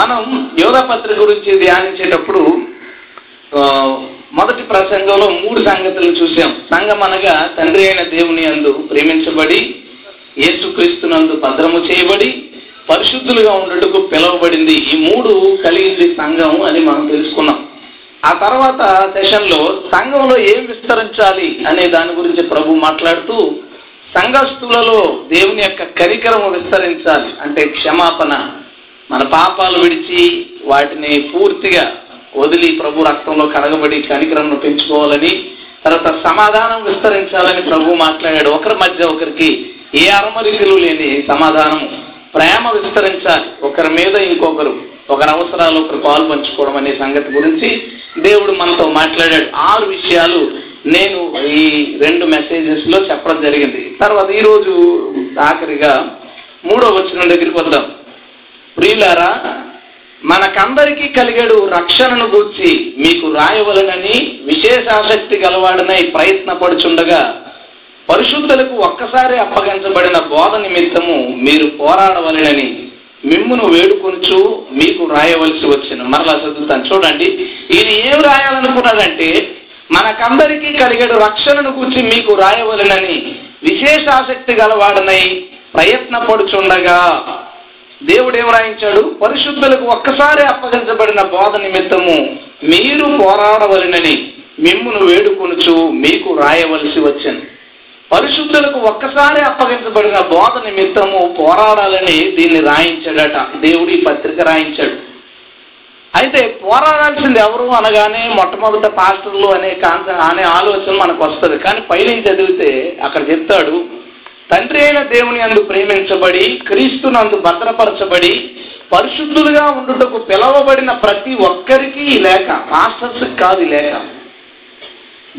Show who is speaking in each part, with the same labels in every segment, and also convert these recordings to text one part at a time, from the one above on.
Speaker 1: మనం పత్రిక గురించి ధ్యానించేటప్పుడు మొదటి ప్రసంగంలో మూడు సంగతులు చూసాం సంఘం అనగా తండ్రి అయిన దేవుని అందు ప్రేమించబడి యేసుక్రీస్తునందు భద్రము చేయబడి పరిశుద్ధులుగా ఉండటకు పిలువబడింది ఈ మూడు కలిగింది సంఘం అని మనం తెలుసుకున్నాం ఆ తర్వాత సెషన్లో సంఘంలో ఏం విస్తరించాలి అనే దాని గురించి ప్రభు మాట్లాడుతూ సంఘస్థులలో దేవుని యొక్క కరికరము విస్తరించాలి అంటే క్షమాపణ మన పాపాలు విడిచి వాటిని పూర్తిగా వదిలి ప్రభు రక్తంలో కడగబడి కనికరంను పెంచుకోవాలని తర్వాత సమాధానం విస్తరించాలని ప్రభు మాట్లాడాడు ఒకరి మధ్య ఒకరికి ఏ అరమరికలు లేని సమాధానం ప్రేమ విస్తరించాలి ఒకరి మీద ఇంకొకరు ఒకరి అవసరాలు ఒకరు పాలు పంచుకోవడం అనే సంగతి గురించి దేవుడు మనతో మాట్లాడాడు ఆరు విషయాలు నేను ఈ రెండు మెసేజెస్లో చెప్పడం జరిగింది తర్వాత ఈరోజు ఆఖరిగా మూడో వచ్చిన దగ్గరికి వద్దాం ప్రియులారా మనకందరికీ కలిగడు రక్షణను గూర్చి మీకు రాయవలనని ఆసక్తి గలవాడనై ప్రయత్నపడుచుండగా పరిశుద్ధులకు ఒక్కసారి అప్పగించబడిన బోధ నిమిత్తము మీరు పోరాడవలనని మిమ్మును వేడుకొనుచు మీకు రాయవలసి వచ్చిన మరలా చదువుతాను చూడండి ఈయన ఏం రాయాలనుకున్నాడంటే మనకందరికీ కలిగడు రక్షణను గూర్చి మీకు రాయవలనని ఆసక్తి గలవాడనై ప్రయత్నపడుచుండగా దేవుడు ఏం రాయించాడు పరిశుద్ధులకు ఒక్కసారి అప్పగించబడిన బోధ నిమిత్తము మీరు పోరాడవలనని మిమ్మును వేడుకొనుచు మీకు రాయవలసి వచ్చింది పరిశుద్ధులకు ఒక్కసారి అప్పగించబడిన బోధ నిమిత్తము పోరాడాలని దీన్ని రాయించాడట దేవుడి పత్రిక రాయించాడు అయితే పోరాడాల్సింది ఎవరు అనగానే మొట్టమొదట పాస్టర్లు అనే కాన్స అనే ఆలోచన మనకు వస్తుంది కానీ పైన చదివితే అక్కడ చెప్తాడు తండ్రి అయిన దేవుని అందు ప్రేమించబడి క్రీస్తు నందు భద్రపరచబడి పరిశుద్ధులుగా ఉండుటకు పిలవబడిన ప్రతి ఒక్కరికి లేక లేఖ మాస్టర్స్ కాదు లేక లేఖ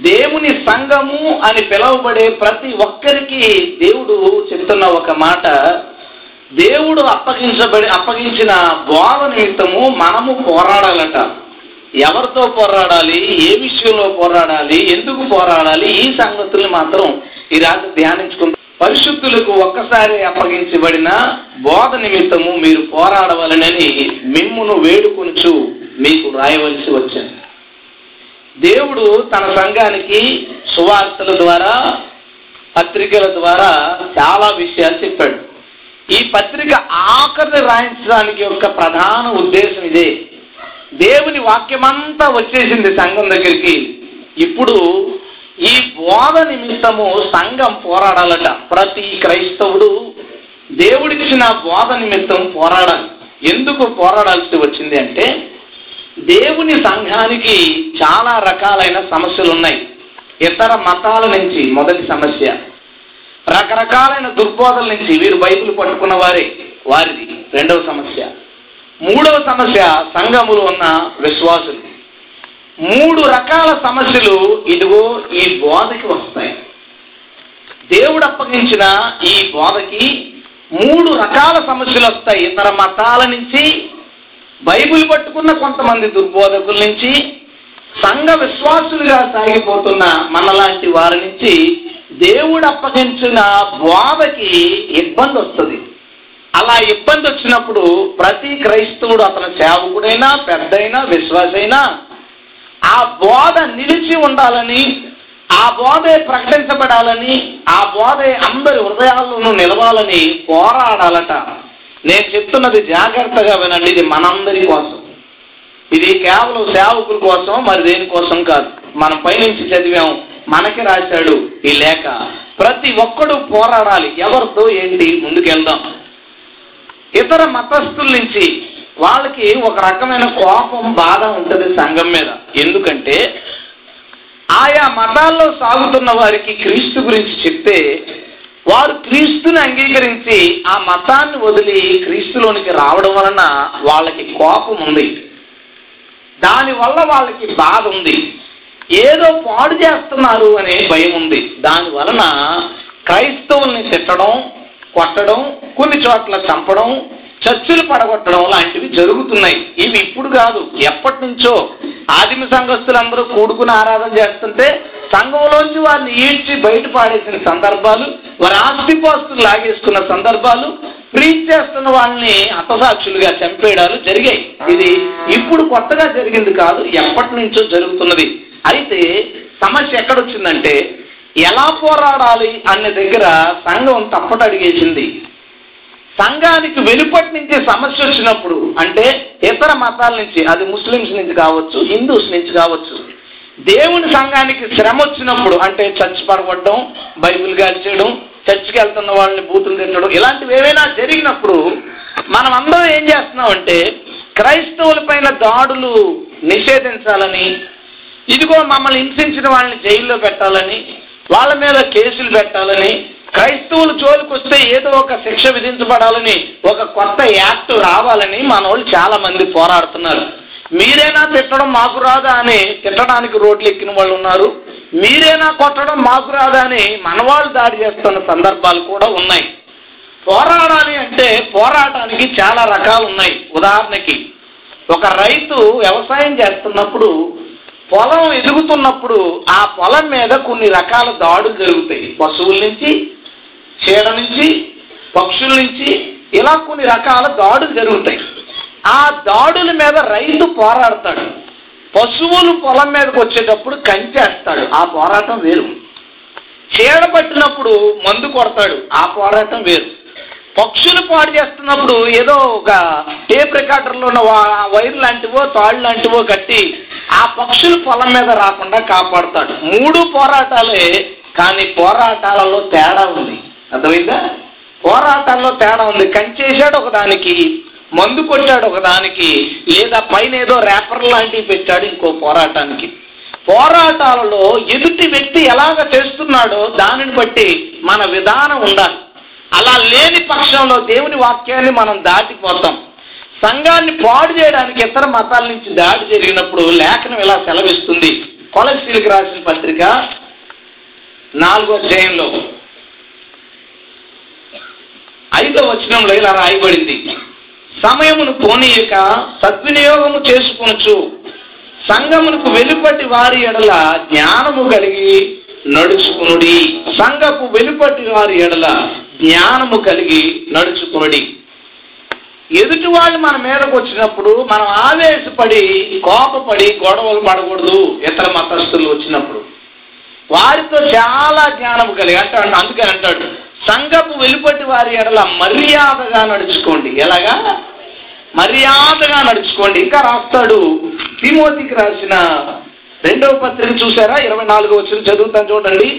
Speaker 1: దేవుని సంఘము అని పిలవబడే ప్రతి ఒక్కరికి దేవుడు చెబుతున్న ఒక మాట దేవుడు అప్పగించబడి అప్పగించిన బోధ నిమిత్తము మనము పోరాడాలట ఎవరితో పోరాడాలి ఏ విషయంలో పోరాడాలి ఎందుకు పోరాడాలి ఈ సంగతుల్ని మాత్రం ఈ రాత్రి ధ్యానించుకుంటాం పరిశుద్ధులకు ఒక్కసారి అప్పగించబడిన బోధ నిమిత్తము మీరు పోరాడవలనని మిమ్మును వేడుకొనుచు మీకు రాయవలసి వచ్చింది దేవుడు తన సంఘానికి సువార్తల ద్వారా పత్రికల ద్వారా చాలా విషయాలు చెప్పాడు ఈ పత్రిక ఆఖరిని రాయించడానికి యొక్క ప్రధాన ఉద్దేశం ఇదే దేవుని వాక్యమంతా వచ్చేసింది సంఘం దగ్గరికి ఇప్పుడు ఈ బోధ నిమిత్తము సంఘం పోరాడాలట ప్రతి క్రైస్తవుడు దేవుడిచ్చిన బోధ నిమిత్తం పోరాడాలి ఎందుకు పోరాడాల్సి వచ్చింది అంటే దేవుని సంఘానికి చాలా రకాలైన సమస్యలు ఉన్నాయి ఇతర మతాల నుంచి మొదటి సమస్య రకరకాలైన దుర్బోధల నుంచి వీరు బైబిల్ పట్టుకున్న వారే వారిది రెండవ సమస్య మూడవ సమస్య సంఘములు ఉన్న విశ్వాసులు మూడు రకాల సమస్యలు ఇదిగో ఈ బోధకి వస్తాయి దేవుడు అప్పగించిన ఈ బోధకి మూడు రకాల సమస్యలు వస్తాయి ఇతర మతాల నుంచి బైబిల్ పట్టుకున్న కొంతమంది దుర్బోధకుల నుంచి సంఘ విశ్వాసులుగా సాగిపోతున్న మనలాంటి వారి నుంచి దేవుడు అప్పగించిన బోధకి ఇబ్బంది వస్తుంది అలా ఇబ్బంది వచ్చినప్పుడు ప్రతి క్రైస్తవుడు అతని సేవకుడైనా పెద్దయినా విశ్వాసైనా ఆ బోధ నిలిచి ఉండాలని ఆ బోధే ప్రకటించబడాలని ఆ బోధే అందరి హృదయాలను నిలవాలని పోరాడాలట నేను చెప్తున్నది జాగ్రత్తగా వినండి ఇది మనందరి కోసం ఇది కేవలం సేవకుల కోసం మరి దేనికోసం కాదు మనం పైనుంచి చదివాం మనకి రాశాడు ఈ లేఖ ప్రతి ఒక్కడు పోరాడాలి ఎవరితో ఏంటి ముందుకెళ్దాం ఇతర మతస్థుల నుంచి వాళ్ళకి ఒక రకమైన కోపం బాధ ఉంటుంది సంఘం మీద ఎందుకంటే ఆయా మతాల్లో సాగుతున్న వారికి క్రీస్తు గురించి చెప్తే వారు క్రీస్తుని అంగీకరించి ఆ మతాన్ని వదిలి క్రీస్తులోనికి రావడం వలన వాళ్ళకి కోపం ఉంది దానివల్ల వాళ్ళకి బాధ ఉంది ఏదో పాడు చేస్తున్నారు అనే భయం ఉంది దాని వలన క్రైస్తవుల్ని తిట్టడం కొట్టడం కొన్ని చోట్ల చంపడం చర్చలు పడగొట్టడం లాంటివి జరుగుతున్నాయి ఇవి ఇప్పుడు కాదు ఎప్పటి నుంచో ఆదిమ సంఘస్థులందరూ కూడుకుని ఆరాధన చేస్తుంటే సంఘంలోంచి వారిని ఈడ్చి బయట పాడేసిన సందర్భాలు వారి ఆస్తిపాస్తులు లాగేసుకున్న సందర్భాలు ప్రీతి చేస్తున్న వాళ్ళని అతసాక్షులుగా చంపేయడాలు జరిగాయి ఇది ఇప్పుడు కొత్తగా జరిగింది కాదు ఎప్పటి నుంచో జరుగుతున్నది అయితే సమస్య ఎక్కడొచ్చిందంటే ఎలా పోరాడాలి అనే దగ్గర సంఘం తప్పటడిగేసింది సంఘానికి వెలుపటి నుంచి సమస్య వచ్చినప్పుడు అంటే ఇతర మతాల నుంచి అది ముస్లిమ్స్ నుంచి కావచ్చు హిందూస్ నుంచి కావచ్చు దేవుని సంఘానికి శ్రమ వచ్చినప్పుడు అంటే చర్చ్ పడగొట్టడం బైబిల్ కాల్చేయడం చర్చ్కి వెళ్తున్న వాళ్ళని బూతులు తిట్టడం ఇలాంటివి ఏవైనా జరిగినప్పుడు మనం అందరం ఏం చేస్తున్నాం అంటే క్రైస్తవులపైన దాడులు నిషేధించాలని ఇదిగో మమ్మల్ని హింసించిన వాళ్ళని జైల్లో పెట్టాలని వాళ్ళ మీద కేసులు పెట్టాలని క్రైస్తవులు వస్తే ఏదో ఒక శిక్ష విధించబడాలని ఒక కొత్త యాక్ట్ రావాలని మన చాలా మంది పోరాడుతున్నారు మీరైనా తిట్టడం మాకు రాదా అని తిట్టడానికి రోడ్లు ఎక్కిన వాళ్ళు ఉన్నారు మీరైనా కొట్టడం మాకు రాదా అని మనవాళ్ళు దాడి చేస్తున్న సందర్భాలు కూడా ఉన్నాయి పోరాడాలి అంటే పోరాటానికి చాలా రకాలు ఉన్నాయి ఉదాహరణకి ఒక రైతు వ్యవసాయం చేస్తున్నప్పుడు పొలం ఎదుగుతున్నప్పుడు ఆ పొలం మీద కొన్ని రకాల దాడులు జరుగుతాయి పశువుల నుంచి చీడ నుంచి పక్షుల నుంచి ఇలా కొన్ని రకాల దాడులు జరుగుతాయి ఆ దాడుల మీద రైతు పోరాడతాడు పశువులు పొలం మీదకి వచ్చేటప్పుడు కంచేస్తాడు ఆ పోరాటం వేరు చీడ పట్టినప్పుడు మందు కొడతాడు ఆ పోరాటం వేరు పక్షులు పాడు చేస్తున్నప్పుడు ఏదో ఒక టేప్ రికార్డర్లో ఉన్న వైర్ లాంటివో తాళ్ళు లాంటివో కట్టి ఆ పక్షులు పొలం మీద రాకుండా కాపాడతాడు మూడు పోరాటాలే కానీ పోరాటాలలో తేడా ఉంది అర్థమైందా పోరాటాల్లో తేడా ఉంది కంచేశాడు ఒకదానికి మందు కొట్టాడు ఒకదానికి లేదా పైన ఏదో ర్యాపర్ లాంటివి పెట్టాడు ఇంకో పోరాటానికి పోరాటాలలో ఎదుటి వ్యక్తి ఎలాగ చేస్తున్నాడో దానిని బట్టి మన విధానం ఉండాలి అలా లేని పక్షంలో దేవుని వాక్యాన్ని మనం దాటిపోతాం సంఘాన్ని పాడు చేయడానికి ఇతర మతాల నుంచి దాడి జరిగినప్పుడు లేఖనం ఇలా సెలవిస్తుంది కొలసీలకు రాసిన పత్రిక నాలుగో అధ్యాయంలో ఐదో వచనంలో ఇలా రాయబడింది సమయమును పోనీయక సద్వినియోగము చేసుకొనచ్చు సంఘమునకు వెలుపటి వారి ఎడల జ్ఞానము కలిగి నడుచుకునుడి సంఘపు వెలుపటి వారి ఎడల జ్ఞానము కలిగి నడుచుకునుడి ఎదుటి వాళ్ళు మన మేరకు వచ్చినప్పుడు మనం ఆవేశపడి కోపపడి గొడవలు పడకూడదు ఇతర మతస్థులు వచ్చినప్పుడు వారితో చాలా జ్ఞానం కలిగి అంటాడు అందుకని అంటాడు సంఘపు వెలుపటి వారి ఎడల మర్యాదగా నడుచుకోండి ఎలాగా మర్యాదగా నడుచుకోండి ఇంకా రాస్తాడు తిమోతికి రాసిన రెండవ పత్రిక చూసారా ఇరవై నాలుగు వచ్చిన చదువుతాను చూడండి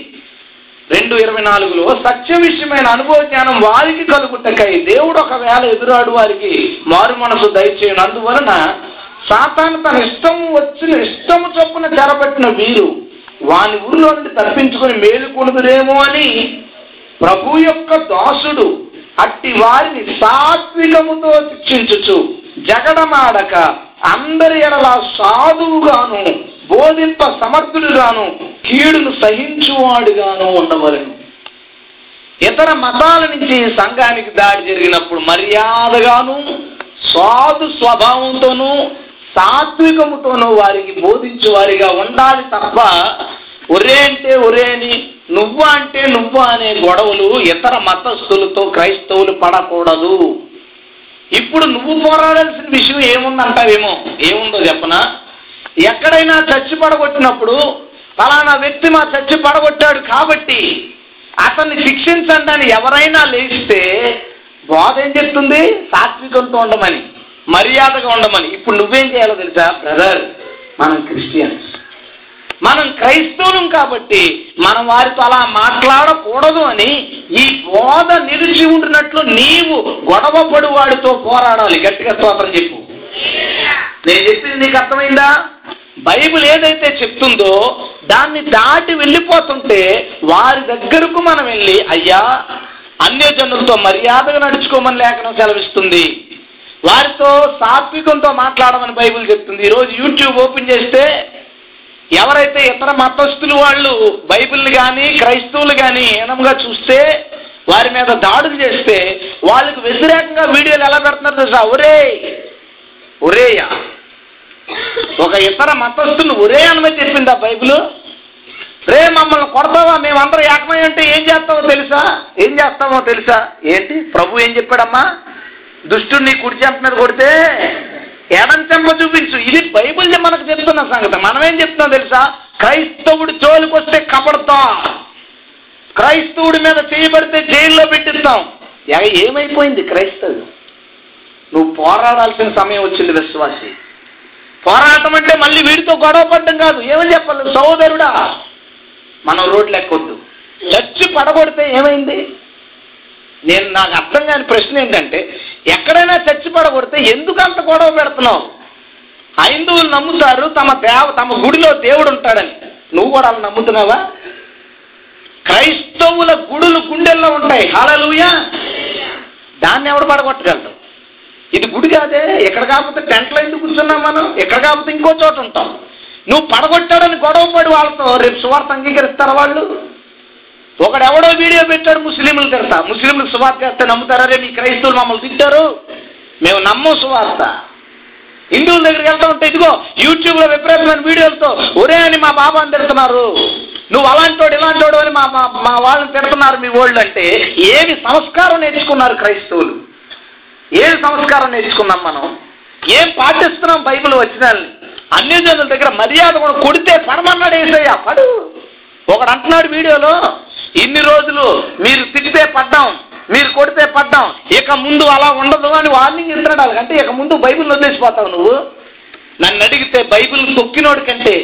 Speaker 1: రెండు ఇరవై నాలుగులో సత్య విషయమైన అనుభవ జ్ఞానం వారికి కలుగుటకై దేవుడు ఒకవేళ ఎదురాడు వారికి మారు మనసు దయచేయను అందువలన సాతాను తన ఇష్టం వచ్చిన ఇష్టము చొప్పున జరబట్టిన వీరు వాని ఊరిలో నుండి తప్పించుకొని మేలుకూడదురేమో అని ప్రభు యొక్క దాసుడు అట్టి వారిని సాత్వికముతో శిక్షించుచు జగడమాడక అందరి ఎడలా సాధువుగాను బోధింప సమర్థుడుగాను కీడును సహించువాడుగాను ఉండవలను ఇతర మతాల నుంచి సంఘానికి దాడి జరిగినప్పుడు మర్యాదగాను సాధు స్వభావంతోనూ సాత్వికముతోనూ వారికి బోధించు వారిగా ఉండాలి తప్ప ఒరే అంటే ఒరే అని నువ్వు అంటే నువ్వు అనే గొడవలు ఇతర మతస్థులతో క్రైస్తవులు పడకూడదు ఇప్పుడు నువ్వు పోరాడాల్సిన విషయం ఏముందంటావేమో ఏముందో చెప్పనా ఎక్కడైనా చచ్చి పడగొట్టినప్పుడు ఫలానా వ్యక్తి మా చచ్చి పడగొట్టాడు కాబట్టి అతన్ని శిక్షించండి అని ఎవరైనా లేస్తే బోధ ఏం చెప్తుంది సాత్వికంతో ఉండమని మర్యాదగా ఉండమని ఇప్పుడు నువ్వేం చేయాలో తెలుసా బ్రదర్ మనం క్రిస్టియన్స్ మనం క్రైస్తవులం కాబట్టి మన వారితో అలా మాట్లాడకూడదు అని ఈ బోధ నిలిచి ఉండినట్లు నీవు గొడవ పడువాడితో పోరాడాలి గట్టిగా స్తోత్రం చెప్పు నేను చెప్పింది నీకు అర్థమైందా బైబిల్ ఏదైతే చెప్తుందో దాన్ని దాటి వెళ్ళిపోతుంటే వారి దగ్గరకు మనం వెళ్ళి అయ్యా అన్యజనులతో మర్యాదగా నడుచుకోమని లేఖనం సెలవిస్తుంది వారితో సాత్వికంతో మాట్లాడమని బైబిల్ చెప్తుంది ఈరోజు యూట్యూబ్ ఓపెన్ చేస్తే ఎవరైతే ఇతర మతస్థులు వాళ్ళు బైబిల్ కానీ క్రైస్తవులు కానీ హీనంగా చూస్తే వారి మీద దాడులు చేస్తే వాళ్ళకి వ్యతిరేకంగా వీడియోలు ఎలా పెడుతున్నారు తెలుసా ఒరే ఒరేయా ఒక ఇతర మతస్థులు ఒరే అనమే చెప్పిందా బైబిల్ రే మమ్మల్ని కొడతావా మేమందరం ఏకమై అంటే ఏం చేస్తావో తెలుసా ఏం చేస్తామో తెలుసా ఏంటి ప్రభు ఏం చెప్పాడమ్మా దుష్టుడు నీ కుడి మీద కొడితే ఎడంచెమ్మ చూపించు ఇది బైబిల్ మనకు చెప్తున్న సంగతి మనమేం చెప్తున్నాం తెలుసా క్రైస్తవుడు జోలికొస్తే కబడతాం క్రైస్తవుడి మీద చేయబడితే జైల్లో పెట్టిస్తాం ఏమైపోయింది క్రైస్తవుడు నువ్వు పోరాడాల్సిన సమయం వచ్చింది విశ్వాసి పోరాటం అంటే మళ్ళీ వీడితో గొడవ పడడం కాదు ఏమని చెప్పాలి సోదరుడా మనం రోడ్లు ఎక్కొద్దు చచ్చి పడగొడితే ఏమైంది నేను నాకు అర్థం కాని ప్రశ్న ఏంటంటే ఎక్కడైనా చర్చి ఎందుకు అంత గొడవ పెడుతున్నావు హైందువులు నమ్ముతారు తమ దేవ తమ గుడిలో దేవుడు ఉంటాడని నువ్వు కూడా అలా నమ్ముతున్నావా క్రైస్తవుల గుడులు గుండెల్లో ఉంటాయి హాలలుయా దాన్ని ఎవడు పడగొట్టగలరు ఇది గుడి కాదే ఎక్కడ కాకపోతే టెంట్లో ఎందుకు కూర్చున్నాం మనం ఎక్కడ కాకపోతే ఇంకో చోట ఉంటాం నువ్వు పడగొట్టాడని గొడవ పడి వాళ్ళతో రేపు సువార్త అంగీకరిస్తారా వాళ్ళు ఒకడెవడో వీడియో పెట్టాడు ముస్లింలు తిడతా ముస్లింలు సువార్త చేస్తే నమ్ముతారా రే మీ క్రైస్తవులు మమ్మల్ని తింటారు మేము నమ్మం సువార్త హిందువుల దగ్గరికి వెళ్తా ఉంటే ఇదిగో యూట్యూబ్లో విపరీతమైన వీడియోలతో ఒరే అని మా అని తిడుతున్నారు నువ్వు అలాంటోడు ఇలాంటోడు అని మా మా వాళ్ళని తిడుతున్నారు మీ వాళ్ళు అంటే ఏమి సంస్కారం నేర్చుకున్నారు క్రైస్తవులు ఏమి సంస్కారం నేర్చుకున్నాం మనం ఏం పాటిస్తున్నాం బైబిల్ వచ్చిన అన్ని జనుల దగ్గర మర్యాద కూడా కొడితే పడమన్నాడు ఏసయ్యా పడు ఒకడు అంటున్నాడు వీడియోలో ఇన్ని రోజులు మీరు తిరిగితే పడ్డాం మీరు కొడితే పడ్డాం ఇక ముందు అలా ఉండదు అని వార్నింగ్ ఇస్తున్నాడు అంటే ఇక ముందు బైబిల్ వదిలేసిపోతావు నువ్వు నన్ను అడిగితే బైబిల్ తొక్కినోడి కంటే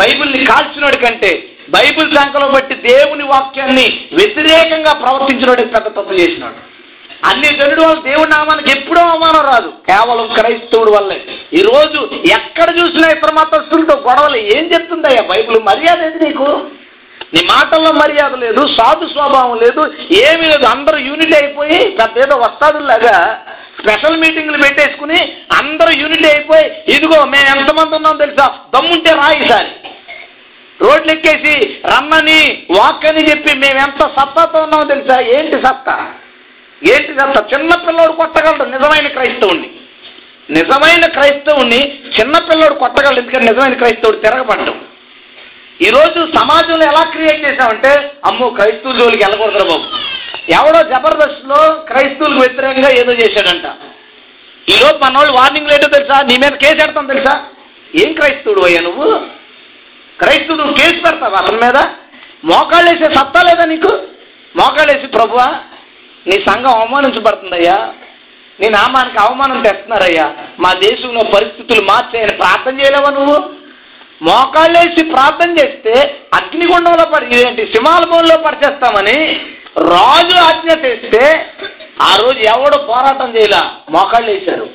Speaker 1: బైబిల్ని కాల్చినోడి కంటే బైబిల్ శాంకలో బట్టి దేవుని వాక్యాన్ని వ్యతిరేకంగా ప్రవర్తించినోడి పెద్ద తప్పు చేసినాడు అన్ని జనుడు వాళ్ళు దేవుడి నామానికి ఎప్పుడూ అవమానం రాదు కేవలం క్రైస్తవుడు వల్లే ఈరోజు ఎక్కడ చూసినా ఇతర మతస్థులతో గొడవలు ఏం చెప్తుందయ్యా బైబిల్ మర్యాద ఏది నీకు నీ మాటల్లో మర్యాద లేదు సాధు స్వభావం లేదు ఏమీ లేదు అందరూ యూనిట్ అయిపోయి పెద్ద ఏదో వస్తాదులాగా స్పెషల్ మీటింగ్లు పెట్టేసుకుని అందరూ యూనిట్ అయిపోయి ఇదిగో మేము ఎంతమంది ఉన్నాం తెలుసా దమ్ముంటే రాయిసారి రోడ్లు ఎక్కేసి రమ్మని వాక్ అని చెప్పి మేమెంత సత్తాతో ఉన్నామో తెలుసా ఏంటి సత్తా ఏంటి సత్తా చిన్నపిల్లడు కొట్టగలడు నిజమైన క్రైస్తవుణ్ణి నిజమైన క్రైస్తవుణ్ణి చిన్నపిల్లడు కొట్టగలడు ఎందుకంటే నిజమైన క్రైస్తవుడు తిరగబడ్డం ఈరోజు సమాజంలో ఎలా క్రియేట్ చేశామంటే అమ్మో క్రైస్తవుల జోలికి వెళ్ళకూడదు బాబు ఎవడో జబర్దస్త్లో క్రైస్తవులకు వ్యతిరేకంగా ఏదో చేశాడంట ఈరోజు మన వాళ్ళు వార్నింగ్ లేటో తెలుసా నీ మీద కేసు పెడతాం తెలుసా ఏం క్రైస్తవుడు అయ్యా నువ్వు క్రైస్తవుడు కేసు పెడతావు అతని మీద మోకాళ్ళేసే సత్తా లేదా నీకు మోకాళ్ళేసి ప్రభువా నీ సంఘం అవమానించబడుతుందయ్యా నీ నామానికి అవమానం తెస్తున్నారయ్యా మా దేశంలో పరిస్థితులు మార్చాయని ప్రార్థన చేయలేవా నువ్వు మోకాళ్ళేసి ప్రార్థన చేస్తే అగ్నిగుండంలో పడి ఇదేంటి సింహాలభంలో పరిచేస్తామని రాజు ఆజ్ఞ చేస్తే ఆ రోజు ఎవడు పోరాటం చేయలే మోకాళ్ళు వేశారు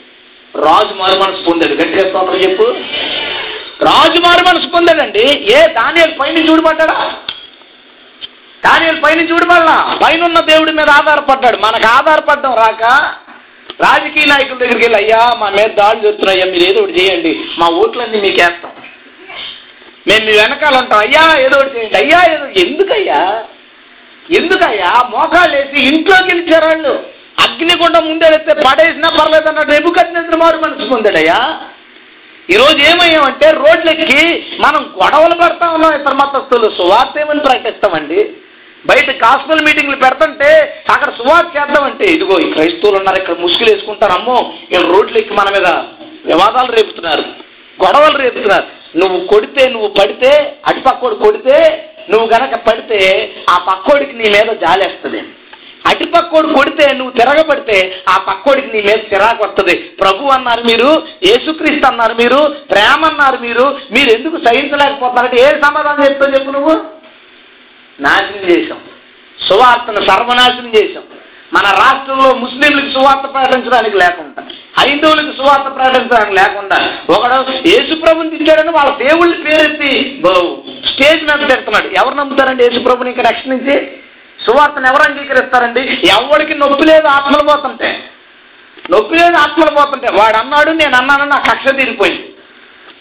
Speaker 1: రాజు మారు మనసు పొందాడు గట్టిగా స్తోత్రం చెప్పు రాజు మారు మనసు పొందాడండి ఏ దానియల్ పైన చూడబడ్డా దానియల్ పైన చూడబడలా పైన ఉన్న దేవుడి మీద ఆధారపడ్డాడు మనకు ఆధారపడ్డం రాక రాజకీయ నాయకుల దగ్గరికి వెళ్ళి అయ్యా మా మీద దాడులు చేస్తున్నాయ్యా మీరు ఏదో ఒకటి చేయండి మా ఓట్లన్నీ మీకు వేస్తాం మేము మీ వెనకాల ఉంటాం అయ్యా ఏదో చేయండి అయ్యా ఏదో ఎందుకయ్యా ఎందుకయ్యా మోకాలు వేసి ఇంట్లోకి వెళ్ళారు వాళ్ళు అగ్నిగుండం ముందేస్తే పడేసినా పర్లేదు అన్నట్టు ఎబుకత్నేంద్ర మారు మనసు పొందాడయ్యా ఈరోజు ఏమయ్యామంటే రోడ్లెక్కి మనం గొడవలు పెడతా ఉన్నాం ఇతర మతస్తులు సువార్త ఏమని ప్రకటిస్తామండి బయట కాస్మల్ మీటింగ్లు పెడతంటే అక్కడ సువార్త చేద్దామంటే ఇదిగో ఈ క్రైస్తవులు ఉన్నారు ఇక్కడ ముసుగులు వేసుకుంటారు అమ్మో వీళ్ళు రోడ్లెక్కి మన మీద వివాదాలు రేపుతున్నారు గొడవలు రేపుతున్నారు నువ్వు కొడితే నువ్వు పడితే అటుపక్కోడు కొడితే నువ్వు గనక పడితే ఆ పక్కోడికి నీ మీద జాలేస్తుంది అటుపక్కోడు కొడితే నువ్వు తిరగబడితే ఆ పక్కోడికి నీ మీద చిరాకు వస్తుంది ప్రభు అన్నారు మీరు యేసుక్రీస్తు అన్నారు మీరు ప్రేమ అన్నారు మీరు మీరు ఎందుకు సహించలేకపోతున్నారంటే ఏ సమాధానం చెప్తావు చెప్పు నువ్వు నాశనం చేశాం సువార్తను సర్వనాశనం చేశాం మన రాష్ట్రంలో ముస్లింలకు సువార్త ప్రకటించడానికి లేకుండా హైందవులకు సువార్త ప్రకటించడానికి లేకుండా ఒకడు యేసుప్రభుని తిరిగాడని వాళ్ళ దేవుళ్ళు పేరెత్తి స్టేజ్ మీద పెడుతున్నాడు ఎవరు నమ్ముతారండి యేసుప్రభుని ఇంకా రక్షణించి సువార్తను ఎవరు అంగీకరిస్తారండి ఎవరికి నొప్పి లేదు ఆత్మలు పోతుంటే నొప్పి లేదు ఆత్మలు పోతుంటే వాడు అన్నాడు నేను అన్నాను నా కక్ష తీరిపోయింది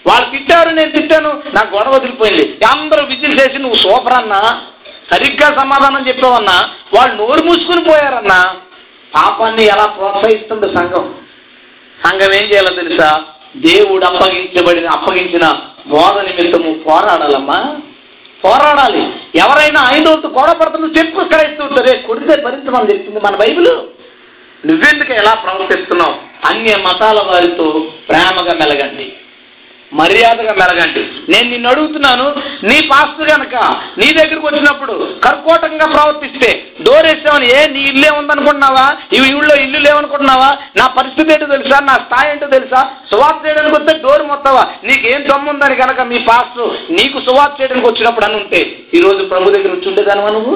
Speaker 1: వాళ్ళు తిట్టారు నేను తిట్టాను నా గొడవ వదిలిపోయింది అందరూ విజిల్ చేసి నువ్వు సూపర్ అన్నా సరిగ్గా సమాధానం చెప్పామన్నా వాళ్ళు నోరు మూసుకుని పోయారన్నా పాపాన్ని ఎలా ప్రోత్సహిస్తుంది సంఘం సంఘం ఏం చేయాలో తెలుసా దేవుడు అప్పగించబడిన అప్పగించిన బోధ నిమిత్తము పోరాడాలమ్మా పోరాడాలి ఎవరైనా ఐదవతు గొడవపడుతున్న చెప్పు క్రైస్తవుతో రే కొడితే భరించమని చెప్తుంది మన బైబిల్ నువ్వెందుకు ఎలా ప్రవర్తిస్తున్నావు అన్ని మతాల వారితో ప్రేమగా మెలగండి మర్యాదగా మెలగండి నేను నిన్ను అడుగుతున్నాను నీ పాస్టర్ కనుక నీ దగ్గరకు వచ్చినప్పుడు కర్కోటంగా ప్రవర్తిస్తే డోరేసామని ఏ నీ ఇల్లే ఉందనుకుంటున్నావా ఇవి ఊళ్ళో ఇల్లు లేవనుకుంటున్నావా నా పరిస్థితి ఏంటో తెలుసా నా స్థాయి ఏంటో తెలుసా సువార్త చేయడానికి వస్తే డోర్ మొత్తవా నీకేం దమ్ముందని కనుక మీ పాస్టర్ నీకు సువార్త చేయడానికి వచ్చినప్పుడు అని ఉంటే ఈరోజు ప్రభు దగ్గర వచ్చి ఉండేదానివా నువ్వు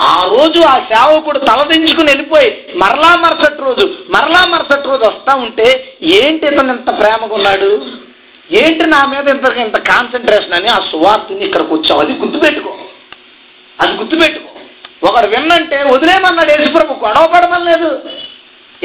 Speaker 1: ఆ రోజు ఆ సేవకుడు తలదించుకుని వెళ్ళిపోయి మరలా మరుసటి రోజు మరలా మరుసటి రోజు వస్తూ ఉంటే ఏంటి ఇతను ఇంత ప్రేమగా ఉన్నాడు ఏంటి నా మీద ఇంత ఇంత కాన్సన్ట్రేషన్ అని ఆ సువార్తని ఇక్కడికి వచ్చావు అది గుర్తుపెట్టుకో అది గుర్తుపెట్టుకో ఒకడు విన్నంటే వదిలేమన్నాడు యేసుప్రభు గొడవ పడమని లేదు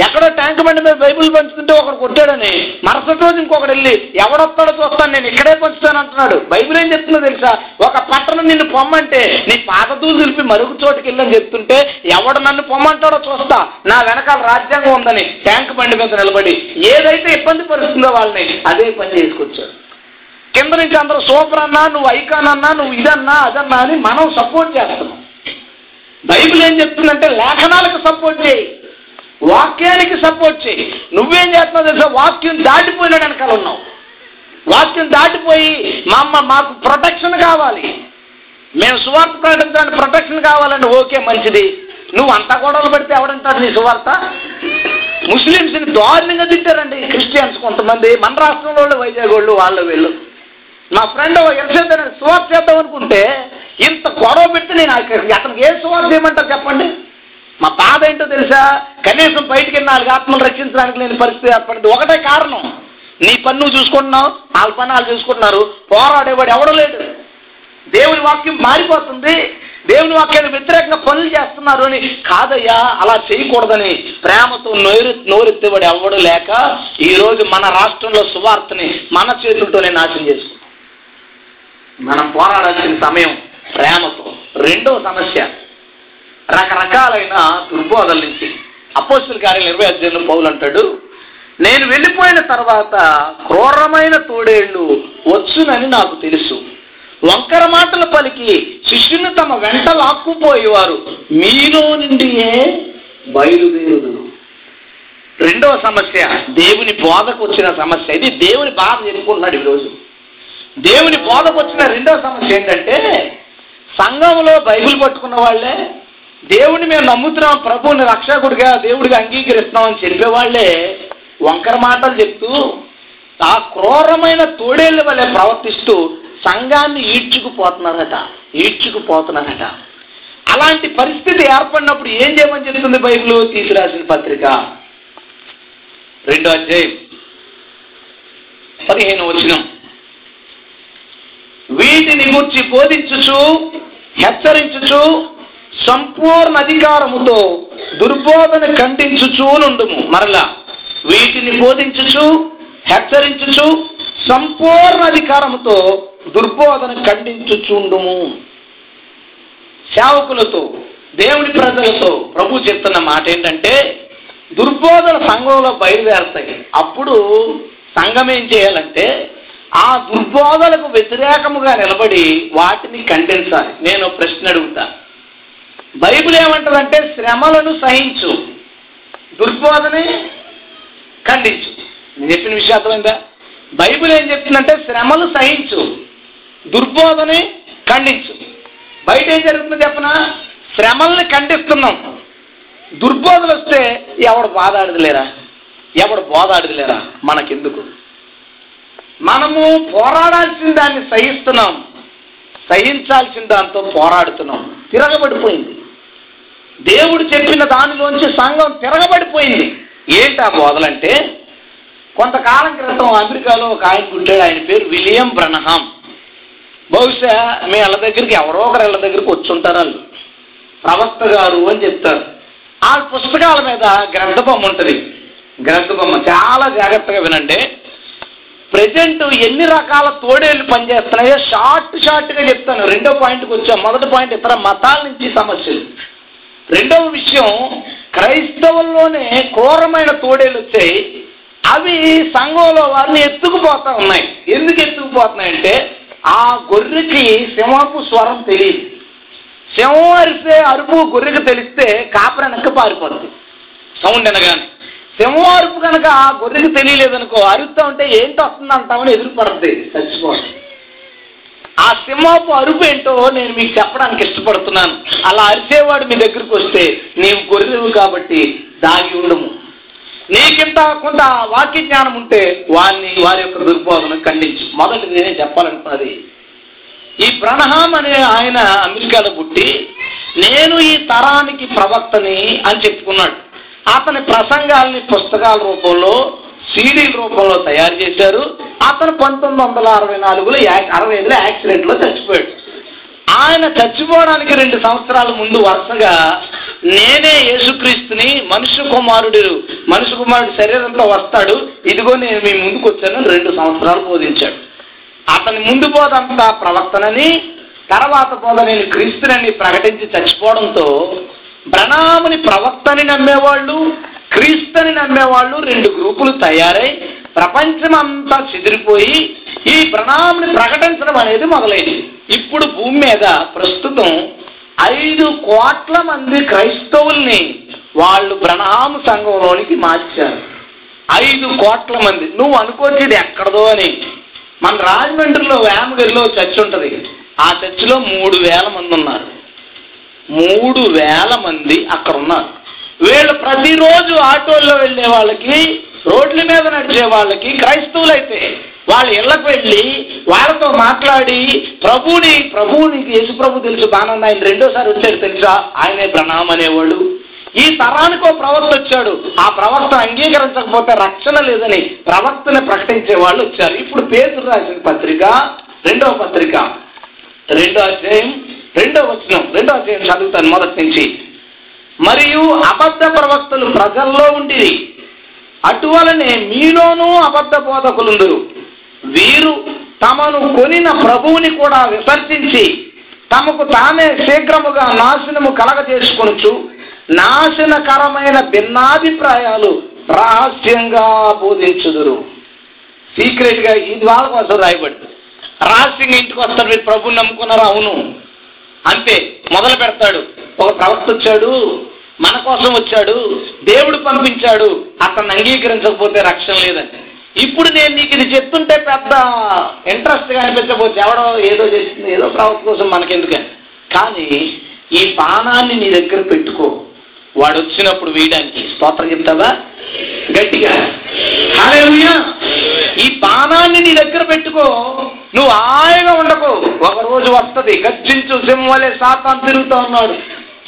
Speaker 1: ఎక్కడో ట్యాంక్ బండి మీద బైబుల్ పంచుతుంటే ఒకడు కొట్టాడని మరుసటి రోజు ఇంకొకటి వెళ్ళి ఎవడొస్తాడో చూస్తాను నేను ఇక్కడే పంచుతాను అంటున్నాడు బైబిల్ ఏం చెప్తున్నా తెలుసా ఒక పట్టణం నిన్ను పొమ్మంటే నీ పాదతూలు తెలిపి మరుగు చోటుకి వెళ్ళని చెప్తుంటే ఎవడు నన్ను పొమ్మంటాడో చూస్తా నా వెనకాల రాజ్యాంగం ఉందని ట్యాంక్ బండి మీద నిలబడి ఏదైతే ఇబ్బంది పరుస్తుందో వాళ్ళని అదే పని చేసుకొచ్చాడు కింద నుంచి అందరూ సూపర్ అన్నా నువ్వు ఐకాన్ అన్నా నువ్వు ఇదన్నా అదన్నా అని మనం సపోర్ట్ చేస్తున్నాం బైబిల్ ఏం చెప్తుందంటే లేఖనాలకు సపోర్ట్ చేయి వాక్యానికి సపోర్ట్ చేయి నువ్వేం చేస్తున్నావు తెలుసా వాక్యం దాటిపోయినాడు వెనకాల ఉన్నావు వాక్యం దాటిపోయి మా అమ్మ మాకు ప్రొటెక్షన్ కావాలి మేము సువార్త ప్రకటించడానికి ప్రొటెక్షన్ కావాలండి ఓకే మంచిది నువ్వు అంత గొడవలు పెడితే ఎవడంటాడు నీ సువార్త ముస్లిమ్స్ని దారుణంగా తిట్టారండి క్రిస్టియన్స్ కొంతమంది మన రాష్ట్రంలో వాళ్ళు వైజాగ్ వాళ్ళు వాళ్ళు వీళ్ళు మా ఫ్రెండ్ ఎంత సువార్త చేద్దాం అనుకుంటే ఇంత గొడవ పెడితే నేను అతనికి ఏ సువార్త చేయమంటారు చెప్పండి మా బాధ ఏంటో తెలుసా కనీసం బయటికి నాలుగు ఆత్మలు రక్షించడానికి లేని పరిస్థితి ఏర్పడింది ఒకటే కారణం నీ పన్ను చూసుకుంటున్నావు వాళ్ళ పని వాళ్ళు చూసుకుంటున్నారు పోరాడేవాడు ఎవడో లేడు దేవుని వాక్యం మారిపోతుంది దేవుని వాక్యాన్ని వ్యతిరేకంగా పనులు చేస్తున్నారు అని కాదయ్యా అలా చేయకూడదని ప్రేమతో నోరు నోరెత్తేవాడు ఎవడో లేక ఈరోజు మన రాష్ట్రంలో సువార్తని మన చేతులతోనే నాశనం చేసుకుంటాం మనం పోరాడాల్సిన సమయం ప్రేమతో రెండో సమస్య రకరకాలైన దుర్బోధల నుంచి అపోస్తుల కార్యాలు ఇరవై అధ్యయనం పౌలు అంటాడు నేను వెళ్ళిపోయిన తర్వాత క్రూరమైన తోడేళ్లు వచ్చునని నాకు తెలుసు వంకర మాటలు పలికి శిష్యుని తమ వెంట లాక్కుపోయేవారు మీలో నుండియే బయలుదేరు రెండవ సమస్య దేవుని బోధకు వచ్చిన సమస్య ఇది దేవుని బాధ చెప్పుకుంటున్నాడు ఈరోజు దేవుని బోధకు వచ్చిన రెండవ సమస్య ఏంటంటే సంఘంలో బైబిల్ పట్టుకున్న వాళ్ళే దేవుడిని మేము నమ్ముతున్నాం ప్రభుని రక్షకుడిగా దేవుడిగా అంగీకరిస్తున్నాం అని వాళ్ళే వంకర మాటలు చెప్తూ ఆ క్రూరమైన తోడేళ్ళ వలె ప్రవర్తిస్తూ సంఘాన్ని ఈడ్చుకుపోతున్నారట ఈడ్చుకుపోతున్నారట అలాంటి పరిస్థితి ఏర్పడినప్పుడు ఏం చేయమని చెబుతుంది బైబిల్ తీసుకురాసిన పత్రిక రెండో అధ్యాయం పదిహేను వచ్చిన వీటిని గుర్చి బోధించుచు హెచ్చరించుచు సంపూర్ణ అధికారముతో దుర్బోధన ఖండించుచూనుండుము మరలా వీటిని బోధించుచు హెచ్చరించుచు సంపూర్ణ అధికారముతో దుర్బోధన ఖండించుచుండుము సేవకులతో దేవుని ప్రజలతో ప్రభు చెప్తున్న మాట ఏంటంటే దుర్బోధన సంఘంలో బయలుదేరతాయి అప్పుడు సంఘం ఏం చేయాలంటే ఆ దుర్బోధలకు వ్యతిరేకముగా నిలబడి వాటిని ఖండించాలి నేను ప్రశ్న అడుగుతాను బైబుల్ ఏమంటుందంటే శ్రమలను సహించు దుర్బోధని ఖండించు నేను చెప్పిన విషయం అర్థమైందా బైబుల్ ఏం చెప్తుందంటే శ్రమలు సహించు దుర్బోధని ఖండించు బయట ఏం జరుగుతుందో చెప్పనా శ్రమల్ని ఖండిస్తున్నాం దుర్బోధలు వస్తే ఎవడు బాధాడదులేరా ఎవడు బోధాడదులేరా మనకెందుకు మనము పోరాడాల్సిన దాన్ని సహిస్తున్నాం సహించాల్సిన దాంతో పోరాడుతున్నాం తిరగబడిపోయింది దేవుడు చెప్పిన దానిలోంచి సంఘం తిరగబడిపోయింది ఏంటి ఆ బోధలంటే కొంతకాలం క్రితం అమెరికాలో ఒక ఆయన ఉంటాడు ఆయన పేరు విలియం బ్రనహాం బహుశా మీ వాళ్ళ దగ్గరికి ఎవరో ఒకరు వాళ్ళ దగ్గరికి వచ్చుంటారు వాళ్ళు ప్రవక్త గారు అని చెప్తారు ఆ పుస్తకాల మీద గ్రంథ బొమ్మ ఉంటుంది గ్రంథ బొమ్మ చాలా జాగ్రత్తగా వినండి ప్రజెంట్ ఎన్ని రకాల తోడేళ్ళు పనిచేస్తున్నాయో షార్ట్ షార్ట్గా చెప్తాను రెండో పాయింట్కి వచ్చాం మొదటి పాయింట్ ఇతర మతాల నుంచి సమస్యలు రెండవ విషయం క్రైస్తవుల్లోనే ఘోరమైన తోడేలు వచ్చాయి అవి సంఘంలో వారిని ఎత్తుకుపోతా ఉన్నాయి ఎందుకు ఎత్తుకుపోతున్నాయంటే ఆ గొర్రెకి సింహపు స్వరం తెలియదు సింహం అరిసే అరుపు గొర్రెకి తెలిస్తే కాపరనక పారిపోతుంది సౌండ్ అనగానే సింహం అరుపు కనుక ఆ గొర్రెకి తెలియలేదనుకో అరుపుతా ఉంటే ఏంటి వస్తుంది అంటామని ఎదురుపడుతుంది చచ్చిపోతుంది సింహపు అరుపు ఏంటో నేను మీకు చెప్పడానికి ఇష్టపడుతున్నాను అలా అరిచేవాడు మీ దగ్గరికి వస్తే నీవు గొర్రెవు కాబట్టి దాగి ఉండము నీకింత కొంత వాక్య జ్ఞానం ఉంటే వారిని వారి యొక్క దుర్బోధన ఖండించు మొదటిది నేనే చెప్పాలనుకున్నది ఈ బ్రణహాం అనే ఆయన అమెరికాలో పుట్టి నేను ఈ తరానికి ప్రవక్తని అని చెప్పుకున్నాడు అతని ప్రసంగాల్ని పుస్తకాల రూపంలో సీడీ రూపంలో తయారు చేశారు అతను పంతొమ్మిది వందల అరవై నాలుగులో అరవై ఐదులో యాక్సిడెంట్లో చచ్చిపోయాడు ఆయన చచ్చిపోవడానికి రెండు సంవత్సరాల ముందు వరుసగా నేనే యేసుక్రీస్తుని మనుష్య కుమారుడు మనుషు కుమారుడు శరీరంలో వస్తాడు ఇదిగో నేను మీ ముందుకు వచ్చాను రెండు సంవత్సరాలు బోధించాడు అతని ముందు బోధంతా ప్రవర్తనని తర్వాత బోధ నేను క్రీస్తునని ప్రకటించి చచ్చిపోవడంతో బ్రణాముని ప్రవర్తనని నమ్మేవాళ్ళు క్రీస్తుని నమ్మేవాళ్ళు రెండు గ్రూపులు తయారై ప్రపంచం అంతా చిదిరిపోయి ఈ ప్రణామిని ప్రకటించడం అనేది మొదలైంది ఇప్పుడు భూమి మీద ప్రస్తుతం ఐదు కోట్ల మంది క్రైస్తవుల్ని వాళ్ళు ప్రణామ సంఘంలోనికి మార్చారు ఐదు కోట్ల మంది నువ్వు అనుకోవచ్చు ఇది ఎక్కడదో అని మన రాజమండ్రిలో వేమగిరిలో చర్చ్ ఉంటుంది ఆ చర్చిలో మూడు వేల మంది ఉన్నారు మూడు వేల మంది అక్కడ ఉన్నారు వీళ్ళు ప్రతిరోజు ఆటోల్లో వెళ్ళే వాళ్ళకి రోడ్ల మీద నడిచే వాళ్ళకి క్రైస్తవులైతే వాళ్ళ ఇళ్ళకు వెళ్ళి వాళ్ళతో మాట్లాడి ప్రభుని ప్రభువుని యేసు ప్రభు తెలుసు బానన్న ఆయన రెండోసారి వచ్చాడు తెలుసా ఆయనే ప్రణామం అనేవాడు ఈ తరానికి ఒక ప్రవక్త వచ్చాడు ఆ ప్రవక్త అంగీకరించకపోతే రక్షణ లేదని ప్రవక్తని ప్రకటించే వాళ్ళు వచ్చారు ఇప్పుడు పేరు రాసిన పత్రిక రెండవ పత్రిక రెండో అధ్యాయం రెండో వచనం రెండో అధ్యాయం చదువుతాను మొదటి నుంచి మరియు అబద్ధ ప్రవక్తలు ప్రజల్లో ఉండిరి అటువలనే మీలోనూ అబద్ధ బోధకులుందరు వీరు తమను కొనిన ప్రభువుని కూడా విసర్జించి తమకు తామే శీఘ్రముగా నాశనము కలగజేసుకొనుచు నాశనకరమైన భిన్నాభిప్రాయాలు రహస్యంగా బోధించుదురు సీక్రెట్గా ఇది వాళ్ళ కోసం రాయబడ్డు రహస్యంగా ఇంటికి వస్తాడు మీరు ప్రభుని నమ్ముకున్నారు అవును అంతే మొదలు పెడతాడు ఒక ప్రవక్త వచ్చాడు మన కోసం వచ్చాడు దేవుడు పంపించాడు అతన్ని అంగీకరించకపోతే రక్షణ లేదండి ఇప్పుడు నేను నీకు ఇది చెప్తుంటే పెద్ద ఇంట్రెస్ట్గా అనిపించకపోతే ఎవడో ఏదో చేసింది ఏదో ప్రవర్త కోసం మనకెందుకని కానీ ఈ పానాన్ని నీ దగ్గర పెట్టుకో వాడు వచ్చినప్పుడు వేయడానికి స్తోత్రం చెప్తావా గట్టిగా ఈ పానాన్ని నీ దగ్గర పెట్టుకో నువ్వు హాయిగా ఉండకు ఒక రోజు వస్తుంది గర్జించు సింహలే సాతాన్ తిరుగుతూ ఉన్నాడు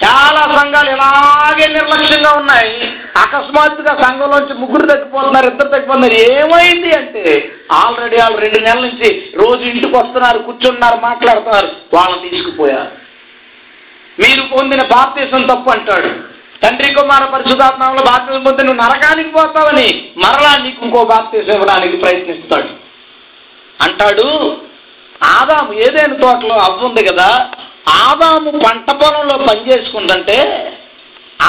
Speaker 1: చాలా సంఘాలు ఇలాగే నిర్లక్ష్యంగా ఉన్నాయి అకస్మాత్తుగా సంఘంలోంచి ముగ్గురు తగ్గిపోతున్నారు ఇద్దరు తగ్గిపోతున్నారు ఏమైంది అంటే ఆల్రెడీ వాళ్ళు రెండు నెలల నుంచి రోజు ఇంటికి వస్తున్నారు కూర్చున్నారు మాట్లాడుతున్నారు వాళ్ళని తీసుకుపోయారు మీరు పొందిన బాప్తీసం తప్పు అంటాడు తండ్రి కుమార పరిశుధాత్మంలో బాప్తీసం పొంది నువ్వు నరకానికి పోతావని మరలా నీకు ఇంకో బాప్తీసం ఇవ్వడానికి ప్రయత్నిస్తాడు అంటాడు ఆదాము ఏదైనా తోటలో అవ్వుంది కదా ఆదాము పంట పొలంలో పనిచేసుకుందంటే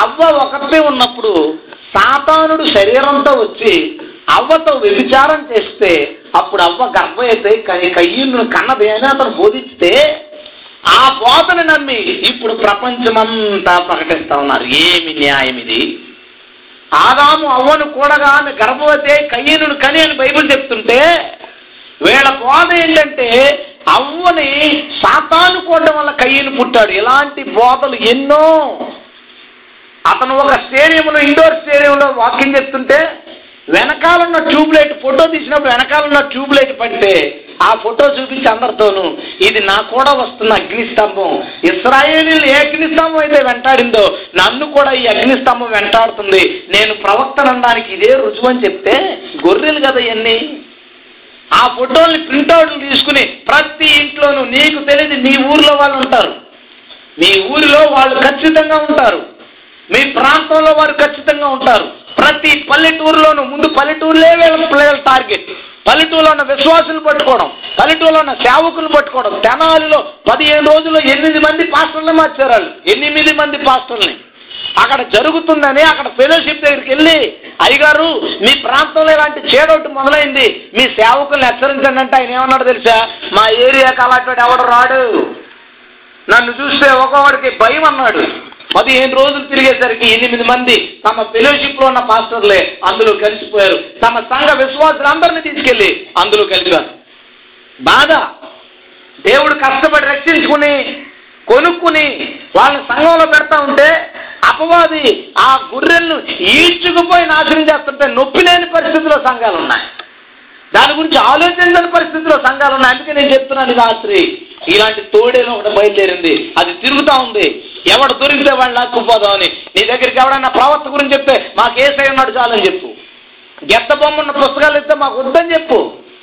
Speaker 1: అవ్వ ఒకటే ఉన్నప్పుడు సాతానుడు శరీరంతో వచ్చి అవ్వతో వ్యభిచారం చేస్తే అప్పుడు అవ్వ గర్భయతే కయ్యును కన్నది అని అతను బోధిస్తే ఆ బోధన నమ్మి ఇప్పుడు ప్రపంచమంతా ప్రకటిస్తా ఉన్నారు ఏమి న్యాయం ఇది ఆదాము అవ్వను కూడగా గర్భవతే కయ్యను కని అని బైబుల్ చెప్తుంటే వీళ్ళ బోధ ఏంటంటే అవ్వని సాతాను కూడడం వల్ల కయ్యలు పుట్టాడు ఇలాంటి బోధలు ఎన్నో అతను ఒక స్టేడియంలో ఇండోర్ స్టేడియంలో వాకింగ్ చేస్తుంటే వెనకాలన్న ట్యూబ్లైట్ ఫోటో తీసినప్పుడు వెనకాలన్న ట్యూబ్లైట్ పడితే ఆ ఫోటో చూపించి అందరితోనూ ఇది నా కూడా వస్తున్న అగ్నిస్తంభం ఇస్రాయేలీలు ఏ అగ్నిస్తంభం అయితే వెంటాడిందో నన్ను కూడా ఈ అగ్నిస్తంభం వెంటాడుతుంది నేను ప్రవక్తనడానికి ఇదే రుజువు అని చెప్తే గొర్రెలు కదా ఇవన్నీ ఆ ఫోటోల్ని ప్రింటౌట్లు తీసుకుని ప్రతి ఇంట్లోనూ నీకు తెలియదు నీ ఊర్లో వాళ్ళు ఉంటారు మీ ఊరిలో వాళ్ళు ఖచ్చితంగా ఉంటారు మీ ప్రాంతంలో వారు ఖచ్చితంగా ఉంటారు ప్రతి పల్లెటూరులోనూ ముందు పల్లెటూరులే వీళ్ళ పిల్లల టార్గెట్ పల్లెటూరులో ఉన్న విశ్వాసులు పట్టుకోవడం పల్లెటూరులో ఉన్న సేవకులు పట్టుకోవడం తెనాలిలో పదిహేను రోజుల్లో ఎనిమిది మంది పాస్టర్లు మార్చారు వాళ్ళు ఎనిమిది మంది పాస్టర్ని అక్కడ జరుగుతుందని అక్కడ ఫెలోషిప్ దగ్గరికి వెళ్ళి అయ్యగారు మీ ప్రాంతంలో ఇలాంటి చేడొట్టు మొదలైంది మీ సేవకులను హెచ్చరించండి అంటే ఆయన ఏమన్నాడు తెలుసా మా ఏరియాకి అలాంటి ఎవడు రాడు నన్ను చూస్తే ఒక్కొక్కడికి భయం అన్నాడు పదిహేను రోజులు తిరిగేసరికి ఎనిమిది మంది తమ ఫెలోషిప్ లో ఉన్న పాస్టర్లే అందులో కలిసిపోయారు తమ సంఘ అందరినీ తీసుకెళ్లి అందులో కలిగారు బాధ దేవుడు కష్టపడి రక్షించుకుని కొనుక్కుని వాళ్ళని సంఘంలో పెడతా ఉంటే అపవాది ఆ గుర్రెలను ఈడ్చుకుపోయి నాశనం చేస్తుంటే నొప్పి లేని పరిస్థితిలో సంఘాలు ఉన్నాయి దాని గురించి ఆలోచించని పరిస్థితిలో సంఘాలు ఉన్నాయి అందుకే నేను చెప్తున్నాను రాత్రి ఇలాంటి తోడేను ఒకటి బయలుదేరింది అది తిరుగుతూ ఉంది ఎవడు దొరికితే వాళ్ళు లాక్కుపోదాం అని నీ దగ్గరికి ఎవడన్నా ప్రవర్త గురించి చెప్తే మాకు ఏసై ఉన్నాడు చాలని చెప్పు గెత్త బొమ్మ ఉన్న పుస్తకాలు ఇస్తే మాకు వద్దని చెప్పు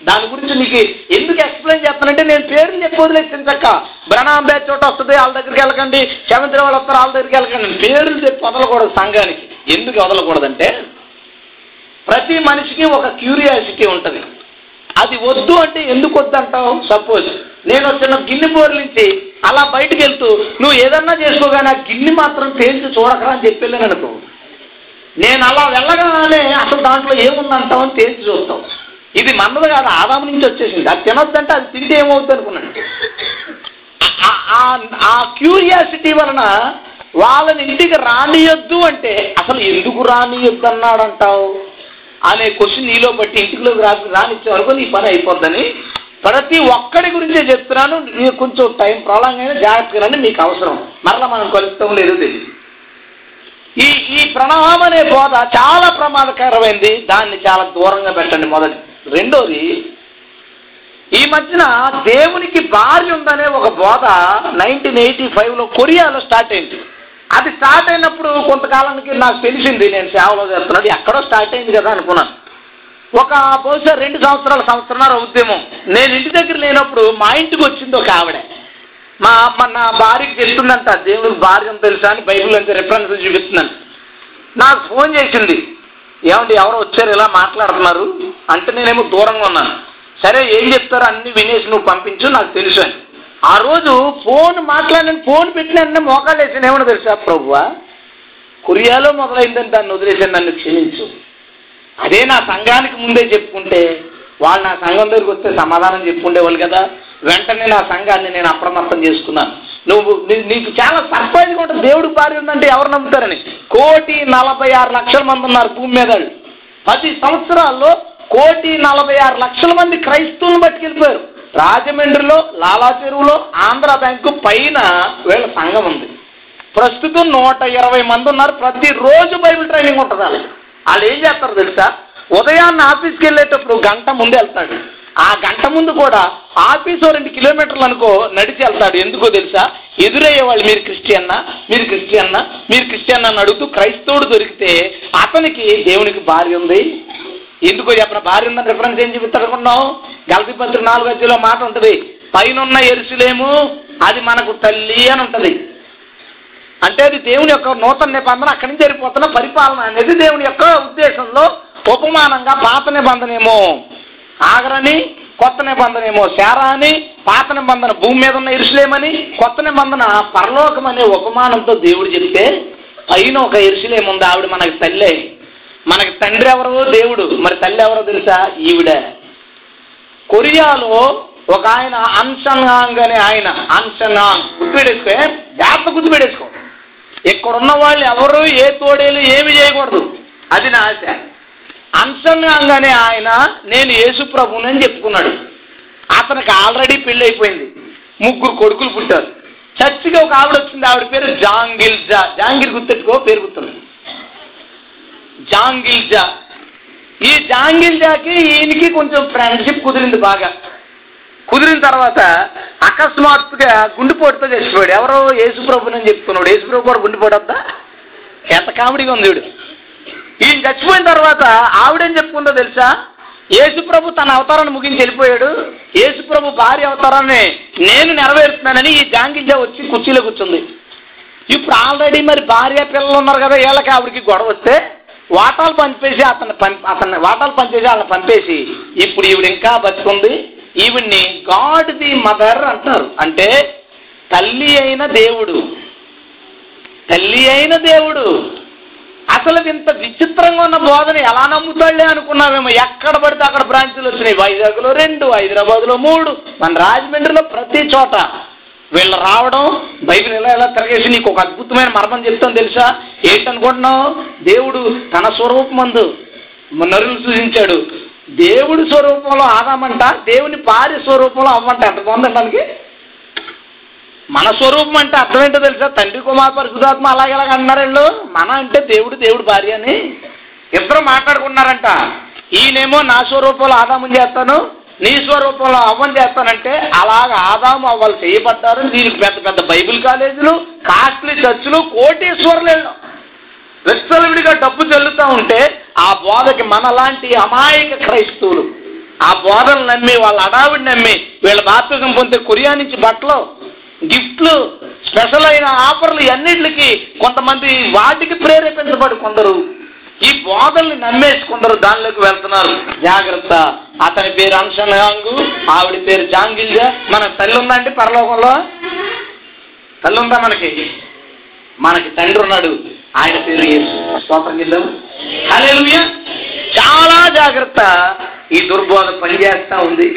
Speaker 1: దాని గురించి నీకు ఎందుకు ఎక్స్ప్లెయిన్ చేస్తానంటే నేను పేరుని చెప్పి వదిలేసాను చక్క బ్రణాంబే చోట వస్తుంది వాళ్ళ దగ్గరికి వెళ్ళకండి చవంతి వాళ్ళు వస్తారు వాళ్ళ దగ్గరికి వెళ్ళకండి పేరులు చెప్పి వదలకూడదు సంఘానికి ఎందుకు వదలకూడదంటే ప్రతి మనిషికి ఒక క్యూరియాసిటీ ఉంటుంది అది వద్దు అంటే ఎందుకు అంటావు సపోజ్ నేను చిన్న గిన్నె నుంచి అలా బయటకు వెళ్తూ నువ్వు ఏదన్నా చేసుకోగానే ఆ గిన్నె మాత్రం తేల్చి చూడకరా అని చెప్పి వెళ్ళాను అనుకో నేను అలా వెళ్ళగానే అసలు దాంట్లో ఏముందంటావు అని తేల్చి చూస్తావు ఇది మన్నది కాదు ఆదాము నుంచి వచ్చేసింది అది తినొద్దంటే అది తింటే ఏమవుద్ది అనుకున్నాడు ఆ క్యూరియాసిటీ వలన వాళ్ళని ఇంటికి రానియొద్దు అంటే అసలు ఎందుకు రానియొద్దు అన్నాడంటావు అనే క్వశ్చన్ నీలో బట్టి ఇంటికిలోకి రా రానిచ్చే వరకు నీ పని అయిపోద్దని ప్రతి ఒక్కడి గురించే చెప్తున్నాను నీకు కొంచెం టైం అయినా జాగ్రత్తగా మీకు అవసరం మరలా మనం కలుస్తాం లేదు తెలియదు ఈ ఈ ప్రణామం అనే బోధ చాలా ప్రమాదకరమైంది దాన్ని చాలా దూరంగా పెట్టండి మొదటి రెండోది ఈ మధ్యన దేవునికి భార్య ఉందనే ఒక బోధ నైన్టీన్ ఎయిటీ ఫైవ్లో కొరియాలో స్టార్ట్ అయింది అది స్టార్ట్ అయినప్పుడు కొంతకాలానికి నాకు తెలిసింది నేను సేవలో చేస్తున్నాడు ఎక్కడో స్టార్ట్ అయింది కదా అనుకున్నాను ఒక బహుశా రెండు సంవత్సరాల సంవత్సరాల ఉద్యమం నేను ఇంటి దగ్గర లేనప్పుడు మా ఇంటికి వచ్చింది ఒక ఆవిడ మా అమ్మ నా భార్యకి చెప్తుందంట దేవుడికి భార్య తెలుసా అని బైబిల్ అంటే రిఫరెన్స్ చూపిస్తున్నాను నాకు ఫోన్ చేసింది ఏమండి ఎవరు వచ్చారు ఇలా మాట్లాడుతున్నారు అంటే నేనేమో దూరంగా ఉన్నాను సరే ఏం చెప్తారో అన్ని వినేసి నువ్వు పంపించు నాకు తెలుసు అని ఆ రోజు ఫోన్ మాట్లాడిన ఫోన్ పెట్టిన అన్నీ మోకాలు వేసాను ఏమన్నా తెలుసా ప్రభువా కొరియాలో మొదలైందని దాన్ని వదిలేసాను నన్ను క్షమించు అదే నా సంఘానికి ముందే చెప్పుకుంటే వాళ్ళు నా సంఘం దగ్గరికి వస్తే సమాధానం చెప్పుండేవాళ్ళు కదా వెంటనే నా సంఘాన్ని నేను అప్రమత్తం చేసుకున్నాను నువ్వు నీకు చాలా సర్ప్రైజ్గా ఉంటుంది దేవుడు ఉందంటే ఎవరు నమ్ముతారని కోటి నలభై ఆరు లక్షల మంది ఉన్నారు భూమి మీద పది సంవత్సరాల్లో కోటి నలభై ఆరు లక్షల మంది క్రైస్తవులను పట్టుకెళ్ళిపోయారు రాజమండ్రిలో లాలా చెరువులో ఆంధ్ర బ్యాంకు పైన వీళ్ళ సంఘం ఉంది ప్రస్తుతం నూట ఇరవై మంది ఉన్నారు ప్రతిరోజు బైబిల్ ట్రైనింగ్ ఉంటుంది వాళ్ళు వాళ్ళు ఏం చేస్తారు తెలుసా ఉదయాన్న ఆఫీస్కి వెళ్ళేటప్పుడు గంట ముందు వెళ్తాడు ఆ గంట ముందు కూడా ఆఫీసు రెండు కిలోమీటర్లు అనుకో నడిచి వెళ్తాడు ఎందుకో తెలుసా ఎదురయ్యే వాళ్ళు మీరు క్రిస్టియన్నా మీరు క్రిస్టియన్నా మీరు క్రిస్టియన్ అని అడుగుతూ క్రైస్తవుడు దొరికితే అతనికి దేవునికి భార్య ఉంది ఎందుకో చెప్పిన భార్య ఉందని రిఫరెన్స్ ఏం చెప్తాడుకున్నావు గల్తీ పత్రిక నాలుగు అధ్యలో మాట ఉంటుంది పైన ఎరుసులేము అది మనకు తల్లి అని ఉంటుంది అంటే అది దేవుని యొక్క నూతన నిబంధన అక్కడి నుంచి జరిగిపోతున్న పరిపాలన అనేది దేవుని యొక్క ఉద్దేశంలో ఉపమానంగా పాత నిబంధనేమో ఆగరని కొత్త నిబంధనేమో శారా అని పాత నిబంధన భూమి మీద ఉన్న ఇరుషులేమని కొత్త నిబంధన పరలోకం అనే ఉపమానంతో దేవుడు చెప్తే అయిన ఒక ఇరుషులేముంది ఆవిడ మనకి తల్లే మనకి తండ్రి ఎవరో దేవుడు మరి తల్లి ఎవరో తెలుసా ఈవిడ కొరియాలో ఒక ఆయన అన్సంగాంగ్ అనే ఆయన అన్సంగాంగ్ గుర్తుపెట్టేసుకో జాగ్రత్త గుర్తుపెట్టేసుకో ఇక్కడ ఉన్న వాళ్ళు ఎవరు ఏ తోడేలు ఏమి చేయకూడదు అది నా ఆశ అంశంగానే ఆయన నేను యేసు అని చెప్పుకున్నాడు అతనికి ఆల్రెడీ అయిపోయింది ముగ్గురు కొడుకులు పుట్టారు చర్చిగా ఒక ఆవిడ వచ్చింది ఆవిడ పేరు జాంగిల్ జా జాంగిల్ గుర్తెట్టుకో పేరు గుర్తుంది జాంగిల్ జా ఈ జాంగిల్ జాకి ఈయనకి కొంచెం ఫ్రెండ్షిప్ కుదిరింది బాగా కుదిరిన తర్వాత అకస్మాత్తుగా గుండెపోటుతో చచ్చిపోయాడు ఎవరో యేసుప్రభుని అని చెప్పుకున్నాడు యేసుప్రభు కూడా గుండెపోటద్దా ఎంత కామెడీగా ఉంది వీడు ఈయన చచ్చిపోయిన తర్వాత ఆవిడేం చెప్పుకుందో తెలుసా యేసుప్రభు తన అవతారాన్ని ముగించి వెళ్ళిపోయాడు యేసుప్రభు భార్య అవతారాన్ని నేను నెరవేరుస్తున్నానని ఈ గాంగిజ వచ్చి కుర్చీలో కూర్చుంది ఇప్పుడు ఆల్రెడీ మరి భార్య పిల్లలు ఉన్నారు కదా వీళ్ళకి ఆవిడికి గొడవ వస్తే వాటాలు పంపేసి అతను అతన్ని వాటాలు పంపేసి వాళ్ళని పంపేసి ఇప్పుడు ఈవిడ ఇంకా బతుకుంది ఈవిడ్ని గాడ్ ది మదర్ అంటారు అంటే తల్లి అయిన దేవుడు తల్లి అయిన దేవుడు అసలు ఇంత విచిత్రంగా ఉన్న బోధన ఎలా నమ్ముతాళ్లే అనుకున్నామేమో ఎక్కడ పడితే అక్కడ బ్రాంచీలు వచ్చినాయి వైజాగ్లో రెండు హైదరాబాద్లో మూడు మన రాజమండ్రిలో ప్రతి చోట వీళ్ళు రావడం బైబిల్ ఎలా ఎలా తిరగేసి నీకు ఒక అద్భుతమైన మర్మం చెప్తాను తెలుసా ఏంటనుకుంటున్నావు దేవుడు తన స్వరూపమందు నరులు సూచించాడు దేవుడి స్వరూపంలో ఆదామంట దేవుని పారి స్వరూపంలో అవ్వంట ఎంత బాగుందంటానికి మన స్వరూపం అంటే అర్థం ఏంటో తెలుసా తండ్రి కుమార్ పరిశుధాత్మ అలాగే అలాగ అన్నారు వీళ్ళు మన అంటే దేవుడు దేవుడు భార్య అని ఇద్దరు మాట్లాడుకున్నారంట ఈయనేమో నా స్వరూపంలో ఆదాము చేస్తాను నీ స్వరూపంలో అవ్వని చేస్తానంటే అలాగ ఆదాము అవ్వాలి చేయబడ్డారు దీనికి పెద్ద పెద్ద బైబిల్ కాలేజీలు కాస్ట్లీ చర్చిలు కోటీశ్వర్లు విస్తలవిడిగా డబ్బు చెల్లుతూ ఉంటే ఆ బోధకి మనలాంటి అమాయక క్రైస్తవులు ఆ బోధలు నమ్మి వాళ్ళ అడావిడి నమ్మి వీళ్ళ బాప్తికం పొందే కొరియా నుంచి బట్టలు గిఫ్ట్లు స్పెషల్ అయిన ఆఫర్లు అన్నిటికి కొంతమంది వాటికి ప్రేరేపించబడి కొందరు ఈ బోధల్ని నమ్మేసి కొందరు దానిలోకి వెళ్తున్నారు జాగ్రత్త అతని పేరు అంశనాంగు ఆవిడ పేరు జాంగిల్జా మన తల్లి ఉందా అండి పరలోకంలో తల్లి ఉందా మనకి మనకి తండ్రి ఉన్నాడు ఆయన పేరు స్వాతంత్రం అలే చాలా జాగ్రత్త ఈ దుర్బోధ పనిచేస్తా ఉంది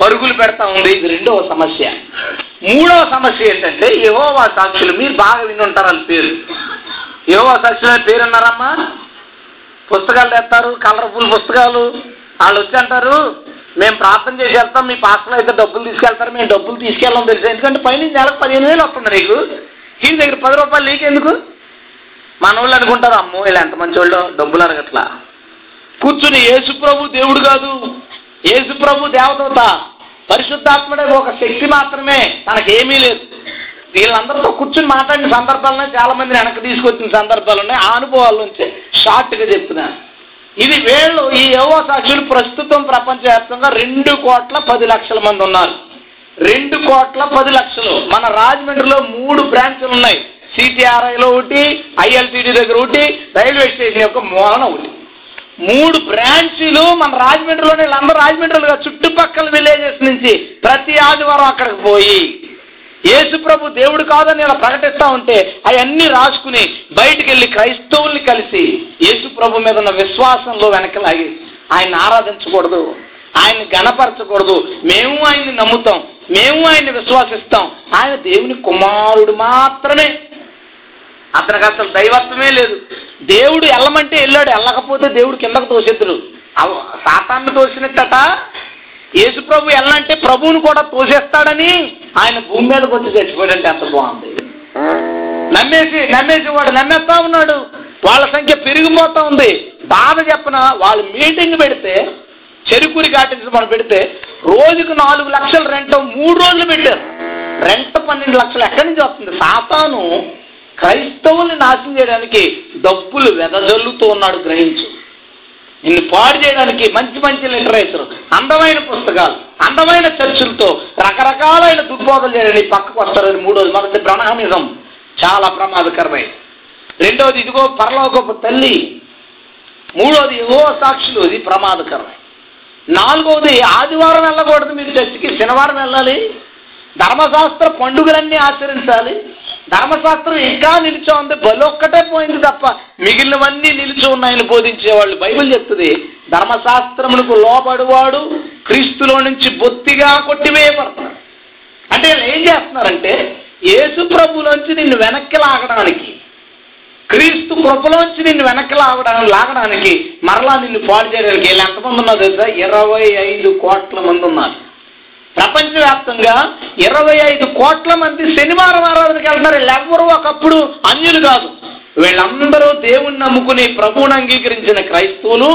Speaker 1: పరుగులు పెడతా ఉంది ఇది రెండవ సమస్య మూడవ సమస్య ఏంటంటే యహోవా సాక్షులు మీరు బాగా ఉంటారు అని పేరు యహోవా సాక్షులు అని పేరు అన్నారమ్మా పుస్తకాలు తెస్తారు కలర్ఫుల్ పుస్తకాలు వాళ్ళు వచ్చి అంటారు మేము ప్రార్థన చేసి వెళ్తాం మీ పాస్టర్ అయితే డబ్బులు తీసుకెళ్తారు మేము డబ్బులు తీసుకెళ్ళాం తెలుసు ఎందుకంటే పైన నెలకు పదిహేను వేలు వస్తుంది నీకు ఈ దగ్గర పది రూపాయలు లీక్ ఎందుకు మన వాళ్ళు అనుకుంటారు అమ్మో ఇలా ఎంత మంచి వాళ్ళు డబ్బులు అడగట్లా కూర్చుని యేసు ప్రభు దేవుడు కాదు యేసు ప్రభు దేవదూత పరిశుద్ధాత్ముడే ఒక శక్తి మాత్రమే తనకేమీ లేదు వీళ్ళందరితో కూర్చుని మాట్లాడిన సందర్భాలనే చాలా మంది వెనక్కి తీసుకొచ్చిన సందర్భాలు ఉన్నాయి ఆ అనుభవాల నుంచే షార్ట్గా చెప్తున్నాను ఇది వేళ్ళు ఈ యోగ సాక్షులు ప్రస్తుతం ప్రపంచవ్యాప్తంగా రెండు కోట్ల పది లక్షల మంది ఉన్నారు రెండు కోట్ల పది లక్షలు మన రాజమండ్రిలో మూడు బ్రాంచ్లు ఉన్నాయి సిటీఆర్ఐలో ఒకటి ఐఎల్టీడీ దగ్గర ఒకటి రైల్వే స్టేషన్ యొక్క మూలన ఒకటి మూడు బ్రాంచీలు మన రాజమండ్రిలోని వీళ్ళందరూ రాజమండ్రిలో చుట్టుపక్కల విలేజెస్ నుంచి ప్రతి ఆదివారం అక్కడికి పోయి యేసుప్రభు దేవుడు కాదని ఇలా ప్రకటిస్తూ ఉంటే అవన్నీ రాసుకుని బయటికి వెళ్ళి క్రైస్తవుల్ని కలిసి యేసుప్రభు మీద ఉన్న విశ్వాసంలో వెనకలాగి ఆయన ఆరాధించకూడదు ఆయన్ని గణపరచకూడదు మేము ఆయన్ని నమ్ముతాం మేము ఆయన్ని విశ్వాసిస్తాం ఆయన దేవుని కుమారుడు మాత్రమే అతనికి అసలు దైవత్వమే లేదు దేవుడు వెళ్ళమంటే వెళ్ళాడు వెళ్ళకపోతే దేవుడు కిందకు తోసేద్దరు సాతాన్ని తోసినట్ట యేసు ప్రభు వెళ్ళంటే ప్రభువుని కూడా తోసేస్తాడని ఆయన భూమి మీదకి వచ్చి చచ్చిపోయాడంటే అంత బాగుంది నమ్మేసి నమ్మేసి వాడు నమ్మేస్తా ఉన్నాడు వాళ్ళ సంఖ్య పెరిగిపోతా ఉంది బాధ చెప్పిన వాళ్ళు మీటింగ్ పెడితే చెరుకురి ఘాటించి మనం పెడితే రోజుకు నాలుగు లక్షలు రెంట్ మూడు రోజులు పెట్టారు రెంట్ పన్నెండు లక్షలు ఎక్కడి నుంచి వస్తుంది సాతాను క్రైస్తవుల్ని నాశనం చేయడానికి డబ్బులు వెదజల్లుతూ ఉన్నాడు గ్రహించు నిన్ను పాడు చేయడానికి మంచి మంచి లిటరేచర్ అందమైన పుస్తకాలు అందమైన చర్చలతో రకరకాలైన దుర్బోధలు చేయడానికి పక్కకు వస్తారని మూడోది మొదటి ప్రణామిజం చాలా ప్రమాదకరమైనది రెండోది ఇదిగో పరలోకపు తల్లి మూడోది ఏవో సాక్షులు ఇది ప్రమాదకరమే నాలుగోది ఆదివారం వెళ్ళకూడదు మీరు చర్చికి శనివారం వెళ్ళాలి ధర్మశాస్త్ర పండుగలన్నీ ఆచరించాలి ధర్మశాస్త్రం ఇంకా నిలిచి ఉంది బలొక్కటే పోయింది తప్ప మిగిలినవన్నీ నిలిచి ఉన్నాయని బోధించే వాళ్ళు బైబిల్ చెప్తుంది ధర్మశాస్త్రములకు లోబడివాడు క్రీస్తులో నుంచి బొత్తిగా కొట్టివేయబడతాడు అంటే ఏం చేస్తున్నారంటే యేసు ప్రభులోంచి నిన్ను వెనక్కి లాగడానికి క్రీస్తు కృపలోంచి నిన్ను వెనక్కి లాగడానికి లాగడానికి మరలా నిన్ను పాడు చేయడానికి వీళ్ళు ఎంతమంది ఉన్నారు తెలుసా ఇరవై ఐదు కోట్ల మంది ఉన్నారు ప్రపంచవ్యాప్తంగా ఇరవై ఐదు కోట్ల మంది శనివారం ఆరాధనకి వెళ్తున్నారు వీళ్ళెవ్వరూ ఒకప్పుడు అన్యులు కాదు వీళ్ళందరూ దేవుణ్ణి నమ్ముకుని ప్రభువుని అంగీకరించిన క్రైస్తవులు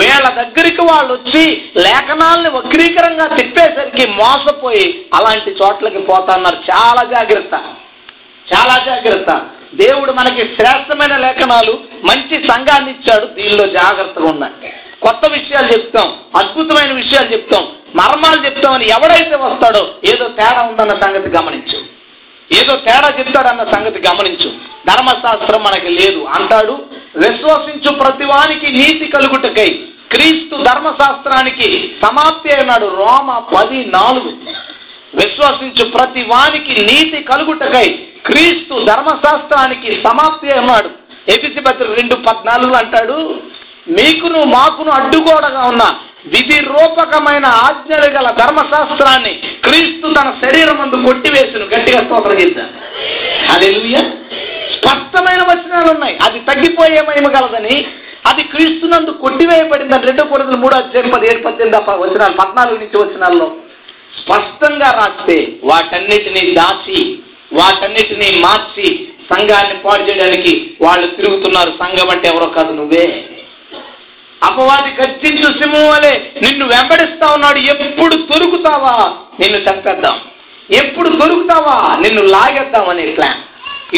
Speaker 1: వీళ్ళ దగ్గరికి వాళ్ళు వచ్చి లేఖనాల్ని వక్రీకరంగా తిప్పేసరికి మోసపోయి అలాంటి చోట్లకి పోతున్నారు చాలా జాగ్రత్త చాలా జాగ్రత్త దేవుడు మనకి శ్రేష్టమైన లేఖనాలు మంచి సంఘాన్ని ఇచ్చాడు దీనిలో జాగ్రత్తగా ఉన్నాయి కొత్త విషయాలు చెప్తాం అద్భుతమైన విషయాలు చెప్తాం మర్మాలు చెప్తామని ఎవడైతే వస్తాడో ఏదో తేడా ఉందన్న సంగతి గమనించు ఏదో తేడా చెప్తాడన్న సంగతి గమనించు ధర్మశాస్త్రం మనకి లేదు అంటాడు విశ్వసించు ప్రతివానికి నీతి కలుగుటకై క్రీస్తు ధర్మశాస్త్రానికి సమాప్తి అయినాడు రోమ పది నాలుగు విశ్వసించు ప్రతి వానికి నీతి కలుగుటకై క్రీస్తు ధర్మశాస్త్రానికి సమాప్తి అయినాడు ఎపిసి పత్రిక రెండు పద్నాలుగు అంటాడు మీకును మాకును అడ్డుగోడగా ఉన్న విధి రూపకమైన ఆజ్ఞలు గల ధర్మశాస్త్రాన్ని క్రీస్తు తన శరీరం ముందు కొట్టివేసిన గట్టిగా స్తోత్రం చేశాను అది స్పష్టమైన వచనాలు ఉన్నాయి అది తగ్గిపోయే మహిమ గలదని అది క్రీస్తునందు కొట్టివేయబడిందని రెండో కొరతలు మూడు అధ్యాయం పది ఏడు పద్దెనిమిది వచనాలు పద్నాలుగు నుంచి వచనాల్లో స్పష్టంగా రాస్తే వాటన్నిటిని దాచి వాటన్నిటిని మార్చి సంఘాన్ని పాడు చేయడానికి వాళ్ళు తిరుగుతున్నారు సంఘం అంటే ఎవరో కాదు నువ్వే అపవాది గర్జించిన సింహం వలె నిన్ను వెంబడిస్తా ఉన్నాడు ఎప్పుడు దొరుకుతావా నిన్ను చెప్పేద్దాం ఎప్పుడు దొరుకుతావా నిన్ను లాగేద్దాం అనే ప్లాన్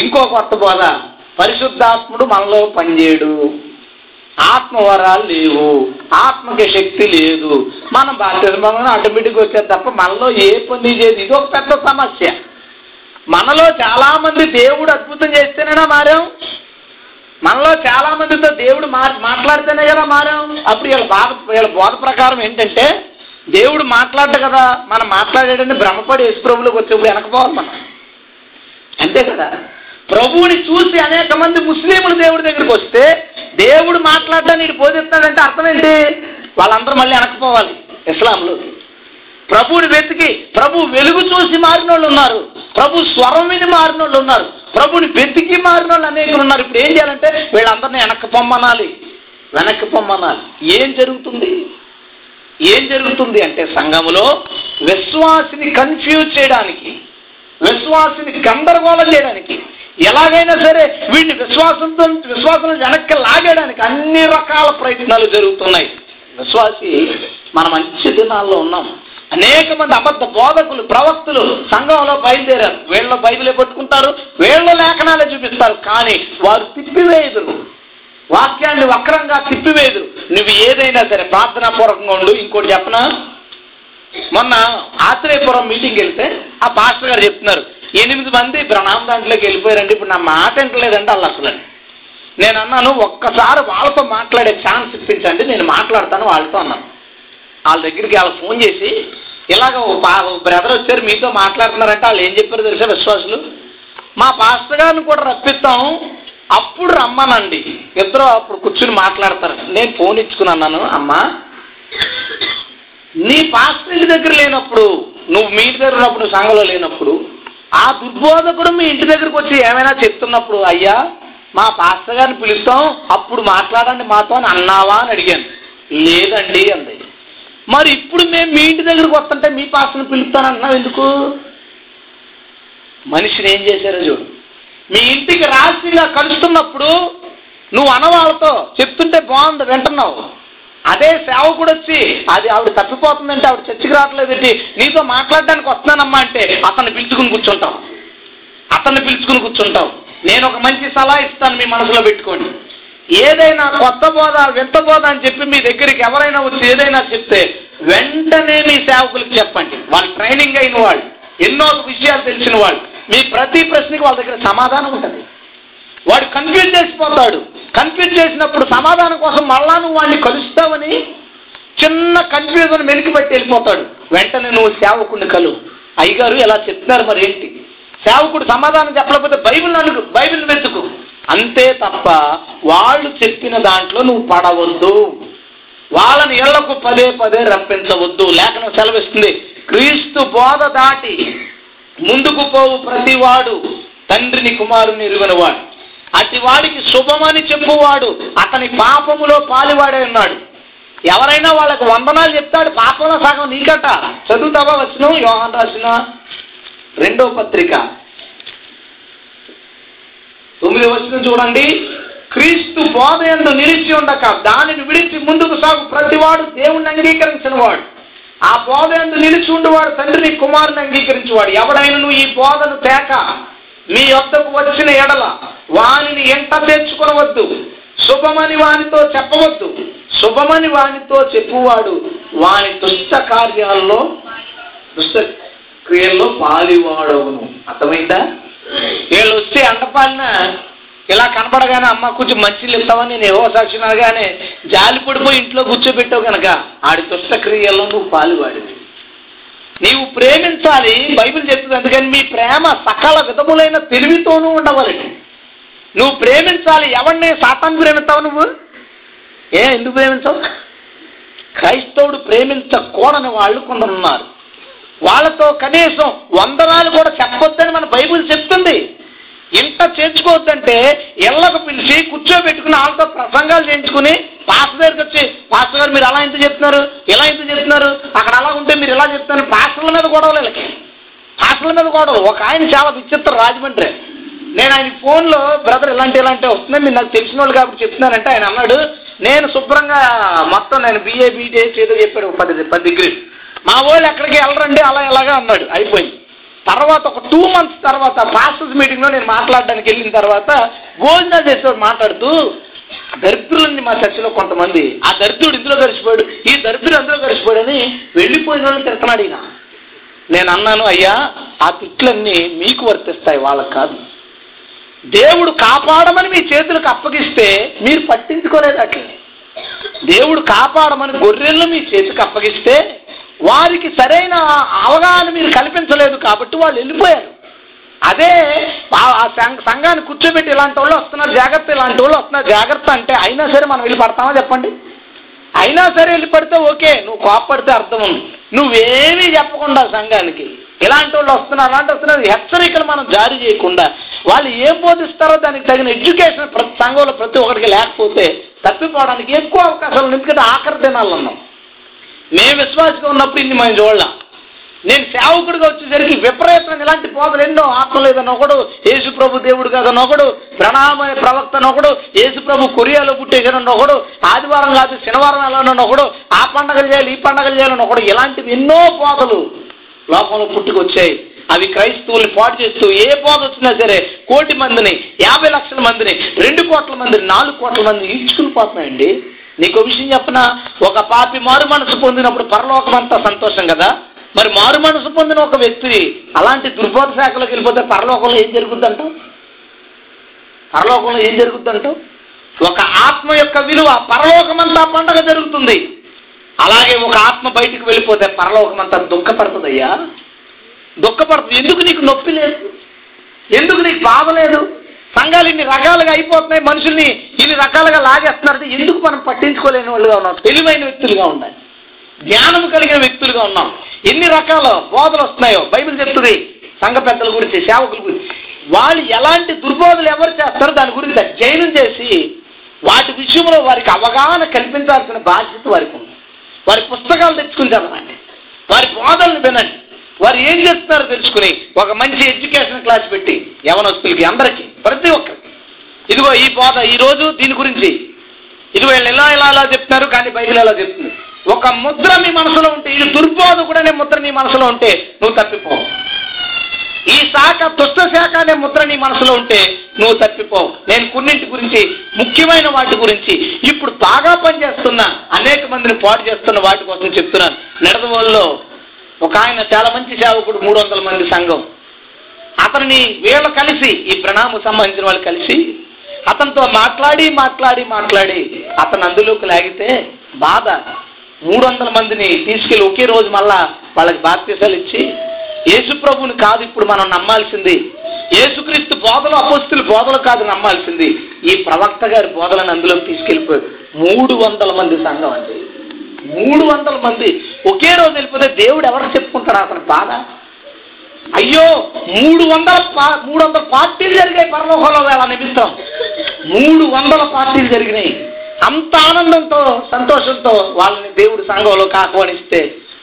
Speaker 1: ఇంకో కొత్త బోధ పరిశుద్ధాత్ముడు మనలో పనిచేయడు ఆత్మవరాలు లేవు ఆత్మకి శక్తి లేదు మనం బాప్తిజం ఆటోమేటిక్ వచ్చేది తప్ప మనలో ఏ పని చేయదు ఇది ఒక పెద్ద సమస్య మనలో చాలామంది దేవుడు అద్భుతం చేస్తేనేనా మారాం మనలో చాలా మందితో దేవుడు మా మాట్లాడితేనే కదా మారాం అప్పుడు వీళ్ళ బాధ వీళ్ళ బోధ ప్రకారం ఏంటంటే దేవుడు మాట్లాడదు కదా మనం మాట్లాడేటంటే భ్రమపడి యశుప్రభులకు వచ్చేప్పుడు వెనకపోవాలి మనం అంతే కదా ప్రభువుని చూసి అనేక మంది ముస్లింలు దేవుడి దగ్గరికి వస్తే దేవుడు నీకు బోధిస్తాడంటే అర్థం ఏంటి వాళ్ళందరూ మళ్ళీ వెనకపోవాలి ఇస్లాంలో ప్రభువుని వెతికి ప్రభు వెలుగు చూసి మారిన వాళ్ళు ఉన్నారు ప్రభు స్వరం విని మారిన వాళ్ళు ఉన్నారు ప్రభుని వెతికి మారిన వాళ్ళు అనేక ఉన్నారు ఇప్పుడు ఏం చేయాలంటే వీళ్ళందరినీ వెనక్కి పొమ్మనాలి వెనక్కి పొమ్మనాలి ఏం జరుగుతుంది ఏం జరుగుతుంది అంటే సంఘములో విశ్వాసిని కన్ఫ్యూజ్ చేయడానికి విశ్వాసిని గందరగోళం చేయడానికి ఎలాగైనా సరే వీడిని విశ్వాసంతో విశ్వాసం వెనక్కి లాగేయడానికి అన్ని రకాల ప్రయత్నాలు జరుగుతున్నాయి విశ్వాసి మన మంచి దినాల్లో ఉన్నాము అనేక మంది అబద్ధ బోధకులు ప్రవక్తులు సంఘంలో బయలుదేరారు వీళ్ళ బైబిలే పట్టుకుంటారు వీళ్ళ లేఖనాలే చూపిస్తారు కానీ వారు తిప్పివేయదురు వాక్యాన్ని వక్రంగా తిప్పివేయదురు నువ్వు ఏదైనా సరే ప్రార్థనా పూర్వకంగా ఉండు ఇంకోటి చెప్పనా మొన్న ఆశ్రయపురం మీటింగ్ వెళ్తే ఆ పాస్టర్ గారు చెప్తున్నారు ఎనిమిది మంది ప్రణామ దాంట్లోకి వెళ్ళిపోయారండి ఇప్పుడు నా మాట ఎంటలేదండి వాళ్ళు అసలు నేను అన్నాను ఒక్కసారి వాళ్ళతో మాట్లాడే ఛాన్స్ ఇప్పించండి నేను మాట్లాడతాను వాళ్ళతో అన్నాను వాళ్ళ దగ్గరికి వాళ్ళ ఫోన్ చేసి ఇలాగ బ్రదర్ వచ్చారు మీతో మాట్లాడుతున్నారంటే వాళ్ళు ఏం చెప్పారు తెలుసా విశ్వాసులు మా పాస్టర్ గారిని కూడా రప్పిస్తాం అప్పుడు రమ్మనండి ఇద్దరు అప్పుడు కూర్చుని మాట్లాడతారు నేను ఫోన్ ఇచ్చుకున్నాను అమ్మా నీ పాస్టర్ ఇంటి దగ్గర లేనప్పుడు నువ్వు మీ ఇంటి దగ్గర ఉన్నప్పుడు సంఘంలో లేనప్పుడు ఆ దుర్బోధకుడు మీ ఇంటి దగ్గరకు వచ్చి ఏమైనా చెప్తున్నప్పుడు అయ్యా మా పాస్టర్ గారిని పిలుస్తాం అప్పుడు మాట్లాడండి మాతో అని అన్నావా అని అడిగాను లేదండి అంది మరి ఇప్పుడు మేము మీ ఇంటి దగ్గరకు వస్తుంటే మీ పాస్టర్ని పిలుపుతానంటున్నాం ఎందుకు మనిషిని ఏం చేశారో చూడు మీ ఇంటికి రాశిలా కలుస్తున్నప్పుడు నువ్వు అనవాళ్ళతో చెప్తుంటే బాగుంది వింటున్నావు అదే సేవ కూడా వచ్చి అది ఆవిడ తప్పిపోతుందంటే ఆవిడ చర్చికి రావట్లేదండి నీతో మాట్లాడడానికి వస్తున్నానమ్మా అంటే అతన్ని పిలుచుకుని కూర్చుంటాం అతన్ని పిలుచుకుని కూర్చుంటాం నేను ఒక మంచి సలహా ఇస్తాను మీ మనసులో పెట్టుకోండి ఏదైనా కొత్త బోధ వింత బోధ అని చెప్పి మీ దగ్గరికి ఎవరైనా వచ్చి ఏదైనా చెప్తే వెంటనే మీ సేవకులకు చెప్పండి వాళ్ళు ట్రైనింగ్ అయిన వాళ్ళు ఎన్నో విషయాలు తెలిసిన వాళ్ళు మీ ప్రతి ప్రశ్నకి వాళ్ళ దగ్గర సమాధానం ఉంటుంది వాడు కన్ఫ్యూజ్ చేసిపోతాడు కన్ఫ్యూజ్ చేసినప్పుడు సమాధానం కోసం మళ్ళా నువ్వు వాడిని కలుస్తావని చిన్న కన్ఫ్యూజన్ పెట్టి వెళ్ళిపోతాడు వెంటనే నువ్వు సేవకుడిని కలు అయ్యగారు ఎలా చెప్తున్నారు మరి ఏంటి సేవకుడు సమాధానం చెప్పలేకపోతే బైబిల్ అడుగు బైబిల్ వెతుకు అంతే తప్ప వాళ్ళు చెప్పిన దాంట్లో నువ్వు పడవద్దు వాళ్ళని ఇళ్లకు పదే పదే రప్పించవద్దు లేఖనం సెలవిస్తుంది క్రీస్తు బోధ దాటి ముందుకు పోవు ప్రతివాడు తండ్రిని కుమారుని ఎరుగనవాడు అతి వాడికి శుభమని చెప్పువాడు అతని పాపములో పాలివాడే ఉన్నాడు ఎవరైనా వాళ్ళకు వందనాలు చెప్తాడు పాపంలో సగం నీకట చదువుతావా వచ్చిన యోహన్ రాసిన రెండో పత్రిక తొమ్మిది వచ్చిన చూడండి క్రీస్తు బోధ ఎందు నిలిచి ఉండక దానిని విడిచి ముందుకు సాగు ప్రతివాడు దేవుణ్ణి అంగీకరించిన వాడు ఆ బోధ ఎందు నిలిచి ఉండేవాడు తండ్రిని కుమారుని అంగీకరించేవాడు
Speaker 2: ఎవడైనా నువ్వు ఈ బోధను తేక మీ వద్దకు వచ్చిన ఎడల వానిని ఎంత తెచ్చుకునవద్దు శుభమని వానితో చెప్పవద్దు శుభమని వానితో చెప్పువాడు వాని దుష్ట కార్యాల్లో దుష్ట క్రియల్లో పాలివాడవును అర్థమైందా వీళ్ళు వస్తే అంటపాలిన ఇలా కనపడగానే అమ్మ కొంచెం మంచిలు ఇస్తామని నేను ఏవో సాక్షి అనగానే జాలి పడిపోయి ఇంట్లో కూర్చోబెట్టావు కనుక ఆడి దుష్ట క్రియల్లో నువ్వు వాడివి నీవు ప్రేమించాలి బైబిల్ చెప్తుంది అందుకని మీ ప్రేమ సకల విధములైన తెలివితోనూ ఉండవాలండి నువ్వు ప్రేమించాలి ఎవరిని సాతాను ప్రేమిస్తావు నువ్వు ఏ ఎందుకు ప్రేమించావు క్రైస్తవుడు ప్రేమించకూడని వాళ్ళు కొందరున్నారు వాళ్ళతో కనీసం వందనాలు కూడా చెప్పొద్దని మన బైబుల్ చెప్తుంది ఇంత చేర్చుకోవద్దంటే ఇళ్లకు పిలిచి కూర్చోబెట్టుకుని వాళ్ళతో ప్రసంగాలు చేయించుకుని పాస్టర్ దగ్గరికి వచ్చి పాస్టర్ గారు మీరు అలా ఇంత చెప్తున్నారు ఇలా ఇంత చెప్తున్నారు అక్కడ అలా ఉంటే మీరు ఇలా చెప్తున్నారు పాస్టర్ల మీద గొడవలు వీళ్ళకి పాస్టర్ల మీద గొడవలు ఒక ఆయన చాలా విచిత్ర రాజమండ్రి నేను ఆయన ఫోన్లో బ్రదర్ ఇలాంటి ఇలాంటి వస్తున్నాయి మీరు నాకు తెలిసిన వాళ్ళు కాబట్టి చెప్తున్నారంటే ఆయన అన్నాడు నేను శుభ్రంగా మొత్తం నేను బీఏ బీటీఏ ఏదో చెప్పాడు పది పది డిగ్రీలు మా వాళ్ళు ఎక్కడికి వెళ్ళరండి అలా ఎలాగా అన్నాడు అయిపోయింది తర్వాత ఒక టూ మంత్స్ తర్వాత పాస్టర్స్ మీటింగ్లో నేను మాట్లాడడానికి వెళ్ళిన తర్వాత గోవిందా చేసేవాడు మాట్లాడుతూ దరిద్రులండి మా చర్చలో కొంతమంది ఆ దరిద్రుడు ఇందులో కలిసిపోయాడు ఈ దరిద్రుడు అందులో కలిసిపోయాడని వెళ్ళిపోయిన వాళ్ళు తిరుగుతున్నాడు ఈయన నేను అన్నాను అయ్యా ఆ తిట్లన్నీ మీకు వర్తిస్తాయి వాళ్ళకి కాదు దేవుడు కాపాడమని మీ చేతులకు అప్పగిస్తే మీరు పట్టించుకోలేదు అట్లనే దేవుడు కాపాడమని గొర్రెలను మీ చేతికి అప్పగిస్తే వారికి సరైన అవగాహన మీరు కల్పించలేదు కాబట్టి వాళ్ళు వెళ్ళిపోయారు అదే ఆ సంఘాన్ని కూర్చోబెట్టి ఇలాంటి వాళ్ళు వస్తున్నారు జాగ్రత్త ఇలాంటి వాళ్ళు వస్తున్నారు జాగ్రత్త అంటే అయినా సరే మనం వెళ్ళి పడతామా చెప్పండి అయినా సరే వెళ్ళి పడితే ఓకే నువ్వు కోపడితే అర్థం ఉంది నువ్వేమీ చెప్పకుండా సంఘానికి ఇలాంటి వాళ్ళు వస్తున్నారు అలాంటి వస్తున్నారు హెచ్చరికలు మనం జారీ చేయకుండా వాళ్ళు ఏం బోధిస్తారో దానికి తగిన ఎడ్యుకేషన్ ప్రతి సంఘంలో ప్రతి ఒక్కరికి లేకపోతే తప్పిపోవడానికి ఎక్కువ అవకాశాలు ఎందుకంటే ఆఖరి దినాలు ఉన్నాం మేము విశ్వాసగా ఉన్నప్పుడు ఇన్ని మనం చూడలేం నేను సేవకుడిగా వచ్చేసరికి విపరీతం ఇలాంటి పోతలు ఎన్నో ఆత్మలు ఏదనొకడు యేసు ప్రభు దేవుడు నొకడు ప్రణామ ప్రవక్త నొకడు యేసు ప్రభు కొరియాలో నొకడు ఆదివారం కాదు శనివారం ఎలా నొకడు ఆ పండగలు చేయాలి ఈ పండగలు చేయాలనొకడు ఇలాంటివి ఎన్నో పోతలు లోకంలో పుట్టుకొచ్చాయి అవి క్రైస్తవుల్ని పాటు చేస్తూ ఏ బోధ వచ్చినా సరే కోటి మందిని యాభై లక్షల మందిని రెండు కోట్ల మందిని నాలుగు కోట్ల మందిని ఈడ్చుకుని పోతున్నాయండి నీకు విషయం చెప్పిన ఒక పాపి మారు మనసు పొందినప్పుడు పరలోకం అంతా సంతోషం కదా మరి మారు మనసు పొందిన ఒక వ్యక్తి అలాంటి దుర్బోధ శాఖలోకి వెళ్ళిపోతే పరలోకంలో ఏం జరుగుద్దంట పరలోకంలో ఏం జరుగుద్దంట ఒక ఆత్మ యొక్క విలువ పరలోకమంతా పండగ జరుగుతుంది అలాగే ఒక ఆత్మ బయటికి వెళ్ళిపోతే పరలోకమంతా దుఃఖపడుతుందయ్యా దుఃఖపడుతుంది ఎందుకు నీకు నొప్పి లేదు ఎందుకు నీకు బాధ లేదు సంఘాలు ఇన్ని రకాలుగా అయిపోతున్నాయి మనుషుల్ని ఇన్ని రకాలుగా లాగేస్తున్నారు ఎందుకు మనం పట్టించుకోలేని వాళ్ళుగా ఉన్నాం తెలివైన వ్యక్తులుగా ఉండాలి జ్ఞానం కలిగిన వ్యక్తులుగా ఉన్నాం ఎన్ని రకాల బోధలు వస్తున్నాయో బైబిల్ చెప్తుంది సంఘ పెద్దల గురించి సేవకుల గురించి వాళ్ళు ఎలాంటి దుర్బోధలు ఎవరు చేస్తారో దాని గురించి అధ్యయనం చేసి వాటి విషయంలో వారికి అవగాహన కల్పించాల్సిన బాధ్యత వారికి ఉంది వారి పుస్తకాలు తెచ్చుకుని చదవండి వారి బోధలను వినండి వారు ఏం చేస్తున్నారో తెలుసుకుని ఒక మంచి ఎడ్యుకేషన్ క్లాస్ పెట్టి యవనస్తులకి అందరికీ ప్రతి ఒక్కరికి ఇదిగో ఈ బోధ ఈరోజు దీని గురించి ఇదిగో వీళ్ళు ఇలా ఇలా ఇలా చెప్తున్నారు కానీ బైబిల్ ఎలా చెప్తుంది ఒక ముద్ర మీ మనసులో ఉంటే ఇది దుర్బోధ కూడా నీ ముద్ర నీ మనసులో ఉంటే నువ్వు తప్పిపోవు ఈ శాఖ దుష్ట శాఖ అనే ముద్ర నీ మనసులో ఉంటే నువ్వు తప్పిపోవు నేను కొన్నింటి గురించి ముఖ్యమైన వాటి గురించి ఇప్పుడు బాగా పనిచేస్తున్న అనేక మందిని పాటు చేస్తున్న వాటి కోసం చెప్తున్నాను నిడదవోల్లో ఒక ఆయన చాలా మంచి సేవకుడు మూడు వందల మంది సంఘం అతనిని వీళ్ళు కలిసి ఈ ప్రణామం సంబంధించిన వాళ్ళు కలిసి అతనితో మాట్లాడి మాట్లాడి మాట్లాడి అతను అందులోకి లాగితే బాధ మూడు వందల మందిని తీసుకెళ్ళి ఒకే రోజు మళ్ళా వాళ్ళకి బాధ్యతలు ఇచ్చి యేసుప్రభుని కాదు ఇప్పుడు మనం నమ్మాల్సింది యేసుక్రీస్తు బోధలు అపస్తులు బోధలు కాదు నమ్మాల్సింది ఈ ప్రవక్త గారి బోధలను అందులోకి తీసుకెళ్ళిపోయి మూడు వందల మంది సంఘం అండి మూడు వందల మంది ఒకే రోజు వెళ్ళిపోతే దేవుడు ఎవరు చెప్పుకుంటారు అతను బాధ అయ్యో మూడు వందల పా మూడు వందల పార్టీలు జరిగాయి పరలోకంలో వేళ నిమిత్తం మూడు వందల పార్టీలు జరిగినాయి అంత ఆనందంతో సంతోషంతో వాళ్ళని దేవుడి సంఘంలో ఆహ్వానిస్తే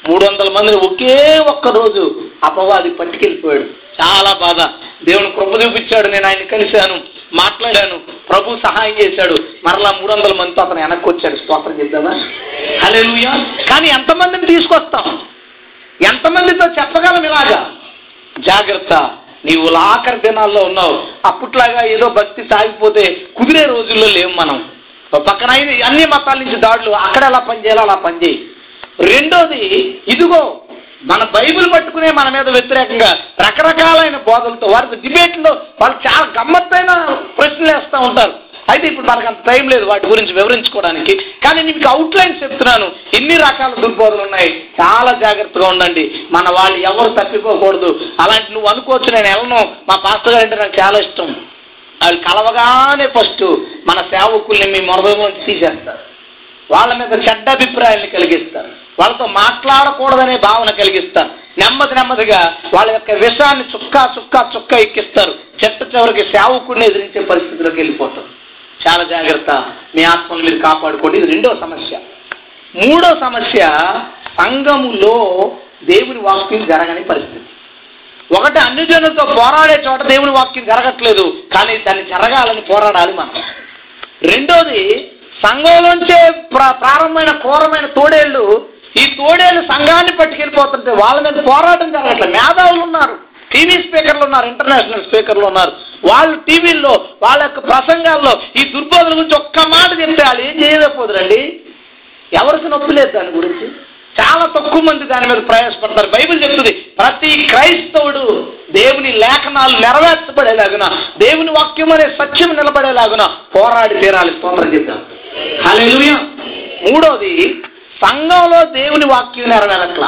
Speaker 2: మూడు వందల మందిని ఒకే ఒక్కరోజు అపవాది పట్టుకెళ్ళిపోయాడు చాలా బాధ దేవుని కృప చూపించాడు నేను ఆయన కలిశాను మాట్లాడాను ప్రభు సహాయం చేశాడు మరలా మూడు వందల మందితో అతను వెనక్కి వచ్చాడు స్తోత్రం చెప్దామా హలే కానీ ఎంతమందిని తీసుకొస్తాం ఎంతమందితో చెప్పగలం ఇలాగా జాగ్రత్త నీవు ఆఖరి దినాల్లో ఉన్నావు అప్పట్లాగా ఏదో భక్తి సాగిపోతే కుదిరే రోజుల్లో లేవు మనం పక్కన అన్ని మతాల నుంచి దాడులు అక్కడ ఎలా పనిచేయాలో అలా పనిచేయి రెండోది ఇదిగో మన బైబిల్ పట్టుకునే మన మీద వ్యతిరేకంగా రకరకాలైన బోధలతో వారికి డిబేట్లో వాళ్ళు చాలా గమ్మత్తైన ప్రశ్నలు వేస్తూ ఉంటారు అయితే ఇప్పుడు మనకు అంత టైం లేదు వాటి గురించి వివరించుకోవడానికి కానీ నేను అవుట్లైన్ చెప్తున్నాను ఎన్ని రకాల దుర్బోధలు ఉన్నాయి చాలా జాగ్రత్తగా ఉండండి మన వాళ్ళు ఎవరు తప్పిపోకూడదు అలాంటి నువ్వు అనుకోవచ్చు నేను వెళ్ళను మా పాస్టర్ గారు అంటే నాకు చాలా ఇష్టం వాళ్ళు కలవగానే ఫస్ట్ మన సేవకుల్ని మీ మొరబోమని తీసేస్తారు వాళ్ళ మీద చెడ్డ అభిప్రాయాన్ని కలిగిస్తారు వాళ్ళతో మాట్లాడకూడదనే భావన కలిగిస్తారు నెమ్మది నెమ్మదిగా వాళ్ళ యొక్క విషాన్ని చుక్క చుక్క చుక్క ఎక్కిస్తారు చెట్టు చివరికి సేవకుడిని ఎదిరించే పరిస్థితిలోకి వెళ్ళిపోతారు చాలా జాగ్రత్త మీ ఆత్మను మీరు కాపాడుకోండి ఇది రెండో సమస్య మూడో సమస్య సంఘములో దేవుని వాక్యం జరగని పరిస్థితి ఒకటి అన్ని జనులతో పోరాడే చోట దేవుని వాక్యం జరగట్లేదు కానీ దాన్ని జరగాలని పోరాడాలి మనం రెండోది సంఘంలోంచే ప్రారంభమైన క్రూరమైన తోడేళ్ళు ఈ తోడేళ్ళు సంఘాన్ని పట్టుకెళ్ళిపోతుంటే వాళ్ళ మీద పోరాటం జరగట్లేదు మేధావులు ఉన్నారు టీవీ స్పీకర్లు ఉన్నారు ఇంటర్నేషనల్ స్పీకర్లు ఉన్నారు వాళ్ళు టీవీల్లో వాళ్ళ యొక్క ప్రసంగాల్లో ఈ దుర్బోధుల గురించి ఒక్క మాట చెప్తే వాళ్ళు ఏం చేయలేకపోదురండి ఎవరికి నొప్పి లేదు దాని గురించి చాలా తక్కువ మంది దాని మీద ప్రయాసపడతారు బైబిల్ చెప్తుంది ప్రతి క్రైస్తవుడు దేవుని లేఖనాలు నెరవేర్చబడేలాగున దేవుని వాక్యం అనే సత్యం నిలబడేలాగున పోరాడి తీరాలి స్తోత్రం చెప్తాం హలెలుయ మూడోది సంఘంలో దేవుని వాక్యం నెరవేరట్ల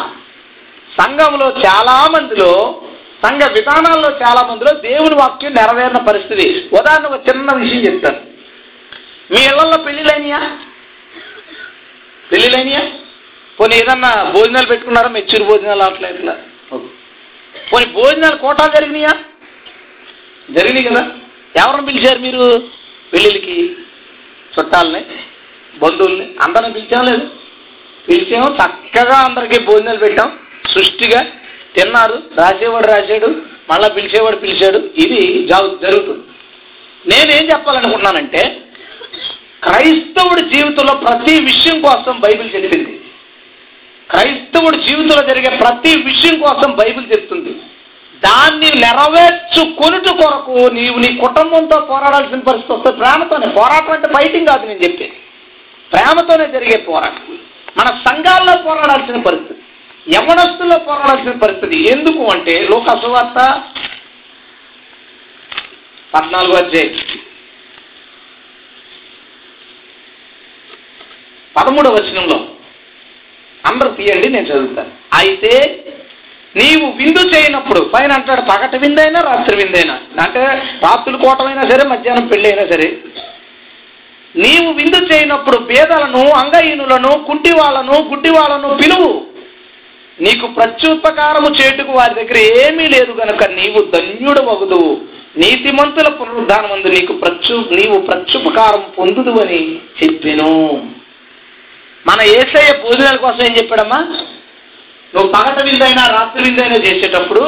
Speaker 2: సంఘంలో చాలా మందిలో సంఘ విధానాల్లో చాలా మందిలో దేవుని వాక్యం నెరవేరిన పరిస్థితి ఉదాహరణ ఒక చిన్న విషయం చెప్తాను మీ ఇళ్లలో పెళ్ళిళ్ళైనయా పెళ్ళిళ్ళైనయా కొన్ని ఏదన్నా భోజనాలు పెట్టుకున్నారా మెచ్చూరు భోజనాలు అట్లా ఇట్లా పోనీ భోజనాలు కోటాలు జరిగినాయా జరిగినాయి కదా ఎవరిని పిలిచారు మీరు పెళ్ళిళ్ళకి చుట్టాలని బంధువుల్ని అందరిని పిలిచాం లేదు పిలిచాము చక్కగా అందరికీ భోజనాలు పెట్టాం సృష్టిగా తిన్నారు రాసేవాడు రాశాడు మళ్ళా పిలిచేవాడు పిలిచాడు ఇది జరుగుతుంది నేనేం చెప్పాలనుకుంటున్నానంటే క్రైస్తవుడి జీవితంలో ప్రతి విషయం కోసం బైబిల్ చెప్పింది క్రైస్తవుడి జీవితంలో జరిగే ప్రతి విషయం కోసం బైబిల్ చెప్తుంది దాన్ని నెరవేర్చుకునుట కొరకు నీవు నీ కుటుంబంతో పోరాడాల్సిన పరిస్థితి వస్తే ప్రేమతోనే పోరాటం అంటే ఫైటింగ్ కాదు నేను చెప్పేది ప్రేమతోనే జరిగే పోరాటం మన సంఘాల్లో పోరాడాల్సిన పరిస్థితి యవనస్తుల్లో పోరాడాల్సిన పరిస్థితి ఎందుకు అంటే లోక సువార్త పద్నాలుగు అధ్యాయ పదమూడవ వచనంలో అందరు తీయండి నేను చదువుతాను అయితే నీవు విందు చేయనప్పుడు పైన అంటాడు పగటి విందైనా రాత్రి విందైనా అంటే రాత్రులు కోటమైనా సరే మధ్యాహ్నం పెళ్ళైనా సరే నీవు విందు చేయనప్పుడు పేదలను అంగహీనులను కుంటి వాళ్ళను గుడ్డి వాళ్ళను పిలువు నీకు ప్రత్యుపకారము చేటుకు వారి దగ్గర ఏమీ లేదు కనుక నీవు ధన్యుడు వగుదు నీతిమంతుల పునరుద్ధానమందు నీకు ప్రత్యు నీవు ప్రత్యుపకారం పొందుదు అని చెప్పాను మన ఏసయ్య భోజనాల కోసం ఏం చెప్పాడమ్మా నువ్వు పగట విందైనా రాత్రి విందైనా చేసేటప్పుడు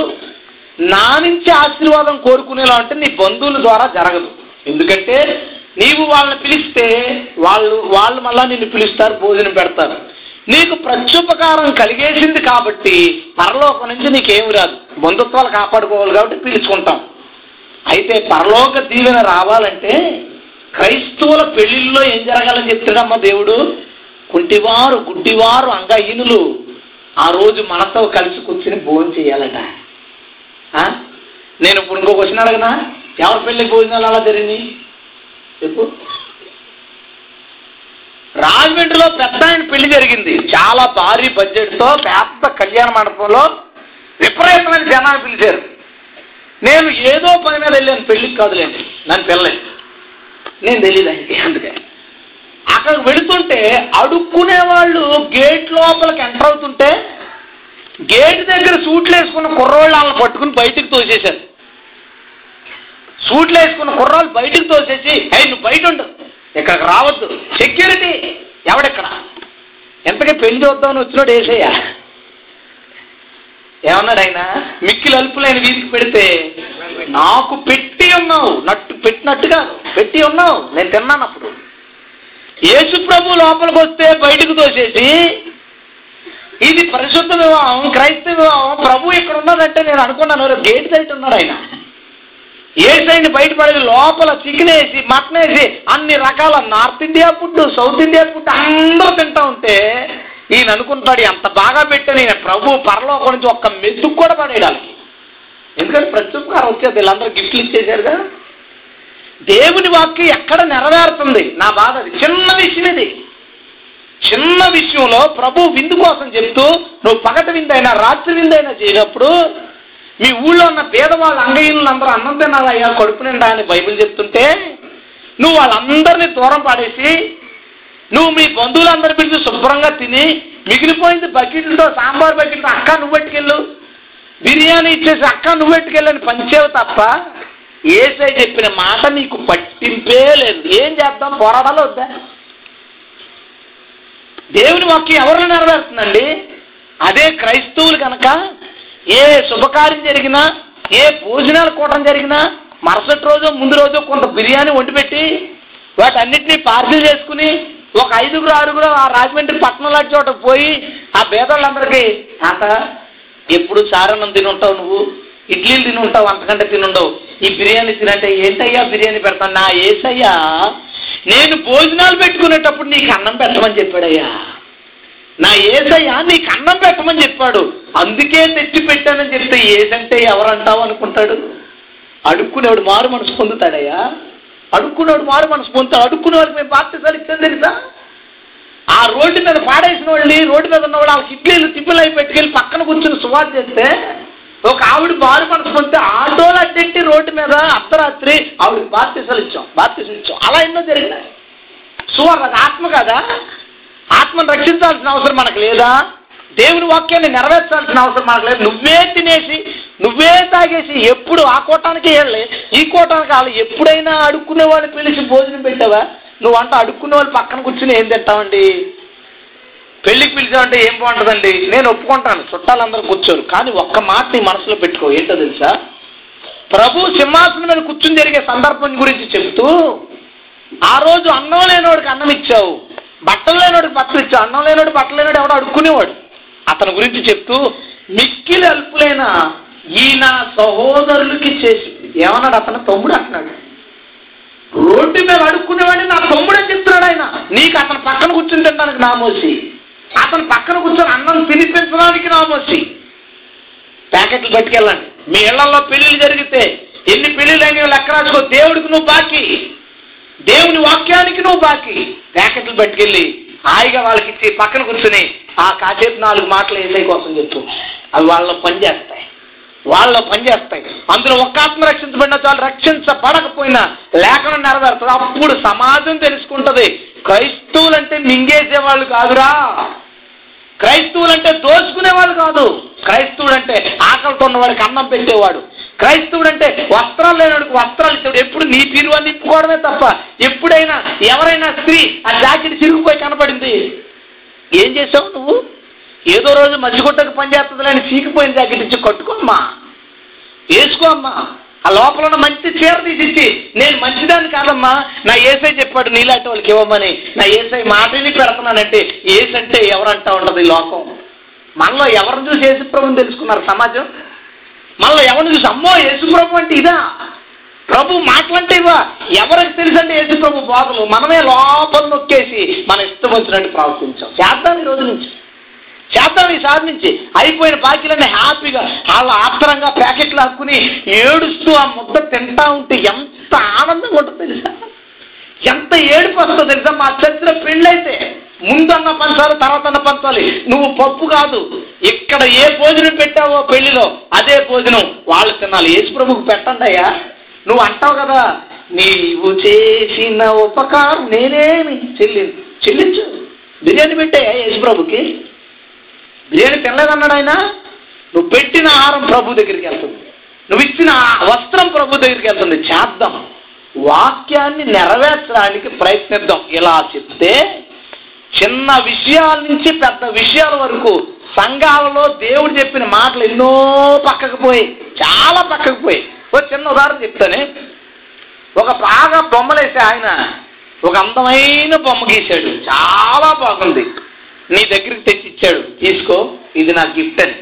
Speaker 2: నా నుంచి ఆశీర్వాదం కోరుకునేలా అంటే నీ బంధువుల ద్వారా జరగదు ఎందుకంటే నీవు వాళ్ళని పిలిస్తే వాళ్ళు వాళ్ళు మళ్ళా నిన్ను పిలుస్తారు భోజనం పెడతారు నీకు ప్రత్యుపకారం కలిగేసింది కాబట్టి పరలోకం నుంచి నీకేమి రాదు బంధుత్వాలు కాపాడుకోవాలి కాబట్టి పిలుచుకుంటాం అయితే పరలోక దీవెన రావాలంటే క్రైస్తవుల పెళ్లిళ్ళలో ఏం జరగాలని చెప్తున్నాడమ్మా దేవుడు కుంటివారు గుడ్డివారు అంగహీనులు ఆ రోజు మనతో కలిసి కూర్చుని భోజనం చేయాలట నేను ఇప్పుడు ఇంకో క్వశ్చన్ అడగనా ఎవరి పెళ్లి భోజనాలు అలా జరిగింది చెప్పు రాజమండ్రిలో పెద్ద ఆయన పెళ్లి జరిగింది చాలా భారీ బడ్జెట్తో పెద్ద కళ్యాణ మండపంలో విపరీతమైన జనాలు పిలిచారు నేను ఏదో పని మీద వెళ్ళాను పెళ్లికి కాదులేండి నన్ను పిల్లలేదు నేను తెలియదు ఆయనకి అందుకే అక్కడ వెళుతుంటే అడుక్కునే వాళ్ళు గేట్ లోపలికి ఎంటర్ అవుతుంటే గేట్ దగ్గర సూట్లు వేసుకున్న కుర్రోళ్ళు వాళ్ళని పట్టుకుని బయటికి తోసేశారు సూట్లు వేసుకున్న కుర్రాళ్ళు బయటికి తోసేసి అయి నువ్వు బయట ఉండు ఇక్కడికి రావద్దు సెక్యూరిటీ ఎవడెక్కడ ఎంతకీ పెళ్లి చూద్దామని వచ్చినాడు వేసేయా ఏమన్నాడు ఆయన మిక్కిలు అల్పులైన వీధికి పెడితే నాకు పెట్టి ఉన్నావు నట్టు పెట్టినట్టుగా పెట్టి ఉన్నావు నేను తిన్నాను అప్పుడు యేసు ప్రభు లోపలికి వస్తే బయటకు తోసేసి ఇది పరిశుద్ధ వివాహం క్రైస్త వివాహం ప్రభు ఇక్కడ ఉన్నదంటే నేను అనుకున్నాను రేపు గేట్ సైట్ ఉన్నాడు ఆయన ఏ సైడ్ బయటపడేది లోపల చికెన్ వేసి మటన్ వేసి అన్ని రకాల north India food south India food అందరూ తింటా ఉంటే ఈయన అనుకుంటాడు ఎంత బాగా పెట్టాను ఈయన ప్రభు పరలోకం నుంచి ఒక్క మెతుకు కూడా పడేయడానికి ఎందుకంటే ప్రత్యుపకారం వచ్చేది వీళ్ళందరూ గిఫ్ట్లు ఇచ్చేసారుగా దేవుని వాక్యం ఎక్కడ నెరవేరుతుంది నా బాధ అది చిన్న విషయం ఇది చిన్న విషయంలో ప్రభు విందు కోసం చెప్తూ నువ్వు పగటి విందైనా రాత్రి విందైనా చేయనప్పుడు మీ ఊళ్ళో ఉన్న పేద వాళ్ళ అంగయ్యులను అందరూ అన్నం తినాలయ్యా కడుపు నిండా అని బైబిల్ చెప్తుంటే నువ్వు వాళ్ళందరినీ దూరం పాడేసి నువ్వు మీ బంధువులందరి పిలిచి శుభ్రంగా తిని మిగిలిపోయింది బకెట్లతో సాంబార్ బకెట్లో అక్క నువ్వు పెట్టుకెళ్ళు బిర్యానీ ఇచ్చేసి అక్క నువ్వు పెట్టుకెళ్ళని పంచేవు తప్ప ఏసై చెప్పిన మాట నీకు పట్టింపే లేదు ఏం చేద్దాం పోరాటాలు వద్దా దేవుని వాక్యం ఎవరిని నెరవేరుతుందండి అదే క్రైస్తవులు కనుక ఏ శుభకార్యం జరిగినా ఏ భోజనాలు కూడడం జరిగినా మరుసటి రోజు ముందు రోజు కొంత బిర్యానీ వండి వాటి వాటన్నిటినీ పార్సిల్ చేసుకుని ఒక ఐదుగురు ఆరుగురు ఆ రాజమండ్రి పట్టణం లాంటి చోట పోయి ఆ పేదవాళ్ళందరికీ ఆట ఎప్పుడు సారణం తిని ఉంటావు నువ్వు ఇడ్లీలు తినుంటావు అంతకంటే తినుండవు ఈ బిర్యానీ తినంటే ఏంటయ్యా బిర్యానీ పెడతాను నా ఏసయ్యా నేను భోజనాలు పెట్టుకునేటప్పుడు నీకు అన్నం పెట్టమని చెప్పాడయ్యా నా ఏసయ్యా నీకు అన్నం పెట్టమని చెప్పాడు అందుకే తెచ్చి పెట్టానని చెప్తే ఏదంటే ఎవరంటావు అనుకుంటాడు అడుక్కునేవాడు మారు మనసు పొందుతాడయ్యా అడుక్కునేవాడు మారు మనసు పొందుతాడు అడుక్కునే మేము బాప్తిసాలు ఇచ్చాం తెలుసా ఆ రోడ్డు మీద పాడేసిన వాళ్ళని రోడ్డు మీద ఉన్న వాళ్ళు వాళ్ళకి ఇడ్లీలు తిప్పులు అయి పెట్టుకెళ్ళి పక్కన కూర్చుని సువార్ చేస్తే ఒక ఆవిడ బారు పడుతుంటే ఆటోలు అడ్డెట్టి రోడ్డు మీద అర్ధరాత్రి ఆవిడ బాప్తిసలు ఇచ్చాం బాప్తిసలు ఇచ్చాం అలా ఎన్నో జరిగినాయి సువర్ణ అది ఆత్మ కాదా ఆత్మను రక్షించాల్సిన అవసరం మనకు లేదా దేవుని వాక్యాన్ని నెరవేర్చాల్సిన అవసరం మనకు లేదు నువ్వే తినేసి నువ్వే తాగేసి ఎప్పుడు ఆ కోటానికి వెళ్ళి ఈ కోటానికి వాళ్ళు ఎప్పుడైనా అడుక్కునే వాళ్ళని పిలిచి భోజనం పెట్టావా నువ్వు అంట అడుక్కునే వాళ్ళు పక్కన కూర్చుని ఏం తింటావండి పెళ్లికి పిలిచామంటే ఏం బాగుంటుందండి నేను ఒప్పుకుంటాను చుట్టాలందరూ కూర్చోరు కానీ ఒక్క మాట నీ మనసులో పెట్టుకో ఏంటో తెలుసా ప్రభు సింహాసనం మీద కూర్చుని జరిగే సందర్భం గురించి చెబుతూ ఆ రోజు అన్నం లేనివాడికి అన్నం ఇచ్చావు బట్టలు లేనివాడికి బట్టలు ఇచ్చావు అన్నం లేనివాడు బట్టలు లేనివాడు ఎవడో అడుక్కునేవాడు అతని గురించి చెప్తూ మిక్కిలి అల్పులైన ఈయన సహోదరులకి చేసి ఏమన్నాడు అతను తమ్ముడు అంటున్నాడు రోడ్డు మీద అడుక్కునేవాడిని నా తమ్ముడే చెప్తున్నాడు ఆయన నీకు అతను పక్కన కూర్చుని తినడానికి నామోసి అతను పక్కన కూర్చొని అన్నం తినిపించడానికి రామోసి ప్యాకెట్లు పట్టుకెళ్ళండి మీ ఇళ్లలో పెళ్లిళ్ళు జరిగితే ఎన్ని పెళ్లిళ్ళు అయినా లెక్క రాసుకో దేవుడికి నువ్వు బాకీ దేవుని వాక్యానికి నువ్వు బాకీ ప్యాకెట్లు పట్టుకెళ్ళి హాయిగా వాళ్ళకి ఇచ్చి పక్కన కూర్చుని ఆ కాసేపు నాలుగు మాటలు ఏళ్ళ కోసం చెప్తూ అవి వాళ్ళ పనిచేస్తాయి వాళ్ళ పనిచేస్తాయి అందులో ఒక్క ఆత్మ రక్షించబడిన చాలు రక్షించబడకపోయినా లేఖనం నెరవేరుతుంది అప్పుడు సమాజం తెలుసుకుంటది అంటే మింగేసే వాళ్ళు కాదురా క్రైస్తవులంటే దోచుకునేవాడు కాదు క్రైస్తవుడంటే ఆకలితో ఉన్నవాడికి అన్నం పెట్టేవాడు క్రైస్తవుడంటే వస్త్రాలు లేనివాడికి వస్త్రాలు ఇచ్చేవాడు ఎప్పుడు నీ తీరువా నిప్పుకోవడమే తప్ప ఎప్పుడైనా ఎవరైనా స్త్రీ ఆ జాకెట్ చిరిగిపోయి కనపడింది ఏం చేసావు నువ్వు ఏదో రోజు మజ్జిగుట్టకు అని చీకిపోయిన జాకెట్ ఇచ్చి కట్టుకోమ్మా వేసుకోమ్మా ఆ లోపల ఉన్న మంచి చీర తీసిచ్చి నేను మంచిదాన్ని కాదమ్మా నా ఏసై చెప్పాడు నీలాంటి వాళ్ళకి ఇవ్వమని నా ఏసై మాటని పెడుతున్నానంటే ఏసంటే ఎవరంటా ఉండదు లోకం మనలో ఎవరిని చూసి యేసుప్రభుని తెలుసుకున్నారు సమాజం మనలో ఎవరిని చూసి అమ్మో యేసుప్రభు అంటే ఇదా ప్రభు మాటలంటే ఇవా ఎవరికి తెలుసండి యేసుప్రభు బోధలు మనమే లోపల నొక్కేసి మన ఇష్టం వచ్చినట్టు ప్రవర్తించాం చేద్దాం ఈ రోజు నుంచి చేద్దాం సార్ నుంచి అయిపోయిన బాకీలన్నీ హ్యాపీగా వాళ్ళ ఆత్రంగా ప్యాకెట్లు హక్కుని ఏడుస్తూ ఆ ముద్ద తింటా ఉంటే ఎంత ఆనందంగా ఉంటుంది తెలుసా ఎంత ఏడుపు వస్తుంది తెలుసా మా చరిత్ర పెళ్ళైతే ముందన్న పంచాలి తర్వాత అన్న పంచాలి నువ్వు పప్పు కాదు ఇక్కడ ఏ భోజనం పెట్టావో పెళ్లిలో అదే భోజనం వాళ్ళు తినాలి యేసు ప్రభుకు పెట్టండి అయ్యా నువ్వు అంటావు కదా నీవు చేసిన ఉపకారం నేనేమి చెల్లి చెల్లించు బిర్యానీ పెట్టాయా యేసు ప్రభుకి నేను తినలేదన్నాడు ఆయన నువ్వు పెట్టిన ఆహారం ప్రభు దగ్గరికి వెళ్తుంది నువ్వు ఇచ్చిన వస్త్రం ప్రభు దగ్గరికి వెళ్తుంది చేద్దాం వాక్యాన్ని నెరవేర్చడానికి ప్రయత్నిద్దాం ఇలా చెప్తే చిన్న విషయాల నుంచి పెద్ద విషయాల వరకు సంఘాలలో దేవుడు చెప్పిన మాటలు ఎన్నో పక్కకు పోయి చాలా పక్కకు పోయి ఓ చిన్న ఉదాహరణ చెప్తానే ఒక బాగా బొమ్మలేసే ఆయన ఒక అందమైన బొమ్మ గీశాడు చాలా బాగుంది నీ దగ్గరికి తెచ్చి ఇచ్చాడు తీసుకో ఇది నా గిఫ్ట్ అని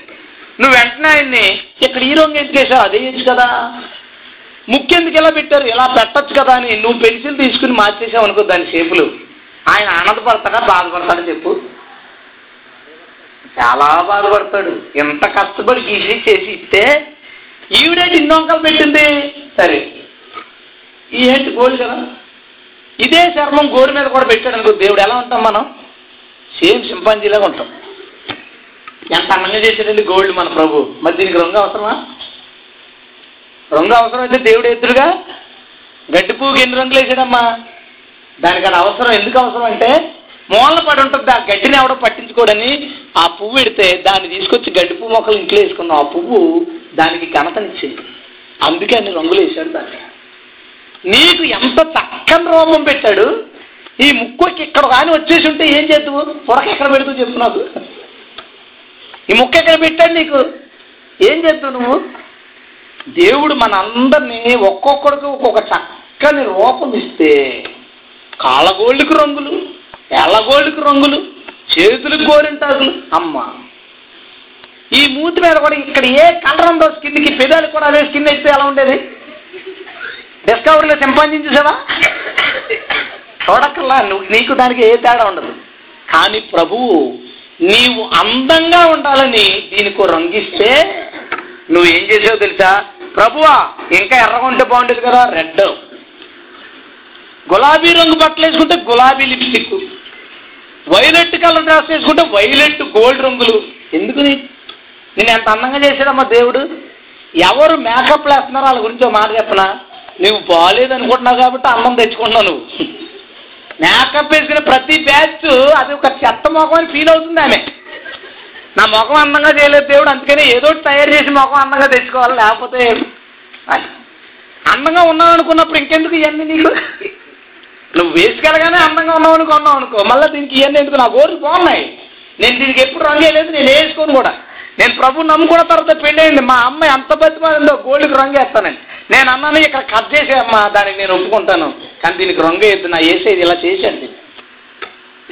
Speaker 2: నువ్వు వెంటనే ఆయన్ని ఇక్కడ ఈ రోజు ఎందుకు చేసావు అదే వేసి కదా ముక్కెందుకు ఎలా పెట్టారు ఎలా పెట్టచ్చు కదా అని నువ్వు పెన్సిల్ తీసుకుని మార్చేసావు అనుకో దాని షేపులు ఆయన ఆనందపడతాడా బాధపడతాడని చెప్పు చాలా బాధపడతాడు ఎంత కష్టపడి గీసి చేసి ఇస్తే ఈవిడే డిండొంకలు పెట్టింది సరే ఈ ఏంటి గోల్డ్ కదా ఇదే చర్మం గోరు మీద కూడా పెట్టాడు అనుకో దేవుడు ఎలా ఉంటాం మనం సేమ్ సింపాంజీలాగా ఉంటాం ఎంత అందంగా చేసేటండి గోల్డ్ మన ప్రభు మరి దీనికి రంగు అవసరమా రంగు అవసరం అయితే దేవుడు ఎదురుగా గడ్డి పువ్వుకి ఎన్ని రంగులు వేసాడమ్మా దానికి అది అవసరం ఎందుకు అవసరం అంటే మూలన పడి ఉంటుంది ఆ గడ్డిని ఎవడో పట్టించుకోడని ఆ పువ్వు ఎడితే దాన్ని తీసుకొచ్చి గడ్డి పువ్వు మొక్కలు ఇంట్లో వేసుకున్నాం ఆ పువ్వు దానికి ఘనతనిచ్చింది అందుకే అన్ని రంగులు వేశాడు దాన్ని నీకు ఎంత చక్కని రోమం పెట్టాడు ఈ ముక్కుకి ఇక్కడ కానీ వచ్చేసి ఉంటే ఏం చేద్దు పొరక ఎక్కడ పెడుతూ చెప్తున్నావు ఈ ముక్క ఎక్కడ పెట్టాను నీకు ఏం చేద్దావు నువ్వు దేవుడు మన అందరినీ ఒక్కొక్కడికి ఒక్కొక్క చక్కని రూపం ఇస్తే కాళ్ళగోళ్ళకి రంగులు ఎళ్ళగోళ్ళకి రంగులు చేతులకు గోరింటాకులు అమ్మ ఈ మూతి మీద కూడా ఇక్కడ ఏ కలర్ ఉందో స్కిన్కి పెదాలు కూడా అదే స్కిన్ అయితే ఎలా ఉండేది డిస్కవరీలో సదా చూడక్కర్లా నువ్వు నీకు దానికి ఏ తేడా ఉండదు కానీ ప్రభువు నీవు అందంగా ఉండాలని దీనికి రంగిస్తే నువ్వు ఏం చేసావు తెలుసా ప్రభువా ఇంకా ఎర్రగుంటే బాగుండేది కదా రెడ్ గులాబీ రంగు బట్టలు వేసుకుంటే గులాబీ లిప్స్టిక్ వైలెట్ కలర్ డ్రెస్ వేసుకుంటే వైలెట్ గోల్డ్ రంగులు ఎందుకు నేను ఎంత అందంగా చేశాడమ్మా దేవుడు ఎవరు మేకప్లు వేస్తున్నారో వాళ్ళ గురించి మాట చెప్పనా నువ్వు అనుకుంటున్నావు కాబట్టి అన్నం తెచ్చుకుంటున్నావు నువ్వు మేకప్ వేసుకున్న ప్రతి బ్యాచ్ అది ఒక చెత్త మొఖం అని ఫీల్ అవుతుంది ఆమె నా మొఖం అందంగా చేయలేదు దేవుడు అందుకని ఏదో తయారు చేసి మొఖం అందంగా తెచ్చుకోవాలి లేకపోతే అందంగా ఉన్నావు అనుకున్నప్పుడు ఇంకెందుకు ఇవన్నీ నీకు నువ్వు వేసుకెళ్ళగానే అందంగా ఉన్నావు అనుకున్నావు అనుకో మళ్ళీ దీనికి ఇవన్నీ ఎందుకు నా గోర్లు బాగున్నాయి నేను దీనికి ఎప్పుడు రంగు వేయలేదు నేను వేసుకొని కూడా నేను ప్రభు నమ్ముకున్న తర్వాత పెళ్ళయింది మా అమ్మాయి అంత బతిమాలిందో గోల్డ్కి రంగు వేస్తానని నేను అన్నాను ఇక్కడ కట్ అమ్మ దానికి నేను ఒప్పుకుంటాను కానీ దీనికి రంగు వేయద్దు నా వేసేది ఇలా చేసేది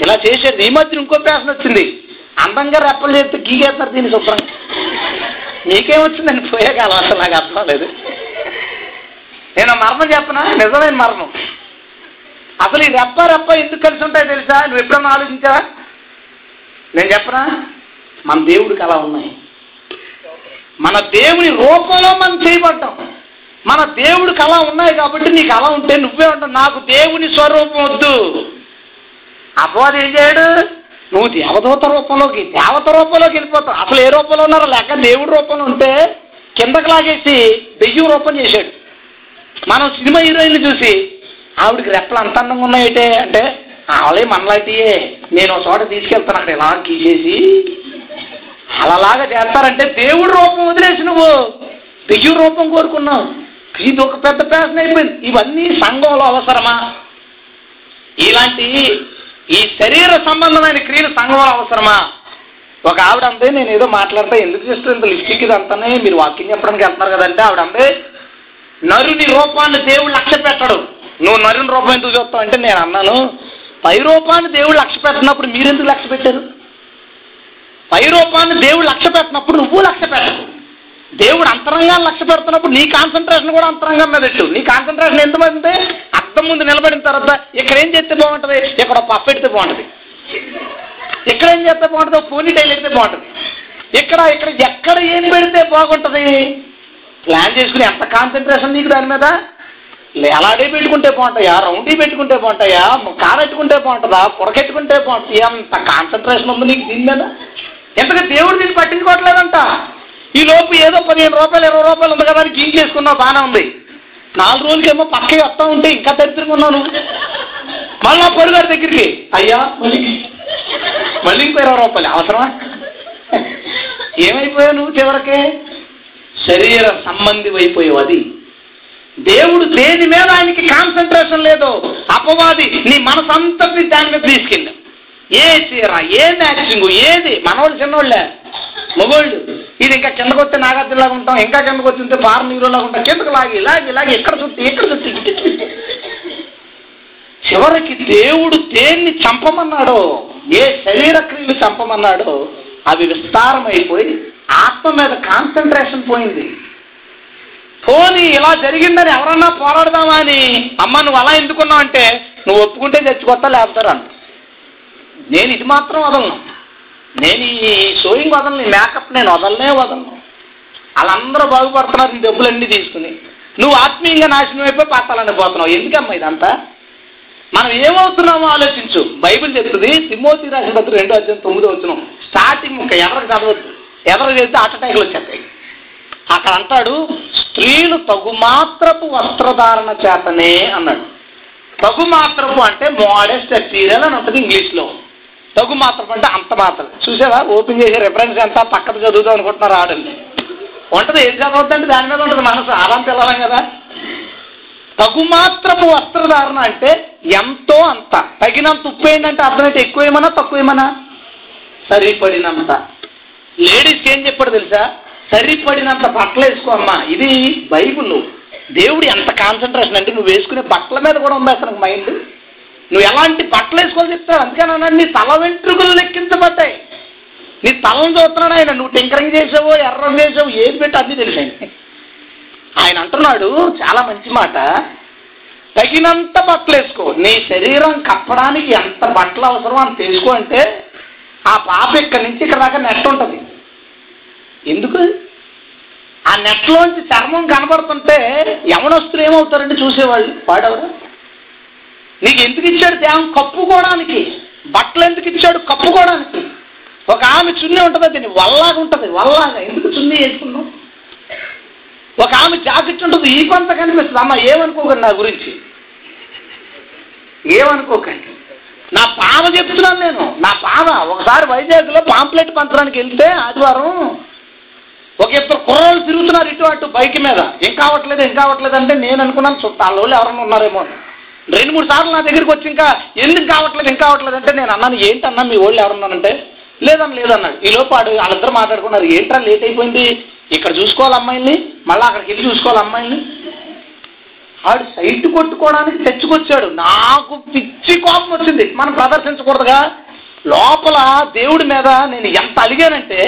Speaker 2: ఇలా చేసేది ఈ మధ్య ఇంకో ఫ్యాషన్ వచ్చింది అందంగా రెప్పలు చేస్తే గీగేస్తారు దీన్ని శుభ్రంగా పోయే కాలం అసలు నాకు అర్థం లేదు నేను మరణం చెప్పనా నిజమైన మరణం అసలు ఈ రెప్ప రెప్ప ఎందుకు కలిసి ఉంటాయో తెలుసా నువ్వు ఎప్పుడన్నా ఆలోచించావా నేను చెప్పనా మన దేవుడికి అలా ఉన్నాయి మన దేవుని రూపంలో మనం చేయబడ్డాం మన దేవుడికి అలా ఉన్నాయి కాబట్టి నీకు అలా ఉంటే నువ్వే ఉంటావు నాకు దేవుని స్వరూపం వద్దు అపవాది ఏం చేయడు నువ్వు దేవదూత రూపంలోకి దేవత రూపంలోకి వెళ్ళిపోతావు అసలు ఏ రూపంలో ఉన్నారో లేక దేవుడి రూపంలో ఉంటే కిందకు లాగేసి దెయ్యం రూపం చేశాడు మనం సినిమా హీరోయిన్ చూసి ఆవిడికి రెప్పలు అంత అందంగా ఉన్నాయి అంటే ఆవిడే
Speaker 3: మనలాంటియే నేను ఒక చోట తీసుకెళ్తాను అక్కడ ఇలా గీసేసి అలాగా చేస్తారంటే దేవుడు రూపం వదిలేసి నువ్వు బిజు రూపం కోరుకున్నావు ఇది ఒక పెద్ద ప్యాసన అయిపోయింది ఇవన్నీ సంఘంలో అవసరమా ఇలాంటి ఈ శరీర సంబంధమైన క్రియలు సంఘంలో అవసరమా ఒక ఆవిడ అంతే నేను ఏదో మాట్లాడతాను ఎందుకు చేస్తాను ఇంత లిస్టిక్ ఇదంతానే మీరు వాకింగ్ చెప్పడానికి వెళ్తున్నారు కదంటే ఆవిడ అంతే నరుని రూపాన్ని దేవుడు లక్ష్య పెట్టడు నువ్వు నరుని రూపం ఎందుకు చూస్తావు అంటే నేను అన్నాను పై రూపాన్ని దేవుడు లక్ష్య పెట్టినప్పుడు మీరెందుకు లక్ష్య పెట్టారు పైరూపాన్ని దేవుడు లక్ష్య పెట్టినప్పుడు నువ్వు లక్ష్య పెట్టవు దేవుడు అంతరంగా లక్ష్య పెడుతున్నప్పుడు నీ కాన్సన్ట్రేషన్ కూడా అంతరంగం మీద పెట్టు నీ కాన్సన్ట్రేషన్ ఎంతమంది అర్థం ముందు నిలబడిన తర్వాత ఇక్కడ ఏం చేస్తే బాగుంటుంది ఇక్కడ పప్పు పెడితే బాగుంటుంది ఇక్కడ ఏం చేస్తే బాగుంటుంది పోనీ టైల్ అయితే బాగుంటుంది ఇక్కడ ఇక్కడ ఎక్కడ ఏం పెడితే బాగుంటుంది ప్లాన్ చేసుకుని ఎంత కాన్సన్ట్రేషన్ నీకు దాని మీద అలాడే పెట్టుకుంటే బాగుంటాయా రౌండీ పెట్టుకుంటే బాగుంటాయా కారెట్టుకుంటే బాగుంటుందా పొడకెట్టుకుంటే బాగుంటుంది ఎంత కాన్సన్ట్రేషన్ ఉంది నీకు దీని మీద ఎంతగా దేవుడు దీన్ని పట్టించుకోవట్లేదంట ఈ లోపు ఏదో పదిహేను రూపాయలు ఇరవై రూపాయలు ఉంది కదా గీన్ చేసుకున్నావు బాగానే ఉంది నాలుగు రోజులకేమో పక్కకి వస్తా ఉంటే ఇంకా తెచ్చుకున్నాను మళ్ళీ పొరుగారి దగ్గరికి అయ్యా మళ్ళీ మళ్ళీ ఇంకో ఇరవై రూపాయలు అవసరమా ఏమైపోయావు నువ్వు చివరకే శరీర సంబంధి అయిపోయావు అది దేవుడు దేని మీద ఆయనకి కాన్సన్ట్రేషన్ లేదు అపవాది నీ మనసంతటి దాని మీద తీసుకెళ్ళి ఏ చీర ఏ మ్యాచింగ్ ఏది మనవాళ్ళు చిన్నవాళ్ళే మొగోళ్ళు ఇది ఇంకా కిందకు వస్తే నాగార్జునలాగా ఉంటాం ఇంకా కిందకు వచ్చింటే ఫారెన్ హీరోలాగా ఉంటాం కిందకు లాగి ఇలాగే ఇలాగే ఎక్కడ చుట్టి ఎక్కడ చుట్టి చివరికి దేవుడు దేన్ని చంపమన్నాడో ఏ శరీర క్రియలు చంపమన్నాడో అవి విస్తారమైపోయి ఆత్మ మీద కాన్సన్ట్రేషన్ పోయింది పోనీ ఇలా జరిగిందని ఎవరన్నా పోరాడదామా అని అమ్మ నువ్వు అలా ఎందుకున్నావు అంటే నువ్వు ఒప్పుకుంటే తెచ్చుకోస్తా లేపుతారు అంట నేను ఇది మాత్రం వదలను నేను ఈ షోయింగ్ వదలను మేకప్ నేను వదలనే వదలను వాళ్ళందరూ బాగుపడుతున్నారు నీ డబ్బులన్నీ తీసుకుని నువ్వు ఆత్మీయంగా నాశనం అయిపోయి పాతాలని పోతున్నావు ఎందుకమ్మా ఇదంతా మనం ఏమవుతున్నామో ఆలోచించు బైబిల్ చెప్తుంది తిమ్మోతి రాసిన పత్రిక రెండు అధ్యాయం తొమ్మిదో వచ్చిన స్టార్టింగ్ ఇంకా ఎవరికి చదవద్దు ఎవరు చేస్తే అటటాకులు వచ్చేస్తాయి అక్కడ అంటాడు స్త్రీలు తగుమాత్రపు వస్త్రధారణ చేతనే అన్నాడు తగుమాత్రపు అంటే మోడెస్ట్ అపీరియల్ అని ఉంటుంది ఇంగ్లీష్లో తగు మాత్రం అంటే అంత మాత్రం చూసావా ఓపెన్ చేసే రెఫరెన్స్ ఎంత పక్కన చదువుతాం అనుకుంటున్నారు ఆడల్ని ఉంటుంది ఏం చదవద్దండి దాని మీద ఉంటుంది మనసు ఆరాం పిల్లలం కదా తగు మాత్రము వస్త్రధారణ అంటే ఎంతో అంత తగినంత ఉప్పు ఏంటంటే అర్థమైతే ఎక్కువ ఏమన్నా తక్కువ ఏమన్నా సరిపడినంత లేడీస్కి ఏం చెప్పాడు తెలుసా సరిపడినంత బట్టలు వేసుకో అమ్మా ఇది బైబుల్ దేవుడు ఎంత కాన్సన్ట్రేషన్ అంటే నువ్వు వేసుకునే బట్టల మీద కూడా ఉంది అసలు మైండ్ నువ్వు ఎలాంటి బట్టలు వేసుకోవాలి చెప్తున్నావు అందుకని అన్నాడు నీ తల వెంట్రుకలు లెక్కించబడ్డాయి నీ తలను చూస్తున్నాడు ఆయన నువ్వు టింకరింగ్ చేసావో ఎర్రం చేసావు ఏది పెట్టి అన్నీ తెలిసాయి ఆయన అంటున్నాడు చాలా మంచి మాట తగినంత బట్టలు వేసుకో నీ శరీరం కప్పడానికి ఎంత బట్టలు అవసరమో అని తెలుసుకో అంటే ఆ పాప ఇక్కడి నుంచి ఇక్కడ దాకా నెట్ ఉంటుంది ఎందుకు ఆ నెట్లోంచి చర్మం కనబడుతుంటే యమనస్తులు ఏమవుతారండి చూసేవాళ్ళు వాడెవరు నీకు ఎందుకు ఇచ్చాడు దేహం కప్పుకోవడానికి బట్టలు ఎందుకు ఇచ్చాడు కప్పుకోవడానికి ఒక ఆమె చున్నీ ఉంటుంది దీన్ని వల్లాగా ఉంటుంది వల్లాగా ఎందుకు చున్నీ వేసుకున్నావు ఒక ఆమె జాకెట్ ఉంటుంది ఈ కొంత కనిపిస్తుంది అమ్మ ఏమనుకోకండి నా గురించి ఏమనుకోకండి నా పామ చెప్తున్నాను నేను నా పామ ఒకసారి వైజాగ్లో పాంప్లెట్ పంచడానికి వెళ్తే ఆదివారం ఒక ఇద్దరు కుర్రోళ్ళు తిరుగుతున్నారు ఇటు అటు బైక్ మీద ఏం కావట్లేదు ఏం కావట్లేదు అంటే నేను అనుకున్నాను చుట్టాలు ఎవరన్నా ఉన్నారేమో అని రెండు మూడు సార్లు నా దగ్గరికి వచ్చి ఇంకా ఎందుకు కావట్లేదు ఇంకా కావట్లేదు అంటే నేను అన్నాను ఏంటన్నా మీ వాళ్ళు ఎవరన్నానంటే లేదన్నా లేదన్నాడు ఈ లోపాడు వాళ్ళిద్దరు మాట్లాడుకున్నారు ఏంట్రా లేట్ అయిపోయింది ఇక్కడ చూసుకోవాలి అమ్మాయిని మళ్ళీ అక్కడికి వెళ్ళి చూసుకోవాలి అమ్మాయిని ఆడు సైట్ కొట్టుకోవడానికి తెచ్చుకొచ్చాడు నాకు పిచ్చి కోపం వచ్చింది మనం ప్రదర్శించకూడదుగా లోపల దేవుడి మీద నేను ఎంత అలిగానంటే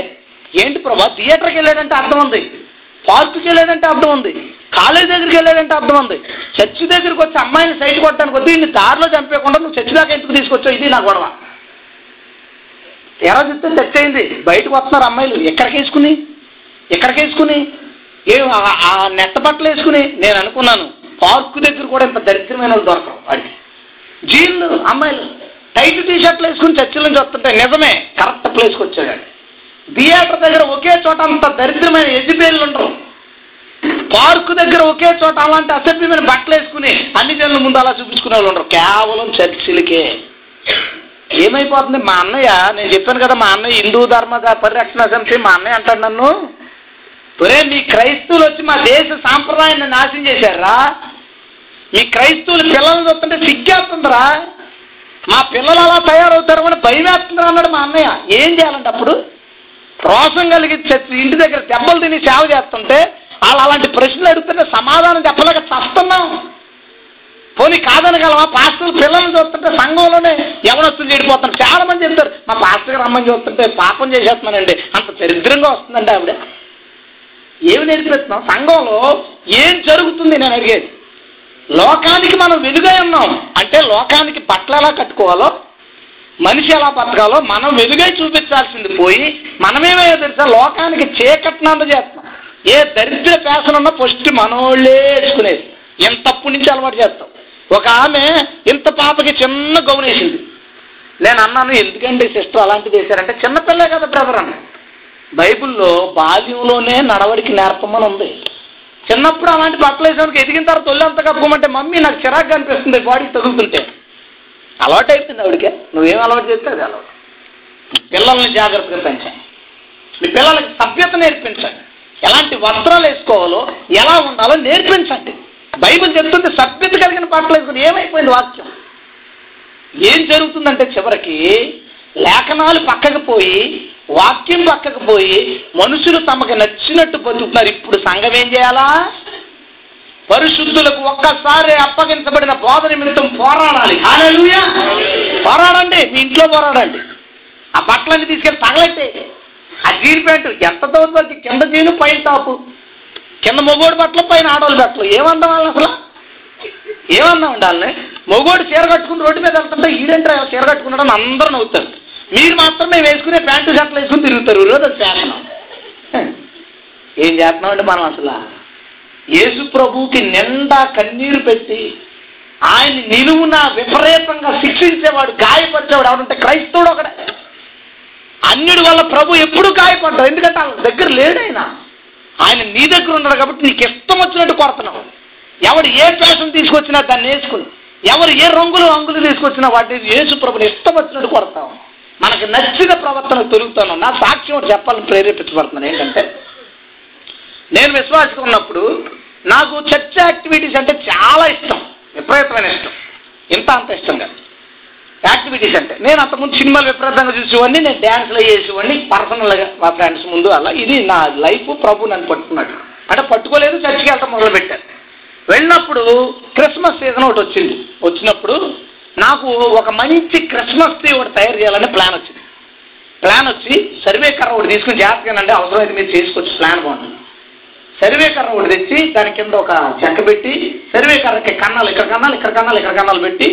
Speaker 3: ఏంటి ప్రభా థియేటర్కి వెళ్ళాడంటే అర్థం ఉంది పార్కు వెళ్ళాడంటే అర్థం ఉంది కాలేజ్ దగ్గరికి వెళ్ళాడంటే అర్థం ఉంది చర్చి దగ్గరికి వచ్చి అమ్మాయిని సైట్ కొట్టడానికి వద్దు ఇన్ని దారిలో చంపేయకుండా నువ్వు చర్చి దాకా ఎందుకు తీసుకొచ్చావు ఇది నా గొడవ ఎలా చెప్తే చర్చ అయింది బయటకు వస్తున్నారు అమ్మాయిలు ఎక్కడికి వేసుకుని ఎక్కడికి వేసుకుని ఏ ఆ నెత్త బట్టలు వేసుకుని నేను అనుకున్నాను పార్కు దగ్గర కూడా ఇంత దరిద్రమైన వాళ్ళు అని జీన్లు అమ్మాయిలు టైట్ టీ షర్ట్లు వేసుకుని చర్చిల నుంచి వస్తుంటే నిజమే కరెక్ట్ ప్లేస్కి వచ్చాడు థియేటర్ దగ్గర ఒకే చోట అంత దరిద్రమైన ఎజిబేళ్ళు ఉండరు పార్కు దగ్గర ఒకే చోట అలాంటి అసభ్యమైన బట్టలు వేసుకుని అన్ని జనుల ముందు అలా చూపించుకునే వాళ్ళు ఉండరు కేవలం చర్చిలకే ఏమైపోతుంది మా అన్నయ్య నేను చెప్పాను కదా మా అన్నయ్య హిందూ ధర్మ పరిరక్షణ సమితి మా అన్నయ్య అంటాడు నన్ను ఒరే మీ క్రైస్తవులు వచ్చి మా దేశ సాంప్రదాయాన్ని నాశనం చేశారా మీ క్రైస్తవులు పిల్లల్ని చూస్తుంటే సిగ్గేస్తుందిరా మా పిల్లలు అలా తయారవుతారు అని భయమేస్తుందిరా అన్నాడు మా అన్నయ్య ఏం చేయాలంటే అప్పుడు రోషం కలిగి ఇంటి దగ్గర దెబ్బలు తిని సేవ చేస్తుంటే వాళ్ళు అలాంటి ప్రశ్నలు అడుగుతుంటే సమాధానం చెప్పలేక చస్తున్నాం పోనీ కాదనగలవా పాస్టర్ పిల్లల్ని చూస్తుంటే సంఘంలోనే ఎవరొస్తుంది చెడిపోతున్నారు చాలా మంది చెప్తారు మా పాస్టర్ రమ్మని చూస్తుంటే పాపం చేసేస్తున్నానండి అంత దరిద్రంగా వస్తుందండి ఆవిడ ఏమి నేర్పిస్తున్నాం సంఘంలో ఏం జరుగుతుంది నేను అడిగేది లోకానికి మనం వెలుగై ఉన్నాం అంటే లోకానికి బట్టలు ఎలా కట్టుకోవాలో మనిషి ఎలా బతకాలో మనం వెలుగై చూపించాల్సింది పోయి మనమేమో తెలుసా లోకానికి చీకట్నంత చేస్తాం ఏ దరిద్ర పేసనున్న ఫస్ట్ మనోళ్ళే వేసుకునేది తప్పు నుంచి అలవాటు చేస్తాం ఒక ఆమె ఇంత పాపకి చిన్న గౌనేసింది నేను అన్నాను ఎందుకండి సిస్టర్ అలాంటివి చేశారంటే చిన్నపిల్లే కదా బ్రదర్ అన్న బైబిల్లో బాల్యంలోనే నడవడికి నేర్పమని ఉంది చిన్నప్పుడు అలాంటి బట్టలు వేసేవానికి ఎదిగిన తర్వాత తొలి అంత కప్పుకోమంటే మమ్మీ నాకు చిరాకు అనిపిస్తుంది బాడీ తగులుతుంటే అలవాటు అయిపోయింది ఆవిడకే నువ్వేం అలవాటు చేస్తే అది అలవాటు పిల్లల్ని జాగ్రత్తగా పెంచాలి మీ పిల్లలకి సభ్యత నేర్పించండి ఎలాంటి వస్త్రాలు వేసుకోవాలో ఎలా ఉండాలో నేర్పించండి బైబిల్ చెప్తుంది సభ్యత కలిగిన పాటలు వేసుకుని ఏమైపోయింది వాక్యం ఏం జరుగుతుందంటే చివరికి లేఖనాలు పక్కకు పోయి వాక్యం పక్కకు పోయి మనుషులు తమకు నచ్చినట్టు బతుకుతున్నారు ఇప్పుడు సంఘం ఏం చేయాలా పరిశుద్ధులకు ఒక్కసారి అప్పగించబడిన బోధ నిమిత్తం పోరాడాలి పోరాడండి మీ ఇంట్లో పోరాడండి ఆ బట్టలన్నీ తీసుకెళ్ళి తగలట్టే ఆ జీన్ ప్యాంటు ఎంత దౌర్భాగ్యం కింద జీను పైన టాపు కింద మొగోడు బట్టలు పైన ఆడవాళ్ళు బట్టలు ఏమన్నా వాళ్ళు అసలు ఏమన్నా ఉండాలని మొగోడు చీర కట్టుకుని రోడ్డు మీద వెళ్తుంటే ఈడంటే చీర కట్టుకున్నాడని అందరూ నవ్వుతారు మీరు మాత్రమే వేసుకునే ప్యాంటు షర్ట్లు వేసుకుని తిరుగుతారు రోజు చేస్తున్నాం ఏం చేస్తున్నాం అండి మనం అసలు యేసు ప్రభుకి నిండా కన్నీరు పెట్టి ఆయన నిలువున విపరీతంగా శిక్షించేవాడు గాయపరిచేవాడు ఎవడంటే క్రైస్తవుడు ఒకడే అన్యుడి వల్ల ప్రభు ఎప్పుడు గాయపడ్డాడు ఎందుకంటే ఆయన దగ్గర లేడైనా ఆయన నీ దగ్గర ఉన్నాడు కాబట్టి నీకు ఇష్టం వచ్చినట్టు కొడుతున్నావు ఎవడు ఏ ఫ్యాషన్ తీసుకొచ్చినా దాన్ని వేసుకుని ఎవరు ఏ రంగులు రంగులు తీసుకొచ్చినా వాటిని యేసు ప్రభుని ఇష్టం వచ్చినట్టు కొడతాం మనకు నచ్చిన ప్రవర్తన తొలుగుతాను నా సాక్ష్యం చెప్పాలని ప్రేరేపించబడుతున్నాను ఏంటంటే నేను విశ్వాసం ఉన్నప్పుడు నాకు చర్చ్ యాక్టివిటీస్ అంటే చాలా ఇష్టం విపరీతమైన ఇష్టం ఇంత అంత ఇష్టం కాదు యాక్టివిటీస్ అంటే నేను అంతకుముందు సినిమాలు విపరీతంగా చూసేవాడిని నేను డ్యాన్స్లు వేసేవాడిని పర్సనల్గా మా ఫ్రెండ్స్ ముందు అలా ఇది నా లైఫ్ ప్రభు నన్ను పట్టుకున్నాడు అంటే పట్టుకోలేదు చర్చికి వెళ్తాం మొదలుపెట్టాను వెళ్ళినప్పుడు క్రిస్మస్ సీజన్ ఒకటి వచ్చింది వచ్చినప్పుడు నాకు ఒక మంచి క్రిస్మస్ ట్రీ ఒకటి తయారు చేయాలని ప్లాన్ వచ్చింది ప్లాన్ వచ్చి సర్వే కర్ర ఒకటి తీసుకుని జాగ్రత్తగానండి అవసరమైతే మీరు చేసుకోవచ్చు ప్లాన్ బాగుంటుంది సర్వే కర్ర ఒకటి తెచ్చి దాని కింద ఒక చెక్క పెట్టి సర్వే కర్రకి కన్నాలు ఇక్కడ కన్నాలు ఇక్కడ కన్నాలు ఇక్కడ కన్నాలు పెట్టి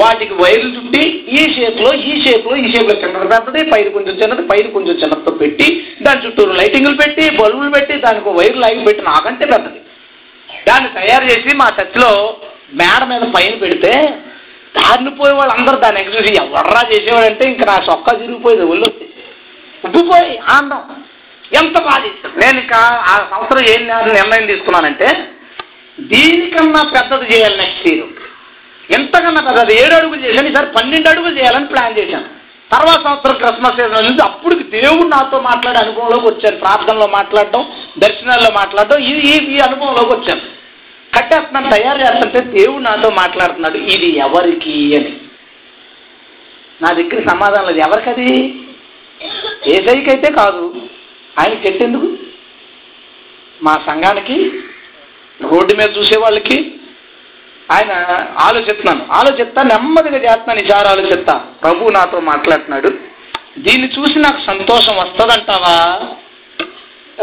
Speaker 3: వాటికి వైర్లు చుట్టి ఈ షేప్లో ఈ షేప్లో ఈ షేప్లో చిన్నది పెద్దది పైరు కొంచెం చిన్నది పైరు కొంచెం చిన్నతో పెట్టి దాని చుట్టూరు లైటింగ్లు పెట్టి బల్బులు పెట్టి దానికి వైర్లు అవి పెట్టి నాకంటే పెద్దది దాన్ని తయారు చేసి మా చర్చిలో మేడ మీద పైన పెడితే దారినిపోయే పోయే వాళ్ళందరూ దాన్ని ఎగ్జిబిషన్ ఎవర్రా చేసేవాడంటే ఇంకా నా చొక్కా తిరిగిపోయేది ఒళ్ళు ఉబ్బిపోయి ఆనందం ఎంత బాధిస్తుంది నేను ఆ సంవత్సరం ఏం నిర్ణయం తీసుకున్నానంటే దీనికన్నా పెద్దది చేయాలి నెక్స్ట్ ఇయర్ ఎంతకన్నా పెద్దది ఏడు అడుగులు చేశాను ఈసారి పన్నెండు అడుగులు చేయాలని ప్లాన్ చేశాను తర్వాత సంవత్సరం క్రిస్మస్ సీజన్ నుంచి అప్పుడు దేవుడు నాతో మాట్లాడే అనుభవంలోకి వచ్చాను ప్రార్థనలో మాట్లాడటం దర్శనాల్లో మాట్లాడటం ఇది ఈ అనుభవంలోకి వచ్చాను కట్టేస్తున్నాను తయారు చేస్తుంటే దేవుడు నాతో మాట్లాడుతున్నాడు ఇది ఎవరికి అని నా దగ్గర సమాధానం లేదు ఎవరికది ఏదైకైతే కాదు ఆయన చెట్టు మా సంఘానికి రోడ్డు మీద చూసే వాళ్ళకి ఆయన ఆలోచిస్తున్నాను ఆలోచిస్తా నెమ్మదిగా చేస్తున్నాను నిజాలు ఆలోచిస్తా ప్రభు నాతో మాట్లాడుతున్నాడు దీన్ని చూసి నాకు సంతోషం వస్తుందంటావా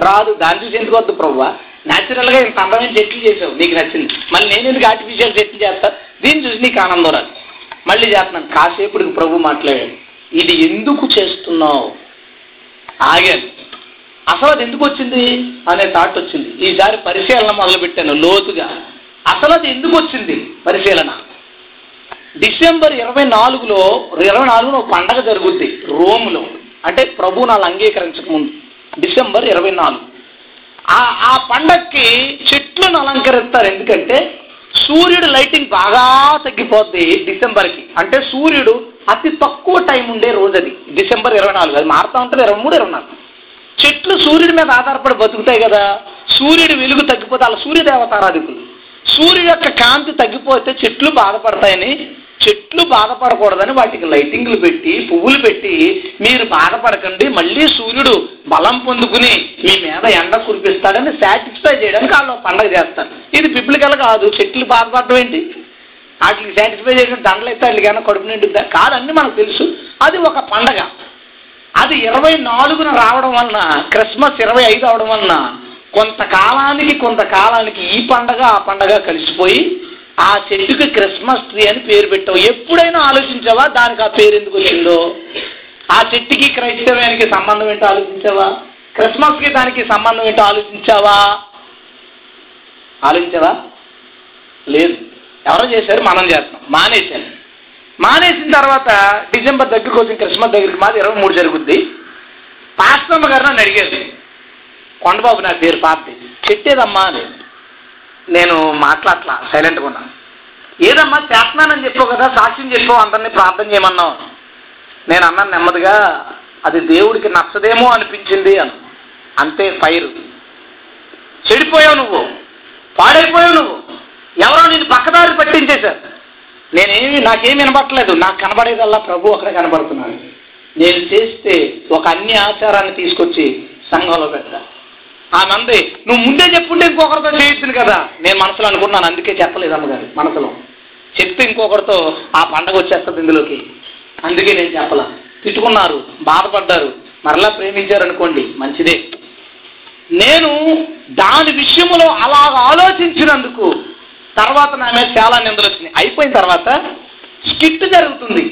Speaker 3: రాదు దాన్ని చూసి ఎందుకు వద్దు ప్రభు న్యాచురల్గా ఇంత అందమైన చెట్లు చేసావు నీకు నచ్చింది మళ్ళీ నేను ఎందుకు ఆర్టిఫిషియల్ చెట్లు చేస్తా దీన్ని చూసి నీకు ఆనందం రాదు మళ్ళీ చేస్తున్నాను కాసేపుడికి ప్రభు మాట్లాడాడు ఇది ఎందుకు చేస్తున్నావు ఆగాను అసలు అది ఎందుకు వచ్చింది అనే థాట్ వచ్చింది ఈసారి పరిశీలన మొదలుపెట్టాను లోతుగా అసలు అది ఎందుకు వచ్చింది పరిశీలన డిసెంబర్ ఇరవై నాలుగులో ఇరవై ఒక పండగ జరుగుద్ది రోమ్లో అంటే ప్రభు నాలు అంగీకరించక ముందు డిసెంబర్ ఇరవై నాలుగు ఆ పండగకి చెట్లను అలంకరిస్తారు ఎందుకంటే సూర్యుడు లైటింగ్ బాగా తగ్గిపోద్ది డిసెంబర్కి అంటే సూర్యుడు అతి తక్కువ టైం ఉండే రోజు అది డిసెంబర్ ఇరవై నాలుగు అది మారుతా ఉంటుంది ఇరవై మూడు ఇరవై నాలుగు చెట్లు సూర్యుడి మీద ఆధారపడి బతుకుతాయి కదా సూర్యుడి వెలుగు తగ్గిపోతే వాళ్ళ సూర్యదేవత సూర్యుడు యొక్క కాంతి తగ్గిపోతే చెట్లు బాధపడతాయని చెట్లు బాధపడకూడదని వాటికి లైటింగ్లు పెట్టి పువ్వులు పెట్టి మీరు బాధపడకండి మళ్ళీ సూర్యుడు బలం పొందుకుని మీ మీద ఎండ కురిపిస్తాడని సాటిస్ఫై చేయడానికి వాళ్ళు పండగ చేస్తారు ఇది బిబ్లికల్ కాదు చెట్లు బాధపడడం ఏంటి వాటికి సాటిస్ఫై చేయడం దండలు అయితే వాళ్ళకి ఏమైనా కడుపు నిండుద్దా కాదని మనకు తెలుసు అది ఒక పండగ అది ఇరవై నాలుగున రావడం వలన క్రిస్మస్ ఇరవై ఐదు అవడం వలన కొంతకాలానికి కొంతకాలానికి ఈ పండగ ఆ పండగ కలిసిపోయి ఆ చెట్టుకి క్రిస్మస్ ట్రీ అని పేరు పెట్టావు ఎప్పుడైనా ఆలోచించావా దానికి ఆ పేరు ఎందుకు వచ్చిందో ఆ చెట్టుకి క్రైస్తవానికి సంబంధం ఏంటో ఆలోచించావా క్రిస్మస్కి దానికి సంబంధం ఏంటో ఆలోచించావా ఆలోచించావా లేదు ఎవరో చేశారు మనం చేస్తాం మానేశాను మానేసిన తర్వాత డిసెంబర్ దగ్గరికి వచ్చిన క్రిస్మస్ దగ్గరికి మాది ఇరవై మూడు జరుగుద్ది పాస్తమ్మ గారు నన్ను అడిగేది కొండబాబు నా పేరు పాపి చెట్టేదమ్మా అని నేను మాట్లాడలా సైలెంట్గా ఉన్నాను ఏదమ్మా చేస్తున్నానని చెప్పావు కదా సాక్ష్యం చెప్పావు అందరినీ ప్రార్థన చేయమన్నావు నేను అన్నాను నెమ్మదిగా అది దేవుడికి నచ్చదేమో అనిపించింది అని అంతే ఫైర్ చెడిపోయావు నువ్వు పాడైపోయావు నువ్వు ఎవరో నేను పక్కదారి పట్టించేశారు నేనేమి నాకేం వినబట్టలేదు నాకు కనబడేదల్లా ప్రభు అక్కడ కనబడుతున్నాను నేను చేస్తే ఒక అన్ని ఆచారాన్ని తీసుకొచ్చి సంఘంలో పెట్టా ఆమె అంది నువ్వు ముందే చెప్పుంటే ఇంకొకరితో చేయొచ్చును కదా నేను మనసులో అనుకున్నాను అందుకే చెప్పలేదు అమ్మగారు మనసులో చెప్తే ఇంకొకరితో ఆ పండగ వచ్చేస్తుంది ఇందులోకి అందుకే నేను చెప్పలా తిట్టుకున్నారు బాధపడ్డారు మరలా ప్రేమించారనుకోండి మంచిదే నేను దాని విషయంలో అలాగ ఆలోచించినందుకు తర్వాత నా మీద చాలా నిందలు వచ్చినాయి అయిపోయిన తర్వాత స్కిట్ జరుగుతుంది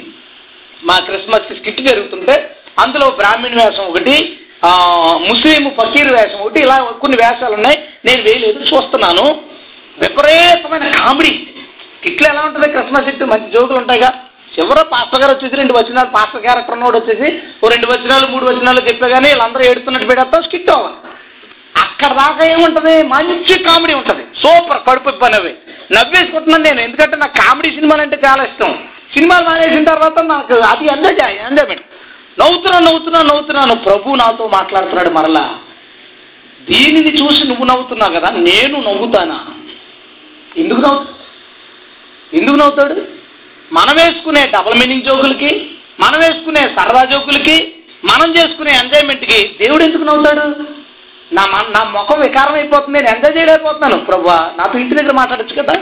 Speaker 3: మా క్రిస్మస్ స్కిట్ జరుగుతుంటే అందులో బ్రాహ్మణ్ వేషం ఒకటి ముస్లిం ఫకీర్ వేషం ఒకటి ఇలా కొన్ని వేషాలు ఉన్నాయి నేను వేయలేదు చూస్తున్నాను విపరీతమైన కామెడీ కిట్లు ఎలా ఉంటుంది క్రిస్మస్ ఇట్ మంచి జోకులు ఉంటాయిగా ఎవరో పాస్టర్ గారు వచ్చేసి రెండు వచనాలు పాస్టర్ క్యారెక్టర్ ఉన్నోడు వచ్చేసి ఓ రెండు వచనాలు మూడు వచనాలు చెప్పే కానీ వీళ్ళందరూ ఏడుతున్నట్టు పెడతాం స్కిట్ అవ్వాలి అక్కడ దాకా ఏముంటుంది మంచి కామెడీ ఉంటుంది సూపర్ కడుపు ఇబ్బంది నవ్వేసుకుంటున్నాను నేను ఎందుకంటే నాకు కామెడీ సినిమాలు అంటే చాలా ఇష్టం సినిమాలు మానేసిన తర్వాత నాకు అది ఎంజాయ్ ఎంజాయ్మెంట్ నవ్వుతున్నాను నవ్వుతున్నాను నవ్వుతున్నాను ప్రభు నాతో మాట్లాడుతున్నాడు మరలా దీనిని చూసి నువ్వు నవ్వుతున్నావు కదా నేను నవ్వుతానా ఎందుకు నవ్వు ఎందుకు నవ్వుతాడు మనం వేసుకునే డబల్ మీనింగ్ జోకులకి మనం వేసుకునే సరదా జోకులకి మనం చేసుకునే ఎంజాయ్మెంట్కి దేవుడు ఎందుకు నవ్వుతాడు నా నా ముఖం వికారం అయిపోతుంది నేను ఎంజాయ్ చేయలేకపోతున్నాను ప్రభు నాతో ఇంటి దగ్గర మాట్లాడచ్చు కదా